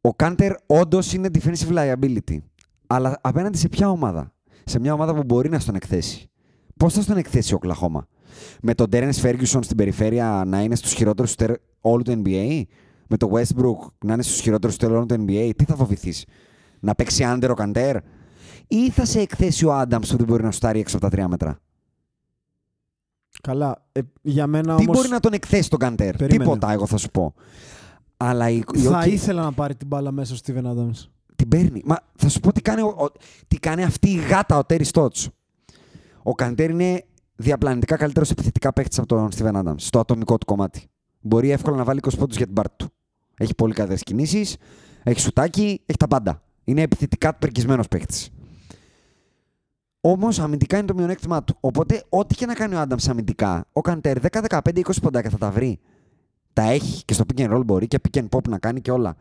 Ο Κάντερ όντως είναι defensive liability. Αλλά απέναντι σε ποια ομάδα; Σε μια ομάδα που μπορεί να στον εκθέσει. Πώς θα στον εκθέσει ο Οκλαχώμα; Με τον Terence Ferguson στην περιφέρεια να είναι στους χειρότερους σουτέρ όλου του NBA. Με τον Westbrook να είναι στους χειρότερους σουτέρ όλου του NBA. Τι θα φοβηθείς; Να παίξει άντερ ο Καντέρ. Ή θα σε εκθέσει ο Άνταμ που δεν μπορεί να σουτάρει έξω από τα τρία μέτρα; Καλά. Ε, για μένα Τι όμως μπορεί να τον εκθέσει τον Καντέρ. Περίμενε. Τίποτα, εγώ θα σου πω. Αλλά η, η Θα Όκη ήθελα να πάρει την μπάλα μέσα στο Steven Adams. την παίρνει. Μα θα σου πω τι κάνει, ο- ο- τι κάνει αυτή η γάτα ο Τέρι Στότς. Ο Καντέρ είναι διαπλανητικά καλύτερος επιθετικά παίχτη από τον Steven Adams στο ατομικό του κομμάτι. Μπορεί εύκολα να βάλει 20 πόντους για την πάρτη του. Έχει πολύ καλές κινήσεις, έχει σουτάκι, έχει τα πάντα. Είναι επιθετικά περκισμένο παίχτη. Όμως αμυντικά είναι το μειονέκτημά του. Οπότε, ό,τι και να κάνει ο Άνταμ αμυντικά, ο Καντέρ 10, 15, 20 ποντάκια θα τα βρει. Τα έχει και στο pick and roll μπορεί και pick and pop να κάνει και όλα.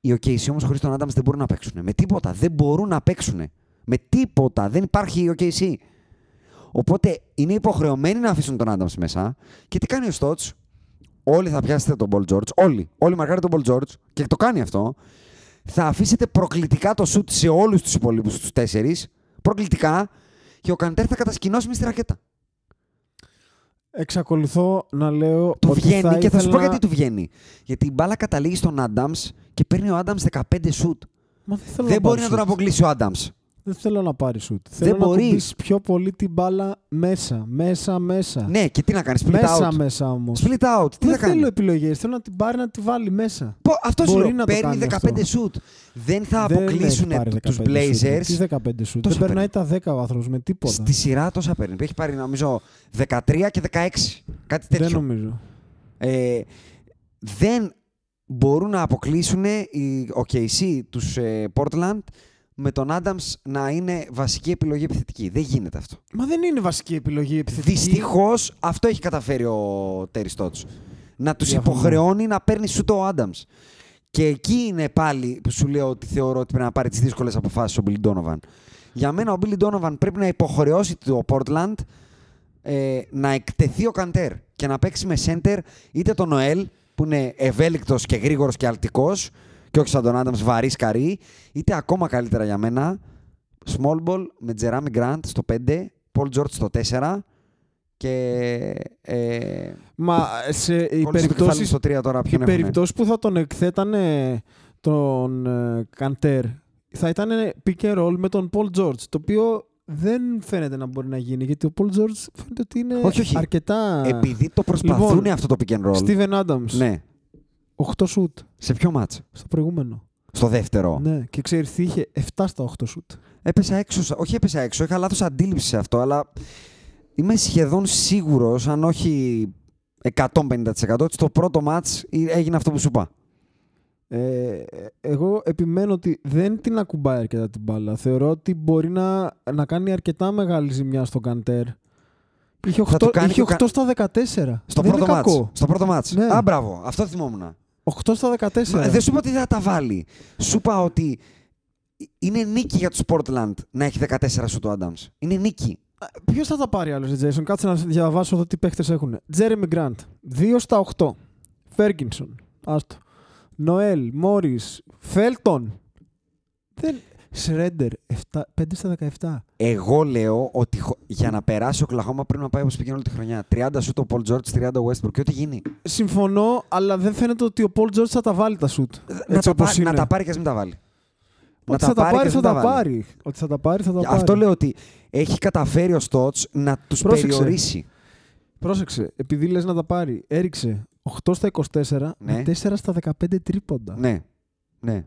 Οι OKC όμως χωρίς τον Άνταμ δεν μπορούν να παίξουν. Με τίποτα. Δεν μπορούν να παίξουν. Με τίποτα. Δεν υπάρχει η OKC. Οπότε είναι υποχρεωμένοι να αφήσουν τον Άνταμ μέσα. Και τι κάνει ο Στότ. Όλοι θα πιάσετε τον Paul George. Όλοι. Όλοι μαρκάρετε τον Paul George και το κάνει αυτό. Θα αφήσετε προκλητικά το σουτ σε όλους τους υπόλοιπους τους τέσσερις. Προκλητικά. Και ο Καντέρ θα κατασκηνώσει μες στη ρακέτα. Εξακολουθώ να λέω Του ότι βγαίνει θα και θα σου πω ήθελα- γιατί του βγαίνει. Γιατί η μπάλα καταλήγει στον Άνταμς και παίρνει ο Άνταμς 15 σουτ. Μα δεν θέλω Δεν να μπορεί πάρει να τον σουτ. αποκλείσει ο Άνταμς. Δεν θέλω να πάρει σουτ. Θέλω να μπορείς. ακουμπήσεις πιο πολύ την μπάλα μέσα. Μέσα, μέσα. Ναι, και τι να κάνεις, split μέσα, out. μέσα όμως. Split out, τι Δεν θα κάνεις; θέλω επιλογές. Θέλω να την πάρει να τη βάλει μέσα. Αυτό σου Μπορεί λέω, να το παίρνει κάνει 15 αυτό. σουτ. Δεν θα Δεν αποκλείσουν έχει πάρει τους 15 σουτ. Blazers. Τι 15 σουτ; Τόσα Δεν περνάει τα 10 ο άνθρωπο με τίποτα. Στη σειρά τόσα παίρνει. Έχει πάρει νομίζω 13 και 16. Κάτι τέτοιο. Δεν νομίζω. Ε, δεν μπορούν να αποκλείσουν οι OKC τους ε, Portland με τον Adams να είναι βασική επιλογή επιθετική. Δεν γίνεται αυτό. Μα δεν είναι βασική επιλογή επιθετική. Δυστυχώς αυτό έχει καταφέρει ο Τέρι Στότς. Να τους Διαφωνώ. υποχρεώνει να παίρνει σου το Adams. Και εκεί είναι πάλι που σου λέω ότι θεωρώ ότι πρέπει να πάρει τις δύσκολες αποφάσεις ο Billy Donovan. Για μένα ο Billy Donovan πρέπει να υποχρεώσει το Portland ε, να εκτεθεί ο Καντέρ και να παίξει με center είτε τον Νοέλ που είναι ευέλικτος και γρήγορος και αλτικός και όχι σαν τον Adams βαρύ καρύ, είτε ακόμα καλύτερα για μένα small ball με Jeremy Grant στο 5, Paul George στο 4 και. Ε, Μα σε οι Collins στο κεφάλι περιπτώσεις, στο 3 τώρα οι ποιον έχουνε; περιπτώσεις που θα τον εκθέτανε τον ε, Καντέρ θα ήταν pick and roll με τον Paul George το οποίο δεν φαίνεται να μπορεί να γίνει γιατί ο Paul George φαίνεται ότι είναι Όχι, όχι. αρκετά Επειδή το προσπαθούν Λοιπόν, αυτό το pick and roll. Steven Adams Ναι. 8 shoot Σε ποιο μάτς; στο προηγούμενο Στο δεύτερο. ναι. και ξέρεις τι είχε; 7 στα 8 shoot Έπεσα έξω. σα- Όχι έπεσα έξω. Είχα λάθος αντίληψη σε αυτό, αλλά είμαι σχεδόν σίγουρος, αν όχι 150% ότι στο πρώτο μάτς έγινε αυτό που σου είπα. Ε, εγώ επιμένω ότι δεν την ακουμπάει αρκετά την μπάλα. Θεωρώ ότι μπορεί να, να κάνει αρκετά μεγάλη ζημιά στον Καντέρ. Είχε 8, Θα το κάνει είχε και ο Κα- 8 στα 14. Στο δεν πρώτο είναι μάτς. κακό. Στο πρώτο μάτς. Ναι. Α, μπράβο. Αυτό θυμόμουν. 8 στα 14. Μα, Δεν σου είπα ότι δεν θα τα βάλει. Σου είπα ότι είναι νίκη για τους Portland να έχει 14 σου το Adams. Είναι νίκη. Ποιος θα τα πάρει άλλος, Jason. Κάτσε να διαβάσω εδώ τι παίχτες έχουν. Τζέρεμι Γκραντ. 2 στα 8. Φέργκινσον. Άστο. Νοέλ. Μόρι. Φέλτον. Δεν... Σρέντερ. 5 στα 17. Εγώ λέω ότι χω- για να περάσει ο Κλαχώμα πρέπει να πάει όπως πήγαινε όλη τη χρονιά. 30 σου το Paul George, 30 ο Westbrook και ό,τι γίνει. Συμφωνώ, αλλά δεν φαίνεται ότι ο Πολ Τζόρτ θα τα βάλει τα σουτ. να, Έτσι τα όπως πάρει, να είναι. τα πάρει και ας μην τα βάλει. Ότι θα τα πάρει, και θα ας μην τα βάλει. πάρει. Ότι θα τα πάρει, θα τα πάρει. Αυτό λέω ότι έχει καταφέρει ο Στότς να τους Πρόσεξε. περιορίσει. Πρόσεξε, επειδή λες να τα πάρει, έριξε 8 στα 24 Ναι. με 4 στα 15 τρίποντα. Ναι. Ναι.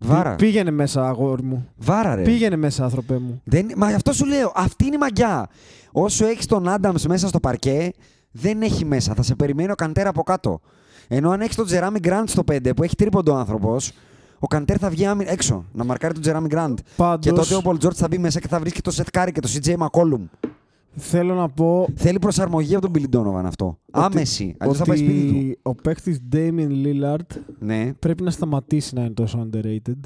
Βάρα. Πή- Πήγαινε μέσα, αγόρι μου. Βάρα ρε. Πήγαινε μέσα, άνθρωπέ μου. Δεν... Μα αυτό σου λέω. Αυτή είναι η μαγιά. Όσο έχεις τον Άνταμς μέσα στο παρκέ, δεν έχει μέσα. Θα σε περιμένει ο Καντέρ από κάτω. Ενώ αν έχεις τον Jerami Grant στο 5 που έχει τρίποντο άνθρωπος, ο Καντέρ θα βγει άμυ- έξω να μαρκάρει τον Jerami Grant. Πάντως, Και τότε ο Paul George θα μπει μέσα και θα βρει και το Seth Curry και το CJ McCollum. Θέλω να πω Θέλει προσαρμογή από τον Billy Donovan αυτό. Άμεση. Αλλιώς θα πάει σπίτι του. ότι ο παίκτης Damian Lillard Ναι. πρέπει να σταματήσει να είναι τόσο underrated.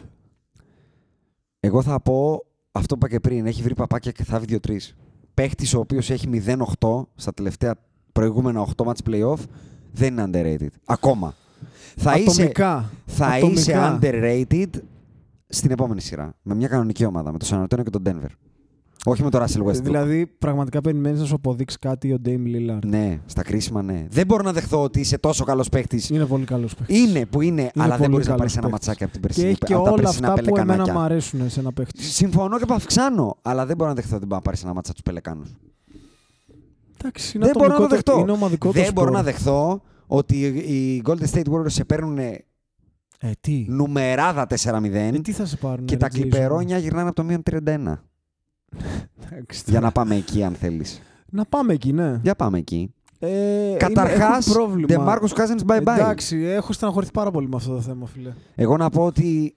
Εγώ θα πω αυτό που είπα και πριν. Έχει βρει παπάκια και θα βγει 2-3. Παίχτη ο οποίος έχει 0-8 στα τελευταία προηγούμενα 8 match playoff δεν είναι underrated. Ακόμα. Θα είσαι, Ατομικά. θα Ατομικά. είσαι underrated στην επόμενη σειρά. Με μια κανονική ομάδα. Με το San Antonio και τον Denver. Όχι με τον Russell Westbrook. Δηλαδή, πραγματικά περιμένεις να σου αποδείξει κάτι ο Dame Lillard. Ναι, στα κρίσιμα ναι. Δεν μπορώ να δεχθώ ότι είσαι τόσο καλός παίχτη. Είναι πολύ καλός παίκτης. Είναι που είναι, αλλά δεν πολύ μπορείς να καλός πάρεις ένα παίκτης. ματσάκι από την Και περσινή. έχει και από τα όλα περσινά αυτά που εμένα πελεκανάκια. μου αρέσουν σε ένα παίχτη. Συμφωνώ και παυξάνω, αλλά δεν μπορώ να δεχθώ ότι μπορεί να πάρεις ένα μάτσα τους Πελεκάνους. Εντάξει, είναι Δεν μπορώ να το ατομικό δεχτώ. Είναι ομαδικό το δεν μπορώ σπορ. να δεχθώ ότι οι Golden State Warriors σε παίρνουν Ε, τι; νουμεράδα 4-0 Ε, τι θα σε πάρουν. και ρε, τα Jason; κλιπερόνια γυρνάνε από το μείον 31. Εντάξει, Για να πάμε εκεί, αν θέλεις. να πάμε εκεί, ναι. Για πάμε εκεί. Ε, Καταρχάς, είναι- έχω πρόβλημα. DeMarcus Cousins bye bye. Εντάξει, έχω στεναχωρηθεί πάρα πολύ με αυτό το θέμα, φίλε. Εγώ να πω ότι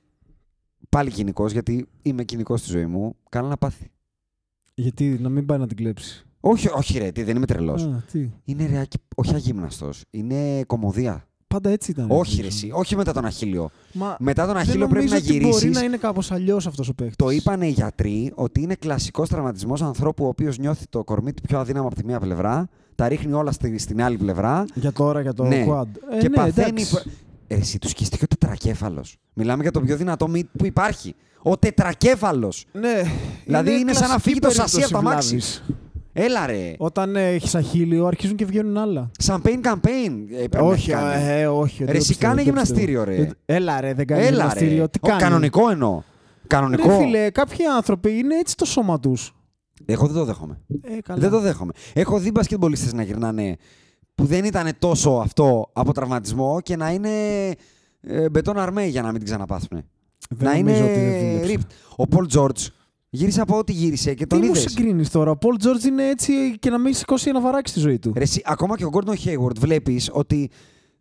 πάλι κοινικός, γιατί είμαι κοινικός στη ζωή μου, κάνω να πάθει. Γιατί να μην πάει να την κλέψει. Όχι, όχι, ρε, τι, δεν είμαι τρελός. Α, τι. Είναι ρε, όχι αγύμναστος. Είναι κομμωδία. Πάντα έτσι ήταν. όχι, ρε, νομίζω. εσύ, όχι μετά τον Αχίλιο. Μα Μετά τον δεν Αχίλιο πρέπει νομίζω να ότι Μπορεί γυρίσεις. να είναι κάπως αλλιώς αυτός ο παίκτης. Το είπαν οι γιατροί ότι είναι κλασικός τραυματισμός ανθρώπου ο οποίος νιώθει το κορμί του πιο αδύναμο από τη μία πλευρά, τα ρίχνει όλα στη, στην άλλη πλευρά Για τώρα, για το Ναι. quad. Ε, και ναι, παθαίνει. εντάξει. Ε, εσύ του σκίστηκε ο τετρακέφαλος. Μιλάμε για το πιο δυνατό μύτη που υπάρχει. Ο τετρακέφαλος. Ναι. Δηλαδή είναι σαν να κλασική φύγει το σασί περίπτωση από το αμάξι. Βλάβης. Έλα ρε. Όταν έχεις αχίλιο, αρχίζουν και βγαίνουν άλλα. Σαμπέιν campaign. Ε, πρέπει να όχι, έχει κάνει. ε, όχι. Ρε, δεν το εσύ πιστεύω, κάνε δεν το γυμναστήριο, πιστεύω. ρε. Ε, Έλα, ρε, δεν κάνει Έλα γυμναστήριο. ρε. Τι Ο, κάνεις; κανονικό εννοώ. Κανονικό. Ρε, φίλε, κάποιοι άνθρωποι είναι έτσι το σώμα τους. Εγώ δεν το δέχομαι. Ε, καλά. Δεν το δέχομαι. Έχω δει μπασκετμπολίστες να γυρνάνε που δεν ήταν τόσο αυτό από τραυματισμό και να είναι ε, μπετόν αρμέ για να μην την ξαναπάθουν. Δεν να νομίζω είναι ότι δεν δούλεψε. ripped. Ο Πολ Τζόρτζ γύρισε από ό,τι γύρισε και τον Τι μου είδες. συγκρίνεις τώρα; Ο Πολ Τζόρτζ είναι έτσι και να μην έχει σηκώσει ένα βαράκι στη ζωή του. ακόμα και ο Gordon Hayward βλέπεις ότι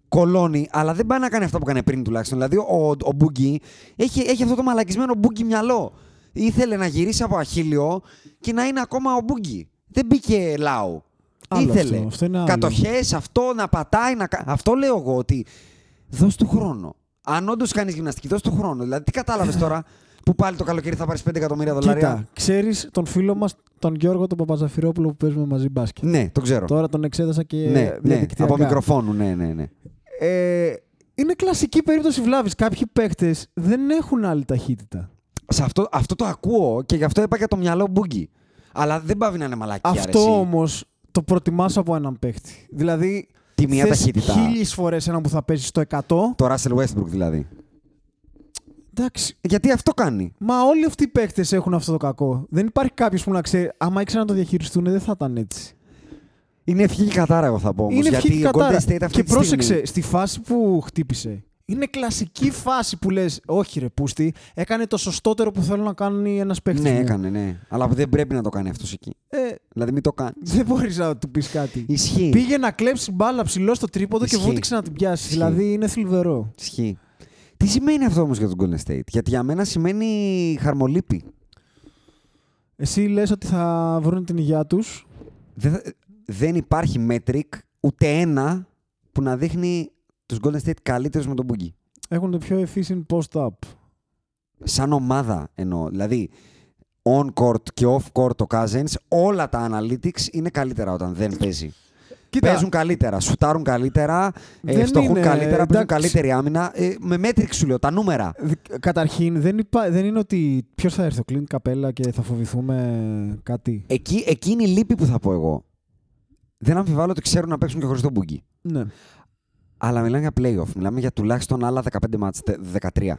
κολώνει, αλλά δεν πάει να κάνει αυτά που έκανε πριν τουλάχιστον. Δηλαδή ο, ο Μπούγκι έχει, έχει αυτό το μαλακισμένο Μπούγκι μυαλό. Ήθελε να γυρίσει από αχίλιο και να είναι ακόμα ο Μπούγκι. Δεν μπήκε λαού. Άλλο Ήθελε. αυτό, αυτό είναι άλλο. Κατοχές, αυτό να πατάει. Να... κα- Αυτό λέω εγώ ότι δώσ' του χρόνο. Αν όντως κάνεις γυμναστική, δώσ' του χρόνο. Δηλαδή, τι κατάλαβες τώρα; που πάλι το καλοκαίρι θα πάρεις 5 εκατομμύρια δολάρια; Κοίτα, ξέρεις τον φίλο μας, τον Γιώργο τον Παπαζαφυρόπουλο που παίζουμε μαζί μπάσκετ; Ναι, το ξέρω. Τώρα τον εξέτασα και ναι, ναι, διαδικτυακά. από μικροφόνου, ναι, ναι, ναι. Ε, είναι κλασική περίπτωση βλάβης. Κάποιοι παίκτες δεν έχουν άλλη ταχύτητα. Σε αυτό, αυτό το ακούω και γι' αυτό είπα και το μυαλό μπούγκι. Αλλά δεν πάβει να είναι μαλακία. ρε, εσύ. Αυτό όμως το προτιμάς από έναν παίκτη. Δηλαδή. Τη μία θες ταχύτητα. χίλιες φορές έναν που θα παίζει στο 100. Το Russell Westbrook δηλαδή. Εντάξει. Γιατί αυτό κάνει. Μα όλοι αυτοί οι παίκτες έχουν αυτό το κακό. Δεν υπάρχει κάποιος που να ξέρει. Άμα ήξεραν να το διαχειριστούν, δεν θα ήταν έτσι. Είναι ευχή και κατάρα, εγώ θα πω. Όμως, είναι γιατί ευχή ο κατάρα. Golden State αυτή Και τη πρόσεξε, στιγμή- στη φάση που χτύπησε. Είναι κλασική φάση που λες: Όχι, ρε Πούστη, έκανε το σωστότερο που θέλω να κάνει ένας παίκτης. Ναι, έκανε, ναι. Αλλά δεν πρέπει να το κάνει αυτός εκεί. Ε, Δηλαδή, μην το κάνει. δεν μπορείς να του πεις κάτι. Ισχύει. Πήγε να κλέψει μπάλα ψηλό στο τρίποδο και Ισχύει. βούτυξε να την πιάσει. Ισχύει. Δηλαδή είναι θλιβερό. Ισχύει. Τι σημαίνει αυτό όμως για τον Golden State; Γιατί για μένα σημαίνει χαρμολύπη. Εσύ λες ότι θα βρουν την υγεία τους. Δεν, θα- δεν υπάρχει metric ούτε ένα που να δείχνει τους Golden State καλύτερους με τον Boogie. Έχουν το πιο efficient post-up. Σαν ομάδα εννοώ. Δηλαδή, on-court και off-court ο Cousins, όλα τα analytics είναι καλύτερα όταν δεν παίζει. Κοίτα, Παίζουν καλύτερα, σουτάρουν καλύτερα, ε, Δεν φτωχούν είναι, καλύτερα, παίζουν εντάξει. καλύτερη άμυνα. Ε, με metric σου λέω, τα νούμερα. δ- Καταρχήν, δεν, υπά... δεν είναι ότι ποιος θα έρθει, ο Clint Καπέλα και θα φοβηθούμε κάτι. Εκεί, εκείνη η λύπη που θα πω εγώ. Δεν αμφιβάλλω ότι ξέρουν να παίξουν και χωρίς τον Boogie. Ναι. Αλλά μιλάμε για playoff. Μιλάμε για τουλάχιστον άλλα 15 μάτς, τε- 13.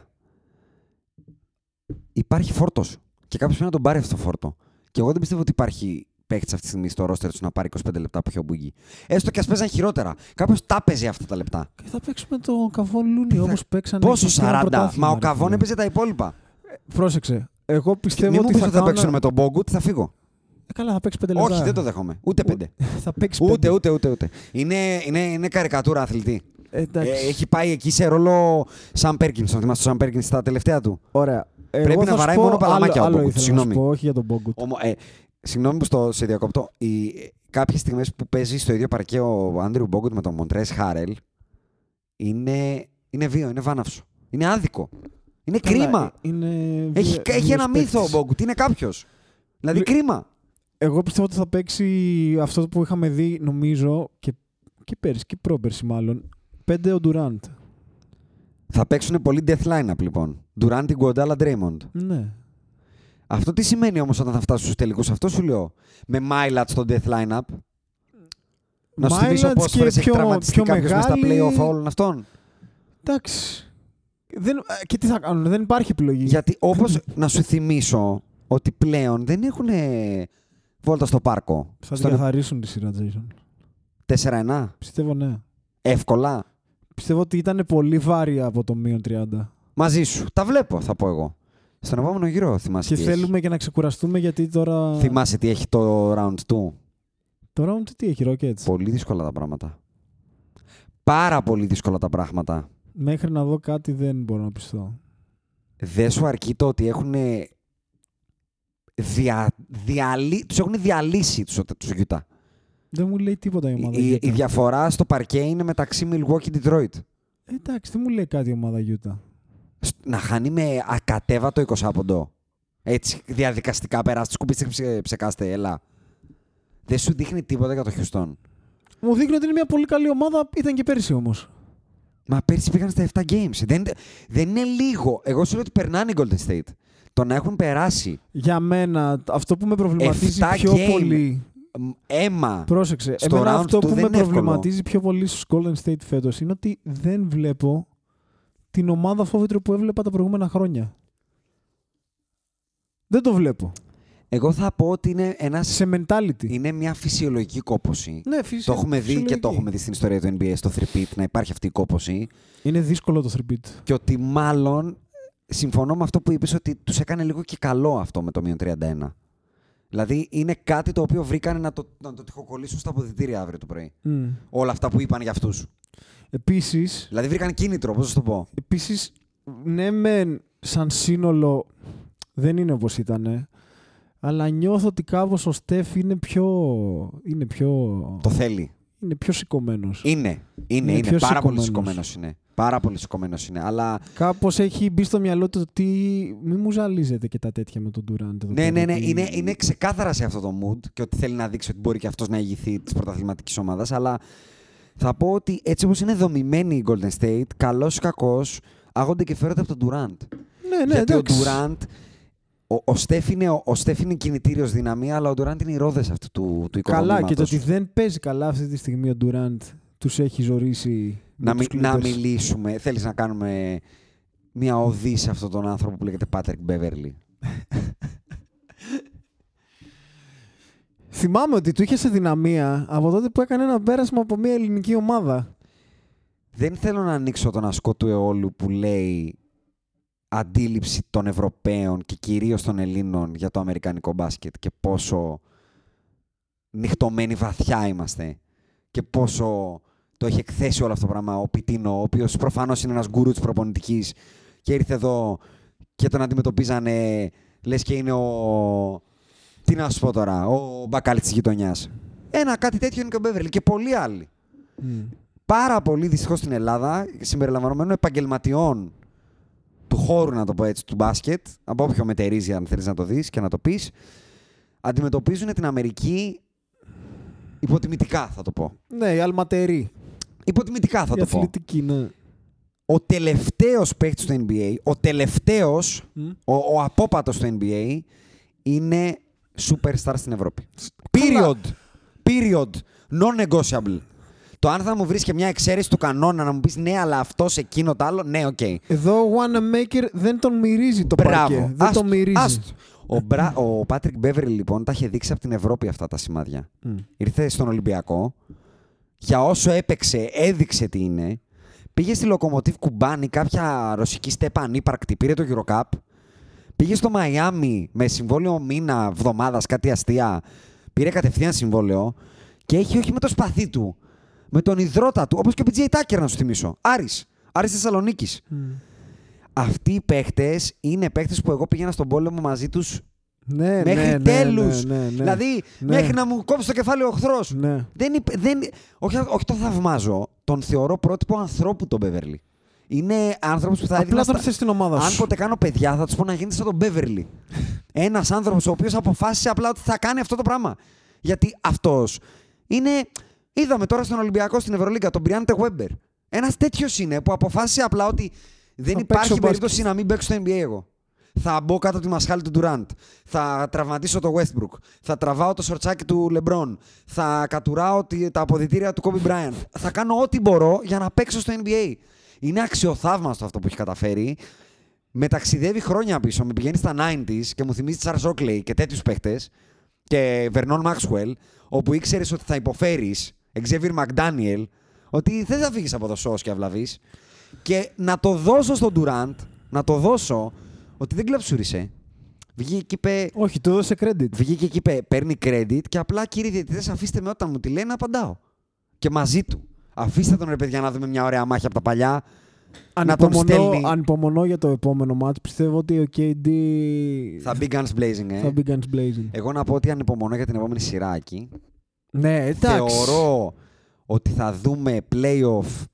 Υπάρχει φόρτος. Και κάποιος πρέπει να τον πάρει αυτό το φόρτο. Και εγώ δεν πιστεύω ότι υπάρχει παίκτη αυτή τη στιγμή στο ρόστερ τους να πάρει 25 λεπτά που έχει ο Μπούγκη. Έστω και ας παίζαν χειρότερα. Κάποιος τα παίζει αυτά τα λεπτά. Και θα παίξουμε το Καβόν Λούνι θα- όπως παίξανε. Πόσο και πήραν 40. πρωτάθλημα, Μα ο ρε Καβόν φίλε. έπαιζε τα υπόλοιπα. Πρόσεξε. Εγώ πιστεύω Μην μου ότι πεις θα, ότι θα κάνουν- παίξουν με τον Μπόγκουτ, θα φύγω. Ε, καλά, θα παίξει πέντε λεπτά. Όχι, δεν το δέχομαι. Ούτε πέντε. θα παίξει Ούτε, πέντε. ούτε, ούτε. ούτε. Είναι, είναι, είναι καρικατούρα αθλητή. Ε, εντάξει. Ε, έχει πάει εκεί σε ρόλο Σαν Πέρκινς. Τον θυμάσαι τον Σαν Πέρκινς στα τελευταία του; Ωραία. Πρέπει Εγώ να θα σου βαράει πω μόνο παλαμάκια ο άλλο, άλλο Μπόγκουτ, ήθελα να σου συγγνώμη. πω, όχι για τον Μπόγκουτ. Ομο, ε, συγγνώμη που στο, σε διακόπτω. Οι, κάποιες στιγμές που παίζει στο ίδιο παρκέ ο Άντριου Μπόγκουτ με τον Μοντρές Χάρελ είναι, είναι βίο, είναι βάναυσο. Είναι άδικο. Είναι Καλά, κρίμα. ε, Είναι Έχει, βία- έχει βίαιος ένα μύθο ο παίκτης. Μπόγκουτ. Είναι κάποιος. Δηλαδή Λε- κρίμα. Εγώ πιστεύω ότι θα παίξει αυτό που είχαμε δει, νομίζω, και, και πέρυσι και πρόπερσι μάλλον. Πέντε ο Ντουράντ. Θα παίξουν πολύ death line-up λοιπόν. Durant, Iguodala, Draymond. Ναι. Αυτό τι σημαίνει όμως όταν θα φτάσουν στους τελικούς; Αυτό σου λέω. Με Milat στο death line-up. Να σου θυμίσω Milotic πόσες και φορές έχει πιο- τραυματιστεί πιο κάποιος μες στα μεγάλη. play-off όλων αυτών. Εντάξει. Δεν, ε, και τι θα κάνουν, δεν υπάρχει επιλογή. Γιατί όπως να σου θυμίσω ότι πλέον δεν έχουν βόλτα στο πάρκο. Θα Στο διαθαρρύσουν τη σειρά, Jason. 4-1. Πιστεύω ναι. Εύκολα. Πιστεύω ότι ήταν πολύ βάρη από το μείον 30. Μαζί σου. Τα βλέπω, θα πω εγώ. Στον επόμενο γύρο θυμάσαι Και τι έχει. θέλουμε και να ξεκουραστούμε γιατί τώρα. Θυμάσαι τι έχει το round 2. Το round τι έχει, Rockets; Πολύ δύσκολα τα πράγματα. Πάρα πολύ δύσκολα τα πράγματα. Μέχρι να δω κάτι δεν μπορώ να πιστώ. Δεν σου αρκεί το ότι έχουν δια, διαλύ, τους έχουν διαλύσει τους, τους Utah. Δεν μου λέει τίποτα η ομάδα. Η, Utah. η διαφορά στο παρκέ είναι μεταξύ Milwaukee και Detroit. Ε, Εντάξει, δεν μου λέει κάτι η ομάδα Utah. Σ- Να χάνει με ακατέβατο 20 ποντό. Έτσι, διαδικαστικά περάσει. Σκουπίστε και ψε- ψεκάστε, έλα. Δεν σου δείχνει τίποτα για το Houston. Μου δείχνει ότι είναι μια πολύ καλή ομάδα. Ήταν και πέρσι όμως. Μα πέρσι πήγαν στα 7 games. Δεν, δεν είναι λίγο. Εγώ σου λέω ότι περνάνε οι Golden State. Το να έχουν περάσει Για μένα, αυτό που με προβληματίζει Εφτά πιο game. πολύ. μ, αίμα. Πρόσεξε. Στο Εμένα round αυτό του που δεν με είναι εύκολο. προβληματίζει πιο πολύ στους Golden State φέτος είναι ότι δεν βλέπω την ομάδα φόβητρο που έβλεπα τα προηγούμενα χρόνια. Δεν το βλέπω. Εγώ θα πω ότι είναι, ένας, Σε mentality. είναι μια φυσιολογική κόπωση. Ναι, φυσικά. Το έχουμε δει και το έχουμε δει στην ιστορία του NBA στο 3 να υπάρχει αυτή η κόπωση. Είναι δύσκολο το 3 Και ότι μάλλον συμφωνώ με αυτό που είπες ότι τους έκανε λίγο και καλό αυτό με το μείον 31. Δηλαδή είναι κάτι το οποίο βρήκανε να το, να το τυχοκολλήσουν στα αποδητήρια αύριο το πρωί. Όλα αυτά που είπαν για αυτούς. Επίσης, Δηλαδή βρήκαν κίνητρο, πώς να σου το πω. επίσης, ναι μεν σαν σύνολο δεν είναι όπως ήταν, αλλά νιώθω ότι κάπως ο Στεφ είναι πιο, είναι πιο, Το θέλει. είναι πιο σηκωμένος. Είναι. Είναι, Είναι είναι. πιο Πάρα πολύ σηκωμένος. σηκωμένος είναι. Πάρα πολύ σηκωμένος είναι. Αλλά Κάπως έχει μπει στο μυαλό του ότι μη μου ζαλίζετε και τα τέτοια με τον Durant. εδώ ναι, πέρα, ναι, ναι. ότι- Είναι, είναι ξεκάθαρα σε αυτό το mood και ότι θέλει να δείξει ότι μπορεί και αυτός να ηγηθεί της πρωταθληματικής ομάδας. Αλλά θα πω ότι έτσι όπως είναι δομημένη η Golden State, καλός ή κακός, άγονται και φέρονται από τον Durant. Ναι, ναι, Γιατί εντάξει. ο Durant. Ο, ο, Στεφ είναι, ο, ο Στεφ είναι κινητήριος δύναμη, αλλά ο Durant είναι οι ρόδες αυτού του, του Καλά, και το οικοδομήματος. ότι δεν παίζει καλά αυτή τη στιγμή ο Durant τους έχει ζωρίσει. να, με μι- τους να Clippers. μιλήσουμε. Θέλεις να κάνουμε μια οδή σε αυτόν τον άνθρωπο που λέγεται Patrick Beverly; Θυμάμαι ότι του είχε σε δυναμία από τότε που έκανε ένα πέρασμα από μια ελληνική ομάδα. Δεν θέλω να ανοίξω τον ασκό του αιώλου που λέει αντίληψη των Ευρωπαίων και κυρίως των Ελλήνων για το αμερικανικό μπάσκετ και πόσο νυχτωμένοι βαθιά είμαστε και πόσο το έχει εκθέσει όλο αυτό το πράγμα ο Πιτίνο, ο οποίος προφανώς είναι ένας γκουρού της προπονητικής και ήρθε εδώ και τον αντιμετωπίζανε λες και είναι ο... Τι να σου πω τώρα, ο μπακάλι της γειτονιάς. Ένα κάτι τέτοιο είναι και ο Μπέβερλι και πολλοί άλλοι πάρα πολύ δυστυχώς στην Ελλάδα, συμπεριλαμβανομένων επαγγελματιών του χώρου, να το πω έτσι, του μπάσκετ, από όποιο μετερίζει, αν θέλεις να το δεις και να το πεις, αντιμετωπίζουν την Αμερική υποτιμητικά, θα το πω. Ναι, η Αλματερή. Υποτιμητικά, θα η το πω. αθλητική, ναι. Ο τελευταίος παίκτης του NBA, ο τελευταίος, Μμ. ο, ο απόπατος του NBA, είναι superstar στην Ευρώπη. Καλά. Period. Period. Non-negotiable. Το αν θα μου βρεις και μια εξαίρεση του κανόνα να μου πεις ναι, αλλά αυτός εκείνο το άλλο, ναι, οκ. Εδώ ο Wanamaker δεν τον μυρίζει το παρκέ. Μπράβο. Δεν Άστο, τον μυρίζει. άστο. Ο, Μπρα... ο Patrick Beverly λοιπόν τα είχε δείξει από την Ευρώπη αυτά τα σημάδια. Μμ. Ήρθε στον Ολυμπιακό. Για όσο έπαιξε, έδειξε τι είναι. Πήγε στη Λοκομοτίβ Κουμπάνη, κάποια ρωσική στέπα ανύπαρκτη, πήρε το Eurocup. Πήγε στο Μαϊάμι με συμβόλαιο μήνα, εβδομάδας, κάτι αστεία. Πήρε κατευθείαν συμβόλαιο. Και έχει όχι με το σπαθί του, με τον υδρότα του, όπως και ο PJ Tucker να σου θυμίσω. Άρης. Άρης Θεσσαλονίκης. Μμ. Αυτοί οι παίχτες είναι παίχτες που εγώ πήγαινα στον πόλεμο μαζί τους Ναι, μέχρι ναι, ναι, τέλους. Ναι, ναι, ναι. Δηλαδή, Ναι. μέχρι να μου κόψει το κεφάλι ο εχθρός. Ναι. Δεν, είπε- δεν, όχι, όχι το θαυμάζω. Τον θεωρώ πρότυπο ανθρώπου τον Μπέβερλι. Είναι άνθρωπος που θα έδινα. Απλά τον στα- θες στην ομάδα Αν σου. ποτέ κάνω παιδιά, θα τους πω να γίνετε σαν τον Μπέβερλι. Ένας άνθρωπος ο οποίος αποφάσισε απλά ότι θα κάνει αυτό το πράγμα. Γιατί αυτός είναι. Είδαμε τώρα στον Ολυμπιακό στην Ευρωλίγκα τον Μπριάντε Βέμπερ. Ένας τέτοιος είναι που αποφάσισε απλά ότι δεν Θα υπάρχει παίξω περίπτωση να μην παίξω στο NBA εγώ. Θα μπω κάτω από τη μασχάλη του Durant. Θα τραυματίσω το Westbrook. Θα τραβάω το σορτσάκι του LeBron. Θα κατουράω τη- τα αποδητήρια του Kobe Bryant. Θα κάνω ό,τι μπορώ για να παίξω στο NBA. Είναι αξιοθαύμαστο αυτό που έχει καταφέρει. Με ταξιδεύει χρόνια πίσω. Με πηγαίνει στα 90s και μου θυμίζει Τσάρ Oakley και τέτοιους παίχτες. Και Vernon Maxwell, όπου ήξερες ότι θα υποφέρεις. Xavier McDaniel, ότι δεν θα φύγεις από το σώο και αυλαβεί. Και να το δώσω στον Durant, να το δώσω ότι δεν κλαψούρισε. Βγήκε και είπε, Όχι, του έδωσε credit. βγήκε και είπε, παίρνει credit και απλά κύριε διαιτητές αφήστε με όταν μου τη λέει να απαντάω. Και μαζί του. Αφήστε τον ρε παιδιά να δούμε μια ωραία μάχη από τα παλιά. να τον Ανυπομονώ, στέλνει. ανυπομονώ για το επόμενο μάτς. Πιστεύω ότι ο KD Θα μπει guns blazing, ε. θα μπει guns blazing. Εγώ να πω ότι ανυπομονώ για την επόμενη σειρά εκεί. Ναι, εντάξει. Θεωρώ ότι θα δούμε playoff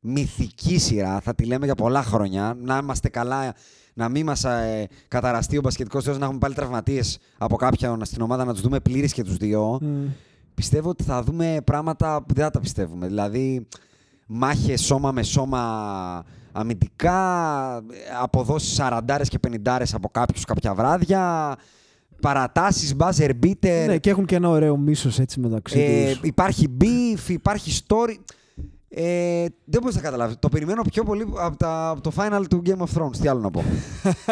μυθική σειρά. Θα τη λέμε για πολλά χρόνια. Να είμαστε καλά, να μην μας ε, καταραστεί ο μπασκετικός θεός, να έχουμε πάλι τραυματίες από κάποιον στην ομάδα, να τους δούμε πλήρεις και τους δύο. Μμ. Πιστεύω ότι θα δούμε πράγματα που δεν θα τα πιστεύουμε. Δηλαδή, μάχες σώμα με σώμα αμυντικά, αποδόσεις 40 και 50 από κάποιους κάποια βράδια, παρατάσεις, buzzer beater. Ναι, και έχουν και ένα ωραίο μίσος έτσι μεταξύ Ε, τους. υπάρχει beef, υπάρχει story. Ε, δεν μπορείς να καταλάβεις. Το περιμένω πιο πολύ από, τα, από το final του Game of Thrones. Τι άλλο να πω.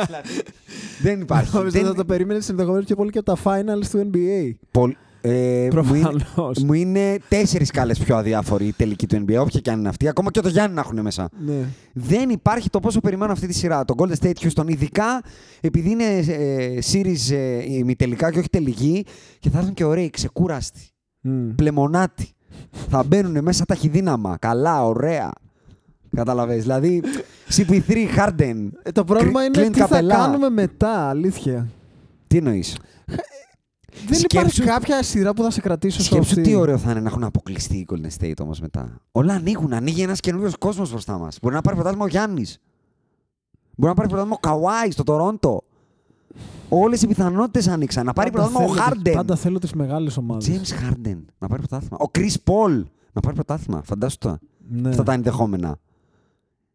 δηλαδή, δεν υπάρχει. Νόμιζα δεν, ότι θα το περίμενε ενδεχομένως πιο πολύ και από τα finals του NBA. Πολ- ε, μου, είναι, Προφανώς. μου είναι τέσσερις σκάλες πιο αδιάφοροι η τελική του NBA, όποια και αν είναι αυτή. Ακόμα και το Γιάννη να έχουν μέσα. Ναι. Δεν υπάρχει το πόσο περιμένω αυτή τη σειρά. Το Golden State Houston, ειδικά επειδή είναι ε, series ε, ημιτελικά και όχι τελική και θα έρθουν και ωραίοι, ξεκούραστοι. Μμ. πλεμονάτι. θα μπαίνουν μέσα ταχυδύναμα. Καλά, ωραία. Καταλαβες. Δηλαδή, CP3, Harden. Ε, το πρόβλημα Κλ- είναι Clint τι θα Capella. κάνουμε μετά, αλήθεια. Τι εννοείς; Δεν υπάρχει Σκέψου- κάποια σειρά που θα σε κρατήσω στο Σκέψου αυτή. τι ωραίο θα είναι να έχουν αποκλειστεί οι Golden State όμως μετά. Όλα ανοίγουν. Ανοίγει ένας καινούριος κόσμος μπροστά μας. Μπορεί να πάρει πρωτάθλημα ο Γιάννης. Μπορεί να πάρει πρωτάθλημα ο Καουάι στο Τορόντο. Όλες οι πιθανότητες ανοίξαν. Να πάρει Πάντα πρωτάθλημα ο θέλω τις- Harden. Πάντα θέλω τις μεγάλες ομάδες. James Harden να πάρει πρωτάθλημα. Ο Chris Paul να πάρει πρωτάθλημα. Φαντάσου το. Ναι. Αυτά τα ενδεχόμενα.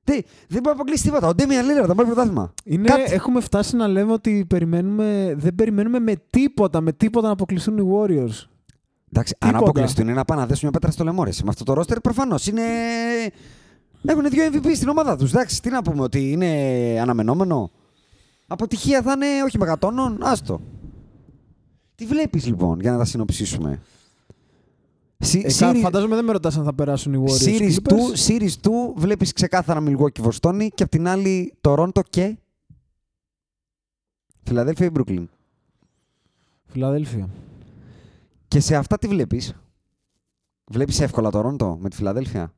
Τι, δεν μπορεί να αποκλείσει τίποτα. Ο Ντέμια Λίλερ θα πάρει πρωτάθλημα. Είναι, Κάτι. έχουμε φτάσει να λέμε ότι περιμένουμε, δεν περιμένουμε με τίποτα, με τίποτα να αποκλειστούν οι Warriors. Εντάξει, αν Τίποτα. αποκλειστούν είναι να πάνε να δέσουν μια πέτρα στο λαιμό. ρε. Με αυτό το ρόστερ προφανώς είναι. Έχουν δύο MVP στην ομάδα τους. Εντάξει, τι να πούμε, ότι είναι αναμενόμενο. Αποτυχία θα είναι όχι μεγατόνων, άστο. Τι βλέπεις λοιπόν, για να τα συνοψίσουμε; Σι- Ε, κα- series- Φαντάζομαι δεν με ρωτάς αν θα περάσουν οι Warriors. Series Clippers. 2, series 2 βλέπεις ξεκάθαρα Milwaukee Βοστόνη και απ' την άλλη Toronto και Φιλαδέλφια ή Brooklyn; Φιλαδέλφια. Και σε αυτά τι βλέπεις; Βλέπεις εύκολα Toronto με τη Φιλαδέλφια;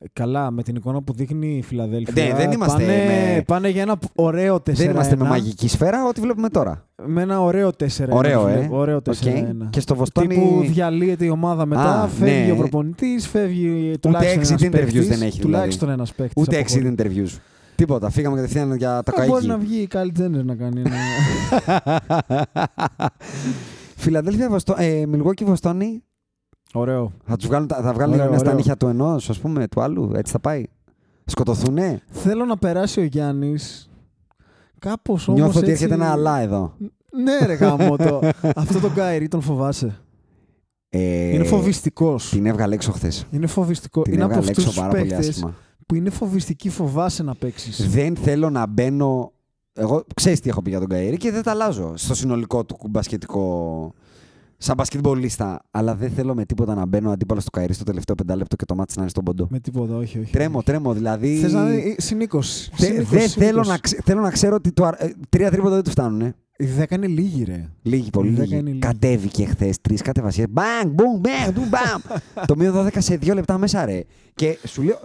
Ε, Καλά, με την εικόνα που δείχνει η Φιλαδέλφια. Ναι, δεν είμαστε πάνε, με- πάνε για ένα ωραίο 4 Δεν είμαστε με μαγική σφαίρα, ό,τι βλέπουμε τώρα. Με ένα ωραίο 4 Ωραίο, ε. Ωραίο 4 Οκ. Και στο Βοστόνη Τύπου διαλύεται η ομάδα μετά, Α, φεύγει ναι. ο προπονητής, φεύγει τουλάχιστον exit ένας interviews παίκτης, δεν έχει, Τουλάχιστον ένας παίκτης. ούτε exit interviews. Τίποτα. Φύγαμε κατευθείαν για το Ε, Μπορεί να καΐκι. βγει η Kylie Jenner να κάνει ένα. Φιλαδέλφια, Βοστό... ε, Milwaukee Βοστόνη. Ωραίο. Θα, τους βγάλουν, τα- θα βγάλουν Ωραίο, μια στα ωραίο. νύχια του ενός, ας πούμε, του άλλου. Έτσι θα πάει. Σκοτωθούνε. Θέλω να περάσει ο Γιάννης. Κάπως όμως. Νιώθω ότι έρχεται ένα αλλά εδώ. Ναι, ρε γάμο το. Αυτό τον Κάιρι τον φοβάσαι. Ε, Είναι φοβιστικός. Την έβγαλε έξω χθες. Είναι φοβιστικό. Την είναι από έβγαλε αυτούς έξω τους πάρα πολύ παίκτες άσχημα. που είναι φοβιστικοί, φοβάσαι να παίξεις. Δεν θέλω να μπαίνω. Εγώ ξέρεις τι έχω πει για τον Καήρη και δεν τα αλλάζω στο συνολικό του μπασκετικό. Σαν μπασκετμπολίστα. Αλλά δεν θέλω με τίποτα να μπαίνω αντίπαλο στο Καήρη στο τελευταίο πεντάλεπτο και το μάτι να είναι στον ποντό. Με τίποτα, όχι. όχι. Τρέμω, τρέμω. Δηλαδή. Θες να είναι συνήκωση. Θε- Δεν θέλω να, ξε- θέλω να ξέρω ότι το, αρ- ε, τρία τρίποτα δεν του φτάνουν. Ε. Η 10 είναι λίγη, ρε. Λίγοι, πολύ Η δέκα λίγοι. είναι λίγη. Κατέβηκε χθες τρεις κατεβασίες. Μπαμ, μπουμ, μπαμ, μπουμ, μπαμ. το μείον 12 σε δύο λεπτά μέσα, ρε. Και σου λέω.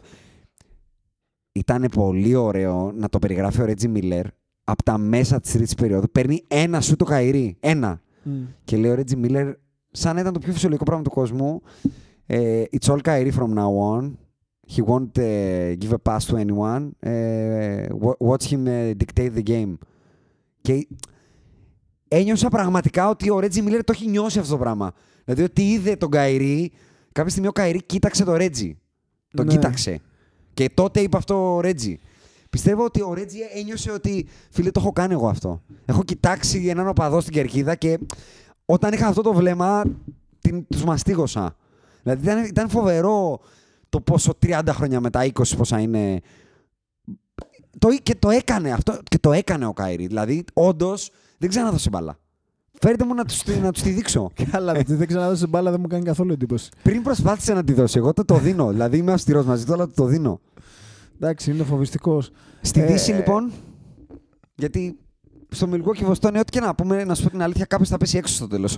Ήταν πολύ ωραίο να το περιγράφει ο Ρέτζι Μίλλερ από τα μέσα της τρίτης περίοδου. Παίρνει ένα σου το καηρί. Ένα. Και λέει ο Ρέτζι Μίλλερ, σαν να ήταν το πιο φυσιολογικό πράγμα του κόσμου. ε, It's all Kyrie from now on. He won't uh, give a pass to anyone. Ε, wa- watch him uh, dictate the game. Και ένιωσα πραγματικά ότι ο Ρέτζι Μίλλερ το έχει νιώσει αυτό το πράγμα. Δηλαδή ότι είδε τον Καϊρή, κάποια στιγμή ο Καϊρή κοίταξε τον Ρέτζι. Τον Ναι. κοίταξε. Και τότε είπε αυτό ο Ρέτζι. Πιστεύω ότι ο Ρέτζι ένιωσε ότι φίλε το έχω κάνει εγώ αυτό. Έχω κοιτάξει έναν οπαδό στην κερκίδα και όταν είχα αυτό το βλέμμα την, τους μαστίγωσα. Δηλαδή ήταν, ήταν φοβερό το πόσο 30 χρόνια μετά, 20 πόσα είναι, το, και το έκανε αυτό και το έκανε ο Κάιρι. Δηλαδή, όντως δεν ξαναδώσε μπάλα. Φέρτε μου να τους να τους τη δείξω. Καλά, γιατί δεν ξαναδώσε μπάλα, δεν μου κάνει καθόλου εντύπωση. Πριν προσπάθησε να τη δώσει, εγώ το, το δίνω. δηλαδή είμαι αυστηρός μαζί του, αλλά του το δίνω. Εντάξει, είναι φοβιστικός. Στη Ε, Δύση, ε, λοιπόν. Γιατί στο Milwaukee Βοστόνη, ό,τι και να πούμε, να σου πω την αλήθεια, κάποιος θα πέσει έξω στο τέλος.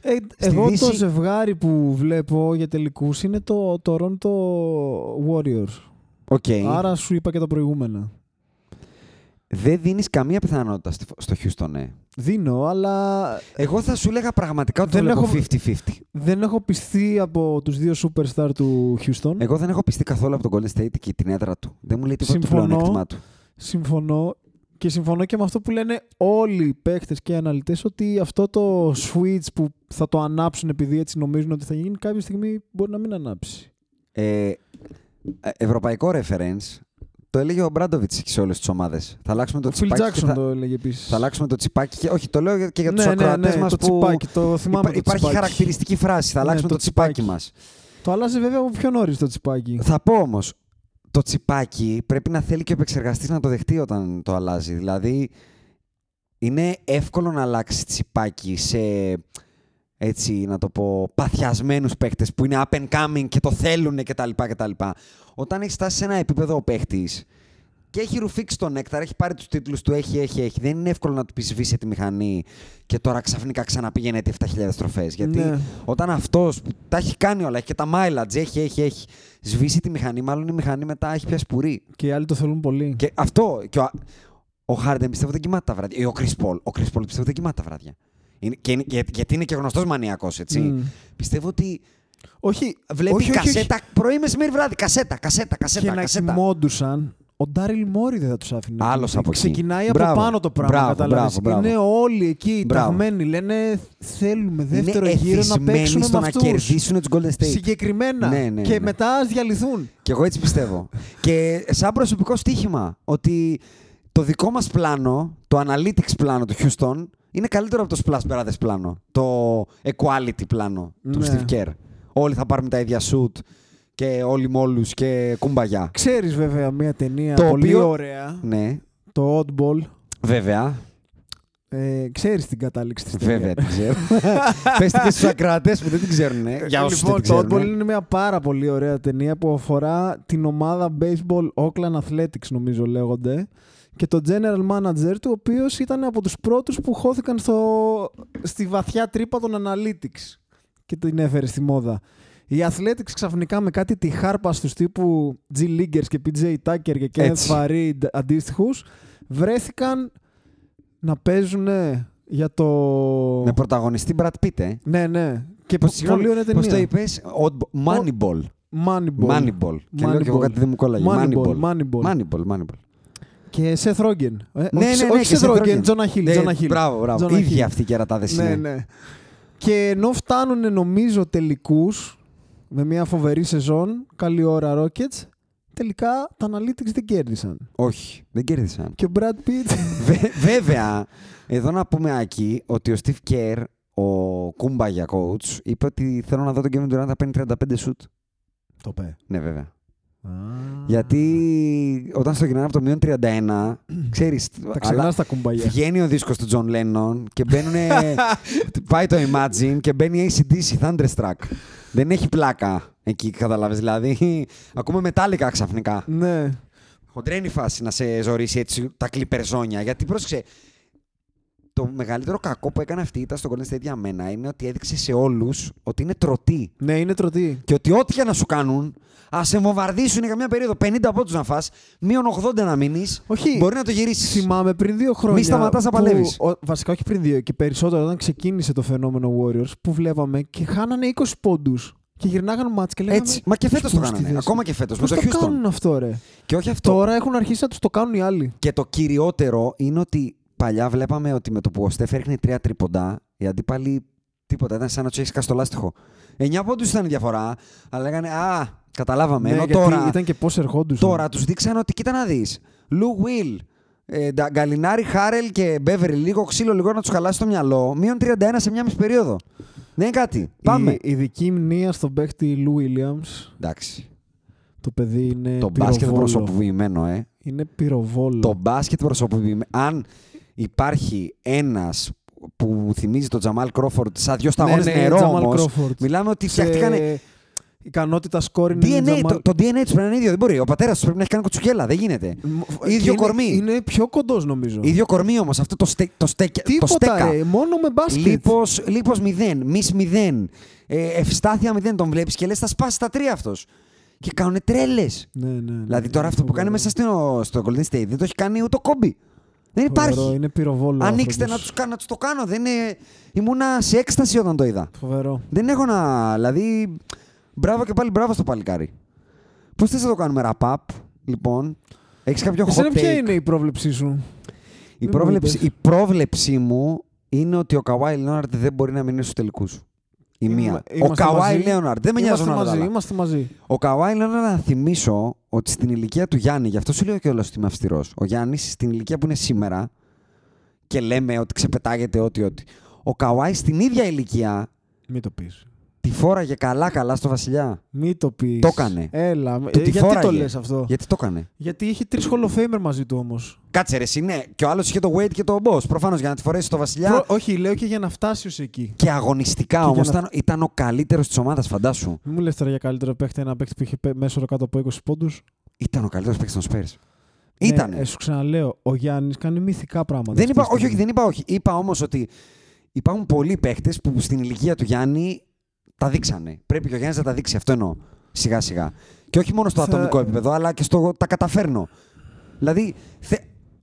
Ε, εγώ Δύση- το ζευγάρι που βλέπω για τελικούς είναι το Toronto Warriors. OK. Άρα σου είπα και τα προηγούμενα. Δεν δίνεις καμία πιθανότητα στη- στο Houston, ε. Δίνω, αλλά Εγώ θα σου έλεγα πραγματικά ότι το Δεν βλέπω έχω- 50-50. δεν έχω πιστεί από τους δύο superstar του Houston. Εγώ δεν έχω πιστεί καθόλου από τον Golden State και την έδρα του. Δεν μου λέει τίποτα το Συμφωνώ. πλεονέκτημά του. Συμφωνώ και συμφωνώ και με αυτό που λένε όλοι οι παίκτες και οι αναλυτές ότι αυτό το switch που θα το ανάψουν επειδή έτσι νομίζουν ότι θα γίνει κάποια στιγμή μπορεί να μην ανάψει. Ε, ε, ευρωπαϊκό reference το έλεγε ο Μπράντοβιτς σε όλες τις ομάδες. Θα αλλάξουμε το Ο Phil τσιπάκι. και Jackson θα, το έλεγε επίσης. θα αλλάξουμε το τσιπάκι. Και, όχι, το λέω και για τους ναι, ναι, ακροατές ναι, μας το που. τσιπάκι, το θυμάμαι υπά- το υπάρχει τσιπάκι. χαρακτηριστική φράση. Θα Ναι, αλλάξουμε το το τσιπάκι τσιπάκι. μας. Το άλλαζε βέβαια από πιο νωρίς το τσιπάκι. Θα πω όμως, το τσιπάκι πρέπει να θέλει και ο επεξεργαστής να το δεχτεί όταν το αλλάζει. Δηλαδή, είναι εύκολο να αλλάξει τσιπάκι σε έτσι να το πω, παθιασμένους παίκτες που είναι up and coming και το θέλουν κτλ. κτλ. Όταν έχεις φτάσει σε ένα επίπεδο ο παίχτης και έχει ρουφήξει τον νέκταρ, έχει πάρει τους τίτλους του, έχει, έχει, έχει. Δεν είναι εύκολο να του πεις σβήσε τη μηχανή και τώρα ξαφνικά ξαναπήγαινε 7.000 στροφές. Γιατί Ναι. όταν αυτός που τα έχει κάνει όλα, έχει και τα mileage, έχει, έχει, έχει, σβήσει τη μηχανή, μάλλον η μηχανή μετά έχει πιάσει πουρί. Και οι άλλοι το θέλουν πολύ. Και αυτό. Και ο, ο Χάρντεν πιστεύω δεν κοιμάται τα βράδια. Ή ο Κρι Πολ. Ο Κρι Πολ πιστεύω δεν κοιμάται τα βράδια. Είναι, και είναι, για- γιατί είναι και γνωστός μανιακός, έτσι. Μμ. Πιστεύω ότι Όχι, βλέπει όχι, όχι, όχι. κασέτα πρωί, μεσημέρι, βράδυ. Κασέτα, κασέτα, κασέτα. και να κασέτα. κοιμόντουσαν, ο Ντάριλ Μόρι δεν θα τους άφηνε. να Άλλος κοιμηθεί. από εκεί. Ξεκινάει Μπράβο, από πάνω το πράγμα. μπράβο, κατάλαβες. μπράβο, μπράβο. Είναι όλοι εκεί Μπράβο. ταγμένοι. Λένε θέλουμε δεύτερο είναι γύρο να εθισμένοι παίξουμε στο με να αυτούς. κερδίσουν τους Golden State. Συγκεκριμένα. Ναι, ναι, και ναι. μετά ας διαλυθούν. Και εγώ έτσι πιστεύω. και σαν προσωπικό στοίχημα, ότι το δικό μας πλάνο, το analytics πλάνο του Houston, είναι καλύτερο από το splash brothers πλάνο. Το equality πλάνο του Ναι. Steve Kerr. Όλοι θα πάρουμε τα ίδια shoot και όλοι με όλους και κουμπαγιά. Ξέρεις βέβαια μια ταινία Το πολύ οποίο- ωραία. Ναι, Το Oddball. βέβαια. Ε, ξέρεις την κατάληξη της ταινίας. Βέβαια την ξέρω. Πες την και στους ακροατές που δεν την ξέρουν. ε. Για όσους λοιπόν, δεν το την ξέρουν. Oddball είναι μια πάρα πολύ ωραία ταινία που αφορά την ομάδα baseball Oakland Athletics νομίζω λέγονται και το general manager του ο οποίος ήταν από τους πρώτους που χώθηκαν στο, στη βαθιά τρύπα των analytics και την έφερε στη μόδα. Οι Athletics ξαφνικά με κάτι τη χάρπα στους τύπου G. Leaguers και PJ Tucker και Kenneth Έτσι. Farid αντίστοιχους βρέθηκαν να παίζουν για το... Με πρωταγωνιστή Brad Pitt, ε. Ναι, ναι. Και Πώς- πο- πολύ ωραία ταινία. Πώς το είπες, Oddball- Moneyball. Moneyball. Moneyball. Και λέω και εγώ Moneyball. κάτι δεν μου κόλλαγε. Moneyball, Moneyball. Moneyball. Moneyball, Moneyball. Και Seth Rogen. Ε, Ναι, όχι, ναι, ναι, όχι και Seth Seth Rogen, Rogen. Jonah Hill. Ναι, Jonah Hill. Μπράβο, μπράβο. Jonah Ίδιοι Hill. αυτοί οι κερατάδες Ναι, είναι. ναι. Και ενώ φτάνουν νομίζω τελικούς με μια φοβερή σεζόν, καλή ώρα Rockets, τελικά τα Analytics δεν κέρδισαν. Όχι, δεν κέρδισαν. Και ο Brad Pitt... Βε- βέβαια, εδώ να πούμε Άκη ότι ο Steve Kerr, ο Κούμπαγια coach, είπε ότι θέλω να δω τον Kevin Durant να παίρνει 35 shoot. το πέ. Ναι, βέβαια. Γιατί όταν στο γυρνάνε από το μείον 31, ξέρεις, Τα αλλά ξεχνάς τα κουμπαγιά. βγαίνει ο δίσκος του John Lennon και μπαίνουν. πάει το Imagine και μπαίνει ACDC, Thunderstruck. Δεν έχει πλάκα εκεί, καταλάβεις. Δηλαδή, ακούμε Metallica ξαφνικά. Ναι. Χοντρένει φάση να σε ζωρίσει έτσι τα κλιπερζόνια. Γιατί πρόσεξε, το μεγαλύτερο κακό που έκανε αυτή ήταν στο Golden State για μένα είναι ότι έδειξε σε όλους ότι είναι τρωτή. Ναι, είναι τρωτή. Και ότι ό,τι και να σου κάνουν, ας σε βομβαρδίσουν για μια περίοδο 50 από του να φας, μείον 80 να μείνεις. Όχι. Μπορεί να το γυρίσεις. Θυμάμαι πριν δύο χρόνια. Μη σταματάς να που- παλεύεις. ο- βασικά, όχι πριν δύο, και περισσότερο όταν ξεκίνησε το φαινόμενο Warriors που βλέπαμε και χάνανε 20 πόντους. Και γυρνάγαν μάτς και λέγανε. Έτσι. Μα και φέτος το «Πώς κάνανε. τη θέση». Ακόμα και φέτος. Με Πώς το το Houston. κάνουν αυτό, ρε; Και όχι αυτό. Τώρα έχουν αρχίσει να τους το κάνουν οι άλλοι. Και το κυριότερο είναι ότι παλιά βλέπαμε ότι με το που ο Στέφ έριχνε τρία τρίποντα, οι αντίπαλοι τίποτα. Ήταν σαν να τους έχεις σκάσει το λάστιχο. 9 πόντους ήταν η διαφορά, αλλά λέγανε Α, καταλάβαμε. Ναι, Ενώ γιατί τώρα, ήταν και πώς ερχόντουσαν. τώρα τους δείξαν ότι κοίτα να δεις. Λου Βιλ, ε, Ντα- Γκαλινάρη, Χάρελ και Μπέβερι, λίγο ξύλο, λίγο να τους χαλάσει το μυαλό. Μείον 31 σε μια μισή περίοδο. Δεν είναι κάτι. Πάμε. Η ειδική μνήμα στον παίχτη Λου Williams. Εντάξει. Το παιδί είναι. Το μπάσκετ πυροβόλο. προσωποποιημένο, ε. Είναι πυροβόλο. Το μπάσκετ προσωποποιημένο. Αν υπάρχει ένας που θυμίζει τον Τζαμάλ Κρόφορντ σαν δυο σταγόνες Ναι, ναι, νερό Jamal όμως, Crawford. μιλάμε ότι Σε- φτιάχτηκαν. ικανότητα scoring είναι DNA, Τζαμάλ. το, το DNA τους πρέπει να είναι ίδιο. Δεν μπορεί. Ο πατέρας τους πρέπει να έχει κάνει κοτσουκέλα. Δεν γίνεται. Μ- ίδιο είναι- κορμί. Είναι πιο κοντός νομίζω. ίδιο κορμί όμως. Αυτό το, στε, το, στέκ, το Τίποτα στέκα. ρε, μόνο με μπάσκετ. Λίπος, λίπος μηδέν, μης μηδέν, ε, ευστάθεια μηδέν τον βλέπεις και λες θα σπάσει τα τρία αυτός. Και κάνουν τρέλες. Ναι, ναι, ναι. δηλαδή τώρα αυτό που κάνει Φοβερό. μέσα στο, στο Golden State δεν το έχει κάνει ούτε ο Κόμπι. Δεν Φοβερό, υπάρχει. Είναι πυροβόλο. ο Ανοίξτε να άνθρωπος. τους, κα- να τους το κάνω. Δεν είναι... Ήμουνα σε έκσταση όταν το είδα. Φοβερό. Δεν έχω να... Δηλαδή, μπράβο και πάλι μπράβο στο παλικάρι. Πώς θες να το κάνουμε wrap-up, λοιπόν; Έχεις κάποιο Εσένα hot ποια take? είναι η πρόβλεψή σου; Η Δεν πρόβλεψη, μου η πρόβλεψή μου είναι ότι ο Καουάι Λέοναρντ δεν μπορεί να μείνει στους τελικούς. Η Είμα- μία. Ο είμαστε Καουάι μαζί. Λέοναρντ. Δεν με νοιάζουν Είμαστε όλα τα μαζί, άλλα. είμαστε μαζί. Ο Καουάι Λέοναρντ, να θυμίσω ότι στην ηλικία του Γιάννη, γι' αυτό σου λέω κιόλας ότι είμαι αυστηρός. Ο Γιάννης στην ηλικία που είναι σήμερα και λέμε ότι ξεπετάγεται ό,τι ό,τι. Ο Καουάι στην ίδια ηλικία Μην το πεις. Τη φόραγε καλά-καλά στο Βασιλιά. Μην το πεις. Το έκανε. Έλα. Του ε, τη γιατί το φόραγε. λες αυτό; Γιατί το έκανε. Γιατί είχε τρεις Hall of Famer μαζί του όμως. Κάτσε ρε, εσύ, ναι. Και ο άλλος είχε το Wade και το Boss. Προφανώς για να τη φορέσει στο Βασιλιά. Προ- Όχι, λέω και για να φτάσει ως εκεί. Και αγωνιστικά Και όμως για να- ήταν, ήταν ο καλύτερος της ομάδας, φαντάσου. Μην μου λες τώρα για καλύτερο παίχτη ένα παίχτη που είχε πέ- μέσο κάτω από 20 πόντους. Ήταν ο καλύτερος παίκτης των Spurs. Ναι, Ήτανε. ε, σου ξαναλέω, ο Γιάννης κάνει μυθικά πράγματα. δεν αυτή είπα, τη όχι, όχι, στιγμή. δεν είπα όχι. Είπα όμως ότι υπάρχουν πολλοί παίκτες που στην ηλικία του Γιάννη τα δείξανε. Πρέπει και ο Γιάννης να τα δείξει. Αυτό εννοώ. Σιγά σιγά. Και όχι μόνο στο Θα- ατομικό επίπεδο, αλλά και στο τα καταφέρνω. Δηλαδή, θε...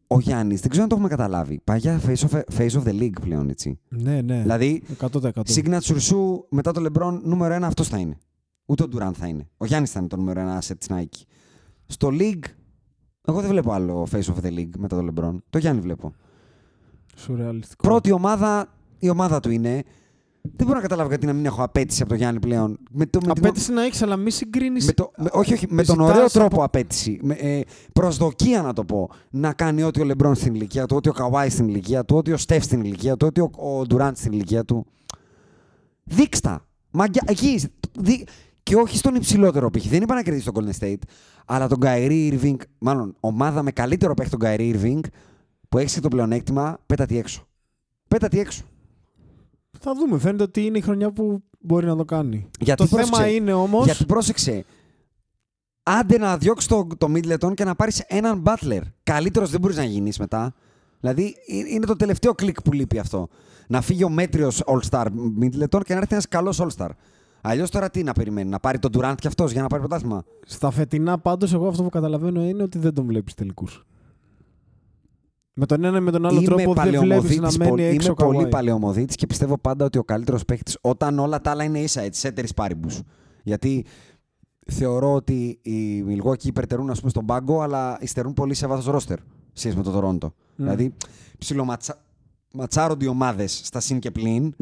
ο Γιάννης, δεν ξέρω αν το έχουμε καταλάβει. Πάει για face of, face of the league πλέον, έτσι. Ναι, ναι. Δηλαδή, 100%. signature σου μετά το LeBron νούμερο ένα αυτός θα είναι. Ούτε ο Durant θα είναι. Ο Γιάννης θα είναι το νούμερο ένα asset της Nike. Στο league, εγώ δεν βλέπω άλλο face of the league μετά το LeBron. Το Γιάννη βλέπω. Σουρεαλιστικό. Πρώτη ομάδα, η ομάδα του είναι. Δεν μπορώ να καταλάβω γιατί να μην έχω απέτηση από το Γιάννη πλέον. Με το, με την- Απέτηση να έχεις, αλλά μη συγκρίνεις. με το, με, όχι, όχι, με τον Ζητάς ωραίο από- τρόπο απέτηση. Με, ε, προσδοκία να το πω. Να κάνει ό,τι ο Λεμπρόν στην ηλικία του, ό,τι ο Καουάι στην ηλικία του, ό,τι ο Στεφ στην ηλικία του, ό,τι ο, ο Ντουράντ στην ηλικία του. Δείξτα. Μαγκιά, εκεί. Δει, και όχι στον υψηλότερο πύχη. Δεν είπα να κερδίσει τον Golden State, αλλά τον Kyrie Irving, μάλλον ομάδα με καλύτερο παίχτη τον Kyrie Irving, που έχεις και το πλεονέκτημα, πέτατη έξω. Πέτατη έξω. Θα δούμε. Φαίνεται ότι είναι η χρονιά που μπορεί να το κάνει. Γιατί το θέμα πρόσεξε, είναι όμω. Γιατί πρόσεξε. Άντε να διώξεις το, το Middleton και να πάρεις έναν Butler. Καλύτερος δεν μπορείς να γίνεις μετά. Δηλαδή ε- είναι το τελευταίο κλικ που λείπει αυτό. Να φύγει ο μέτριος All-Star Middleton και να έρθει ένας καλός All-Star. Αλλιώς τώρα τι να περιμένει, να πάρει τον Durant κι αυτός για να πάρει πρωτάθλημα; Στα φετινά πάντως, εγώ αυτό που καταλαβαίνω είναι ότι δεν τον βλέπεις τελικούς. Με τον ένα ή με τον άλλο τρόπο δεν βλέπεις παλαιομοδίτης να μένει πολύ- έξω Είμαι πολύ Καουάι. παλαιομοδίτης και πιστεύω πάντα ότι ο καλύτερος παίκτης όταν όλα τα άλλα είναι ίσα έτσι, έτερης πάριμπου. Γιατί θεωρώ ότι οι Milwaukee υπερτερούν ας πούμε, στον πάγκο, αλλά υστερούν πολύ σε βάθος ρόστερ σχέση με το Toronto. Δηλαδή, ψιλοματσάρονται οι ομάδες στα συν και πλήν,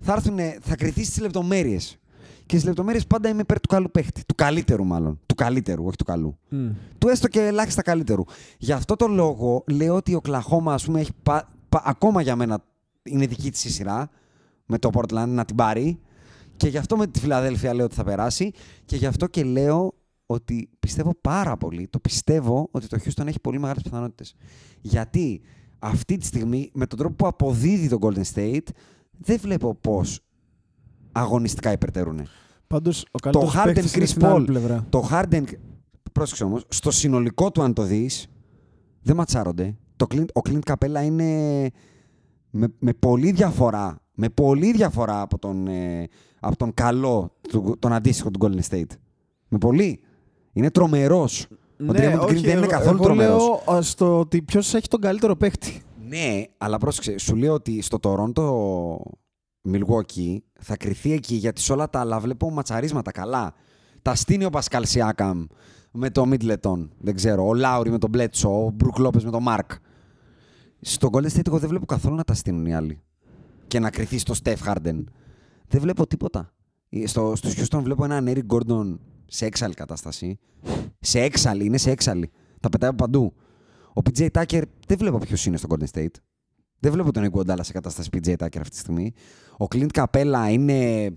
θα, έρθουνε- θα κρυθείς στις λεπτομέρειες. Και στις λεπτομέρειες πάντα είμαι υπέρ του καλού παίχτη. Του καλύτερου, μάλλον. Του καλύτερου, όχι του καλού Μμ. του έστω και ελάχιστα καλύτερου. Γι' αυτό το λόγο λέω ότι ο Κλαχώμα, ας πούμε, έχει πα- πα- ακόμα για μένα είναι δική της η σειρά με το Portland να την πάρει. Και γι' αυτό με τη Φιλαδέλφια λέω ότι θα περάσει. Και γι' αυτό και λέω ότι πιστεύω πάρα πολύ, το πιστεύω ότι το Houston έχει πολύ μεγάλες πιθανότητες. Γιατί αυτή τη στιγμή, με τον τρόπο που αποδίδει τον Golden State, δεν βλέπω πώς αγωνιστικά υπερτερούν. Πάντως, ο καλύτερος Harden παίκτης είναι Chris στην άλλη Paul. πλευρά. Το Harden, πρόσεξε όμως, στο συνολικό του αν το δεις, δεν ματσάρονται. Το Clint, ο Clint Καπέλα είναι με, με πολύ διαφορά, με πολύ διαφορά από τον, ε, από τον καλό, του, τον αντίστοιχο του Golden State. Με πολύ. Είναι τρομερός. ο Draymond Green δεν είναι καθόλου εγώ τρομερός. λέω α, στο ότι ποιος έχει τον καλύτερο παίκτη. Ναι, αλλά πρόσεξε, σου λέω ότι στο Toronto Milwaukee θα κρυθεί εκεί γιατί σε όλα τα άλλα βλέπω ματσαρίσματα καλά. Τα στείνει ο Πασκάλ Σιάκαμ με το Middleton, δεν ξέρω, ο Λάουρι με τον Μπλέτσο, ο Μπρουκ Λόπες με τον Μάρκ. Στο Golden State εγώ δεν βλέπω καθόλου να τα στείλουν οι άλλοι και να κρυθεί στο Steph Harden. Δεν βλέπω τίποτα. Ε, Στο, στους Houston βλέπω έναν Eric Gordon σε έξαλλη κατάσταση. Σε έξαλλη, είναι σε έξαλλη. Τα πετάει από παντού. Ο PJ Tucker δεν βλέπω ποιος είναι στο Golden State. Δεν βλέπω τον Iguodala σε κατάσταση PJ Tucker αυτή τη στιγμή. Ο Clint Capella είναι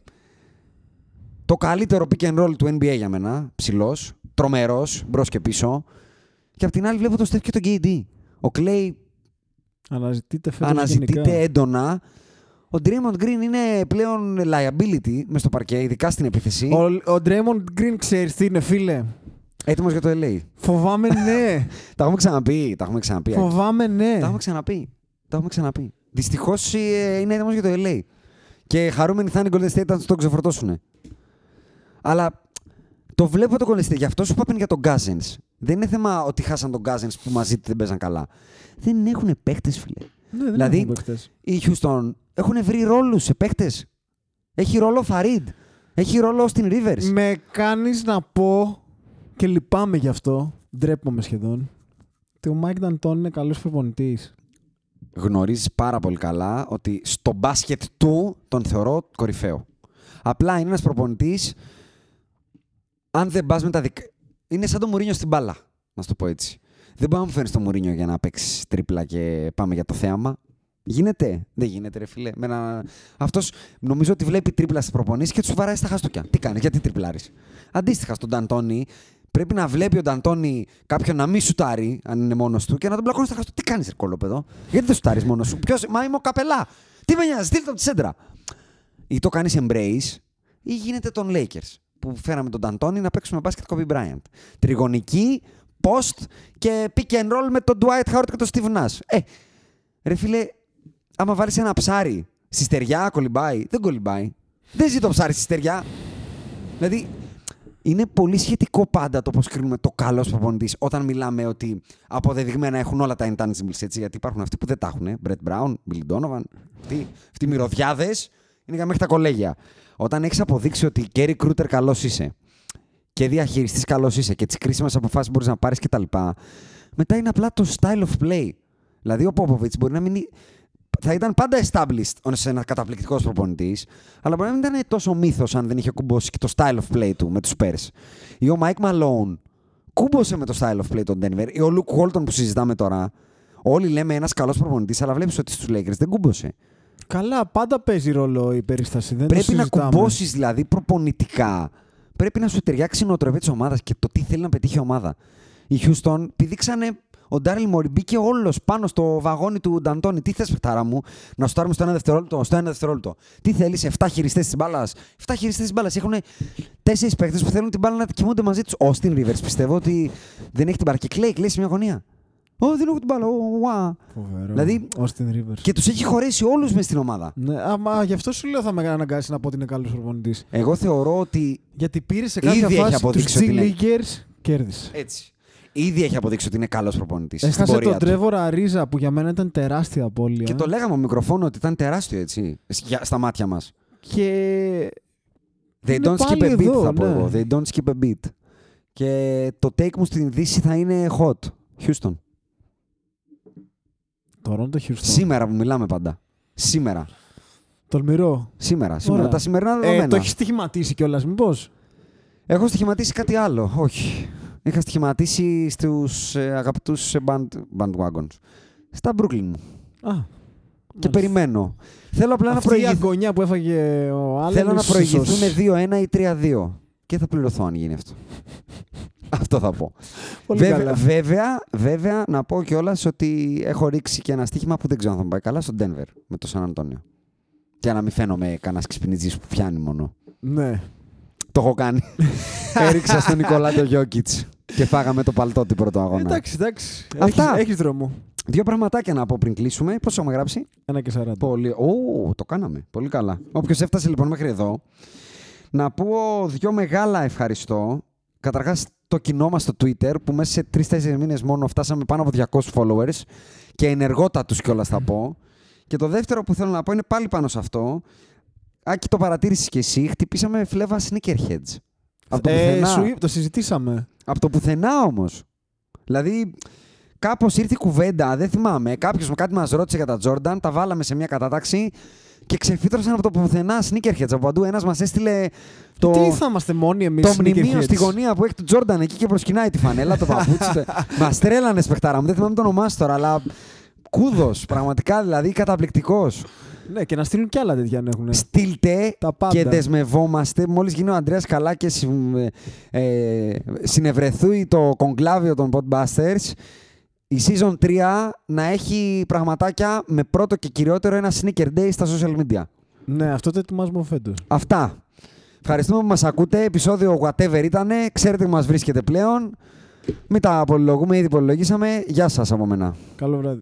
το καλύτερο pick and roll του NBA για μένα. Ψηλός, τρομερός, μπρος και πίσω. Και απ' την άλλη βλέπω τον Steph και τον KD. Ο Clay Αναζητείται φέτος αναζητείται γενικά. έντονα. Ο Draymond Green είναι πλέον liability μες στο παρκέ, ειδικά στην επίθεση. Ο, ο Draymond Green ξέρεις τι είναι, φίλε; Έτοιμος για το LA. Φοβάμαι ναι. Τα έχουμε ξαναπεί. Τα έχουμε ξαναπεί. Άκη. Φοβάμαι ναι. Τα έχουμε ξαναπεί. Τα έχουμε ξαναπεί. Δυστυχώς είναι έτοιμος για το LA. Και χαρούμενοι θα είναι οι Golden State αν το ξεφορτώσουν. Αλλά το βλέπω το Golden State. Γι' αυτό σου είπα πριν για τον Cousins. Δεν είναι θέμα ότι χάσαν τον Cousins που μαζί του δεν παίζαν καλά. Δεν έχουν παίχτες, φίλε. Ναι, δεν δηλαδή, έχουν παίκτες. Οι Houston έχουν βρει ρόλους σε παίχτες. Έχει ρόλο ο Faried. Έχει ρόλο Austin Rivers. Με κάνεις να πω και λυπάμαι γι' αυτό, ντρέπομαι σχεδόν, ότι ο Mike D'Antoni είναι καλός προπονητής. Γνωρίζεις πάρα πολύ καλά ότι στο μπάσκετ του τον θεωρώ κορυφαίο. Απλά είναι ένας προπονητής. Αν δεν πας με τα δικά. Είναι σαν το Μουρίνιο στην μπάλα. Να σου το πω έτσι. Δεν μπορεί να μου φέρεις το Μουρίνιο για να παίξεις τρίπλα και πάμε για το θέαμα. Γίνεται. Δεν γίνεται, ρε φίλε. Με ένα... Αυτός νομίζω ότι βλέπει τρίπλα στις προπονήσεις και του βαράει στα χαστούκια. Τι κάνεις, γιατί τριπλάρεις; Αντίστοιχα στον Νταντόνι, πρέπει να βλέπει ο Νταντόνι κάποιον να μην σουτάρει, αν είναι μόνος του, και να τον πλακώνει στα χαστούκια. Τι κάνεις, ρε κολόπεδο. Γιατί δεν σουτάρεις μόνος σου; Ποιος... Μα είμαι ο καπελά. Τι με νοιάζει, στείλτε από τη σέντρα. Ή το κάνεις embrace, ή γίνεται τον Lakers. Που φέραμε τον Νταντόνι να παίξουμε μπάσκετ Kobe Bryant. Τριγωνική, post και pick and roll με τον Dwight Howard και τον Steve Nash. Ε, ρε φίλε, άμα βάλεις ένα ψάρι στη στεριά, κολυμπάει. Δεν κολυμπάει. Δεν ζει το ψάρι στη στεριά. Δηλαδή, είναι πολύ σχετικό πάντα το πώς κρίνουμε το καλό προπονητής όταν μιλάμε ότι αποδεδειγμένα έχουν όλα τα intangibles έτσι. Γιατί υπάρχουν αυτοί που δεν τα έχουν. Brett Brown, Billy Donovan. Αυτοί, αυτοί οι μυρωδιάδες είναι για μέχρι τα κολέγια. Όταν έχεις αποδείξει ότι Gary Kruter καλός είσαι και διαχειριστής καλός είσαι και τις κρίσιμες αποφάσεις μπορείς να πάρεις κτλ. Μετά είναι απλά το style of play. Δηλαδή ο Popovich μπορεί να μην. Θα ήταν πάντα established ως ένα καταπληκτικός προπονητής, αλλά μπορεί να μην ήταν τόσο μύθος αν δεν είχε κουμπώσει και το style of play του με τους Spurs. Ή ο Mike Malone κούμπωσε με το style of play τον Denver. Ή ο Luke Walton που συζητάμε τώρα. Όλοι λέμε ένας καλός προπονητής, αλλά βλέπεις ότι στους Lakers δεν κούμπωσε. Καλά, πάντα παίζει ρόλο η περίσταση. Δεν το Πρέπει να συζητάμε. κουμπώσεις δηλαδή προπονητικά. Πρέπει να σου ταιριάξει η νοοτροπία της ομάδας και το τι θέλει να πετύχει η ομάδα. Οι Houston πηδήξανε. Ο Ντάριλ Μόρι μπήκε όλος πάνω στο βαγόνι του Νταντώνη. Τι θες, παιχτάρα μου, να στάρουμε στο ένα δευτερόλεπτο. Στο ένα δευτερόλεπτο. Τι θέλεις, 7 χειριστές της μπάλας. 7 χειριστές της μπάλας. Έχουν 4 παίχτε που θέλουν την μπάλα να κοιμούνται μαζί τους. Ο Austin Rivers πιστεύω ότι δεν έχει την μπάλα. Και κλαίει, κλαίει σε μια γωνία. Ω, δεν έχω την μπάλα. Ω, ουα. Φοβερό. Δηλαδή- Austin Rivers. Και τους έχει χωρέσει όλους μες στην ομάδα. Ναι, άμα, γι' αυτό σου λέω θα με αναγκάσει να πω ότι είναι καλός προπονητής. Εγώ θεωρώ ότι Γιατί πήρε σε Ήδη κάποια έχει φάση τους αποδείξει ότι είναι- G-Leaguers, κέρδισε. έτσι. Ήδη έχει αποδείξει ότι είναι καλός προπονητής. Έχασε τον Τρέβορ Αρίζα που για μένα ήταν τεράστια απώλεια. Και το λέγαμε ο μικροφόνο ότι ήταν τεράστιο έτσι. για- Στα μάτια μας. Και They Είναι don't skip πάλι a beat, εδώ, θα πω ναι. εγώ. They don't skip a beat. Και το take μου στην Δύση θα είναι hot. Houston. Toronto Houston. Σήμερα που μιλάμε πάντα. Σήμερα. Τολμηρό. Σήμερα. σήμερα. Ωραία. Τα σημερινά Ε, δεδομένα. το έχεις στοιχηματίσει κιόλας, μήπως; Έχω στοιχηματίσει κάτι άλλο. Όχι. Είχα στοιχηματίσει στους ε, αγαπητούς ε, band, bandwagons. Στα Brooklyn μου. Α. Και περιμένω. Θέλω απλά να Αυτή η προηγηθούν. αγωνιά που έφαγε ο Άλεν. Θέλω να ίσως προηγηθούν σώσει. 2-1 ή 3-2. Και θα πληρωθώ αν γίνει αυτό. αυτό θα πω. Πολύ βέβαια, καλά. βέβαια, βέβαια, να πω κιόλας ότι έχω ρίξει και ένα στοίχημα που δεν ξέρω αν θα μου πάει καλά στο Denver με το Σαν Αντώνιο. Για να μην φαίνομαι κανένας ξυπνητζή που πιάνει μόνο. Ναι. Το έχω κάνει. Έριξα στον Νικολάτο Γιώκητς και φάγαμε το παλτό την πρώτο αγώνα. Εντάξει, εντάξει. Αυτά. Έχεις, έχεις δρόμο. Δύο πραγματάκια να πω πριν κλείσουμε. Πώ έχουμε γράψει; Ένα και 40. Πολύ. Ω, το κάναμε. Πολύ καλά. Όποιος έφτασε λοιπόν μέχρι εδώ, να πω δύο μεγάλα ευχαριστώ. Καταρχάς το κοινό μας στο Twitter που μέσα σε τρει-τέσσερι μήνες μόνο φτάσαμε πάνω από 200 followers και ενεργότατους κιόλας θα πω. Και το δεύτερο που θέλω να πω είναι πάλι πάνω σε αυτό. Άκη, το παρατήρησες κι εσύ. Χτυπήσαμε φλέβα sneakerheads. Από το Ε, πουθενά. σου είπα, το συζητήσαμε. Από το πουθενά όμως. Δηλαδή, κάπως ήρθε η κουβέντα, δεν θυμάμαι. Κάποιος με κάτι μας ρώτησε για τα Jordan, τα βάλαμε σε μια κατάταξη και ξεφύτρωσαν από το πουθενά sneakerheads από παντού. Ένας μας έστειλε το, Τι θα είμαστε μόνοι εμείς. το μνημείο στη γωνία που έχει του Jordan εκεί και προσκυνάει τη φανέλα, το παπούτσι. μας τρέλανε σπεχτάρα μου, δεν θυμάμαι το όνομά σου τώρα, αλλά. Κούδος, πραγματικά δηλαδή καταπληκτικός. Ναι, και να στείλουν κι άλλα τέτοια αν έχουν. Στείλτε Τα πάντα. και δεσμευόμαστε. Μόλις γίνει ο Αντρέα καλά και συμ- ε, συνευρεθούει το κογκλάβιο των Podbusters, η Season 3 να έχει πραγματάκια με πρώτο και κυριότερο ένα sneaker day στα social media. Ναι, αυτό το ετοιμάζουμε φέτος. Αυτά. Ευχαριστούμε που μας ακούτε. Επισόδιο whatever ήταν. Ξέρετε που μας βρίσκετε πλέον. Μην τα απολογούμε, ήδη υπολογίσαμε. Γεια σας από μένα. Καλό βράδυ.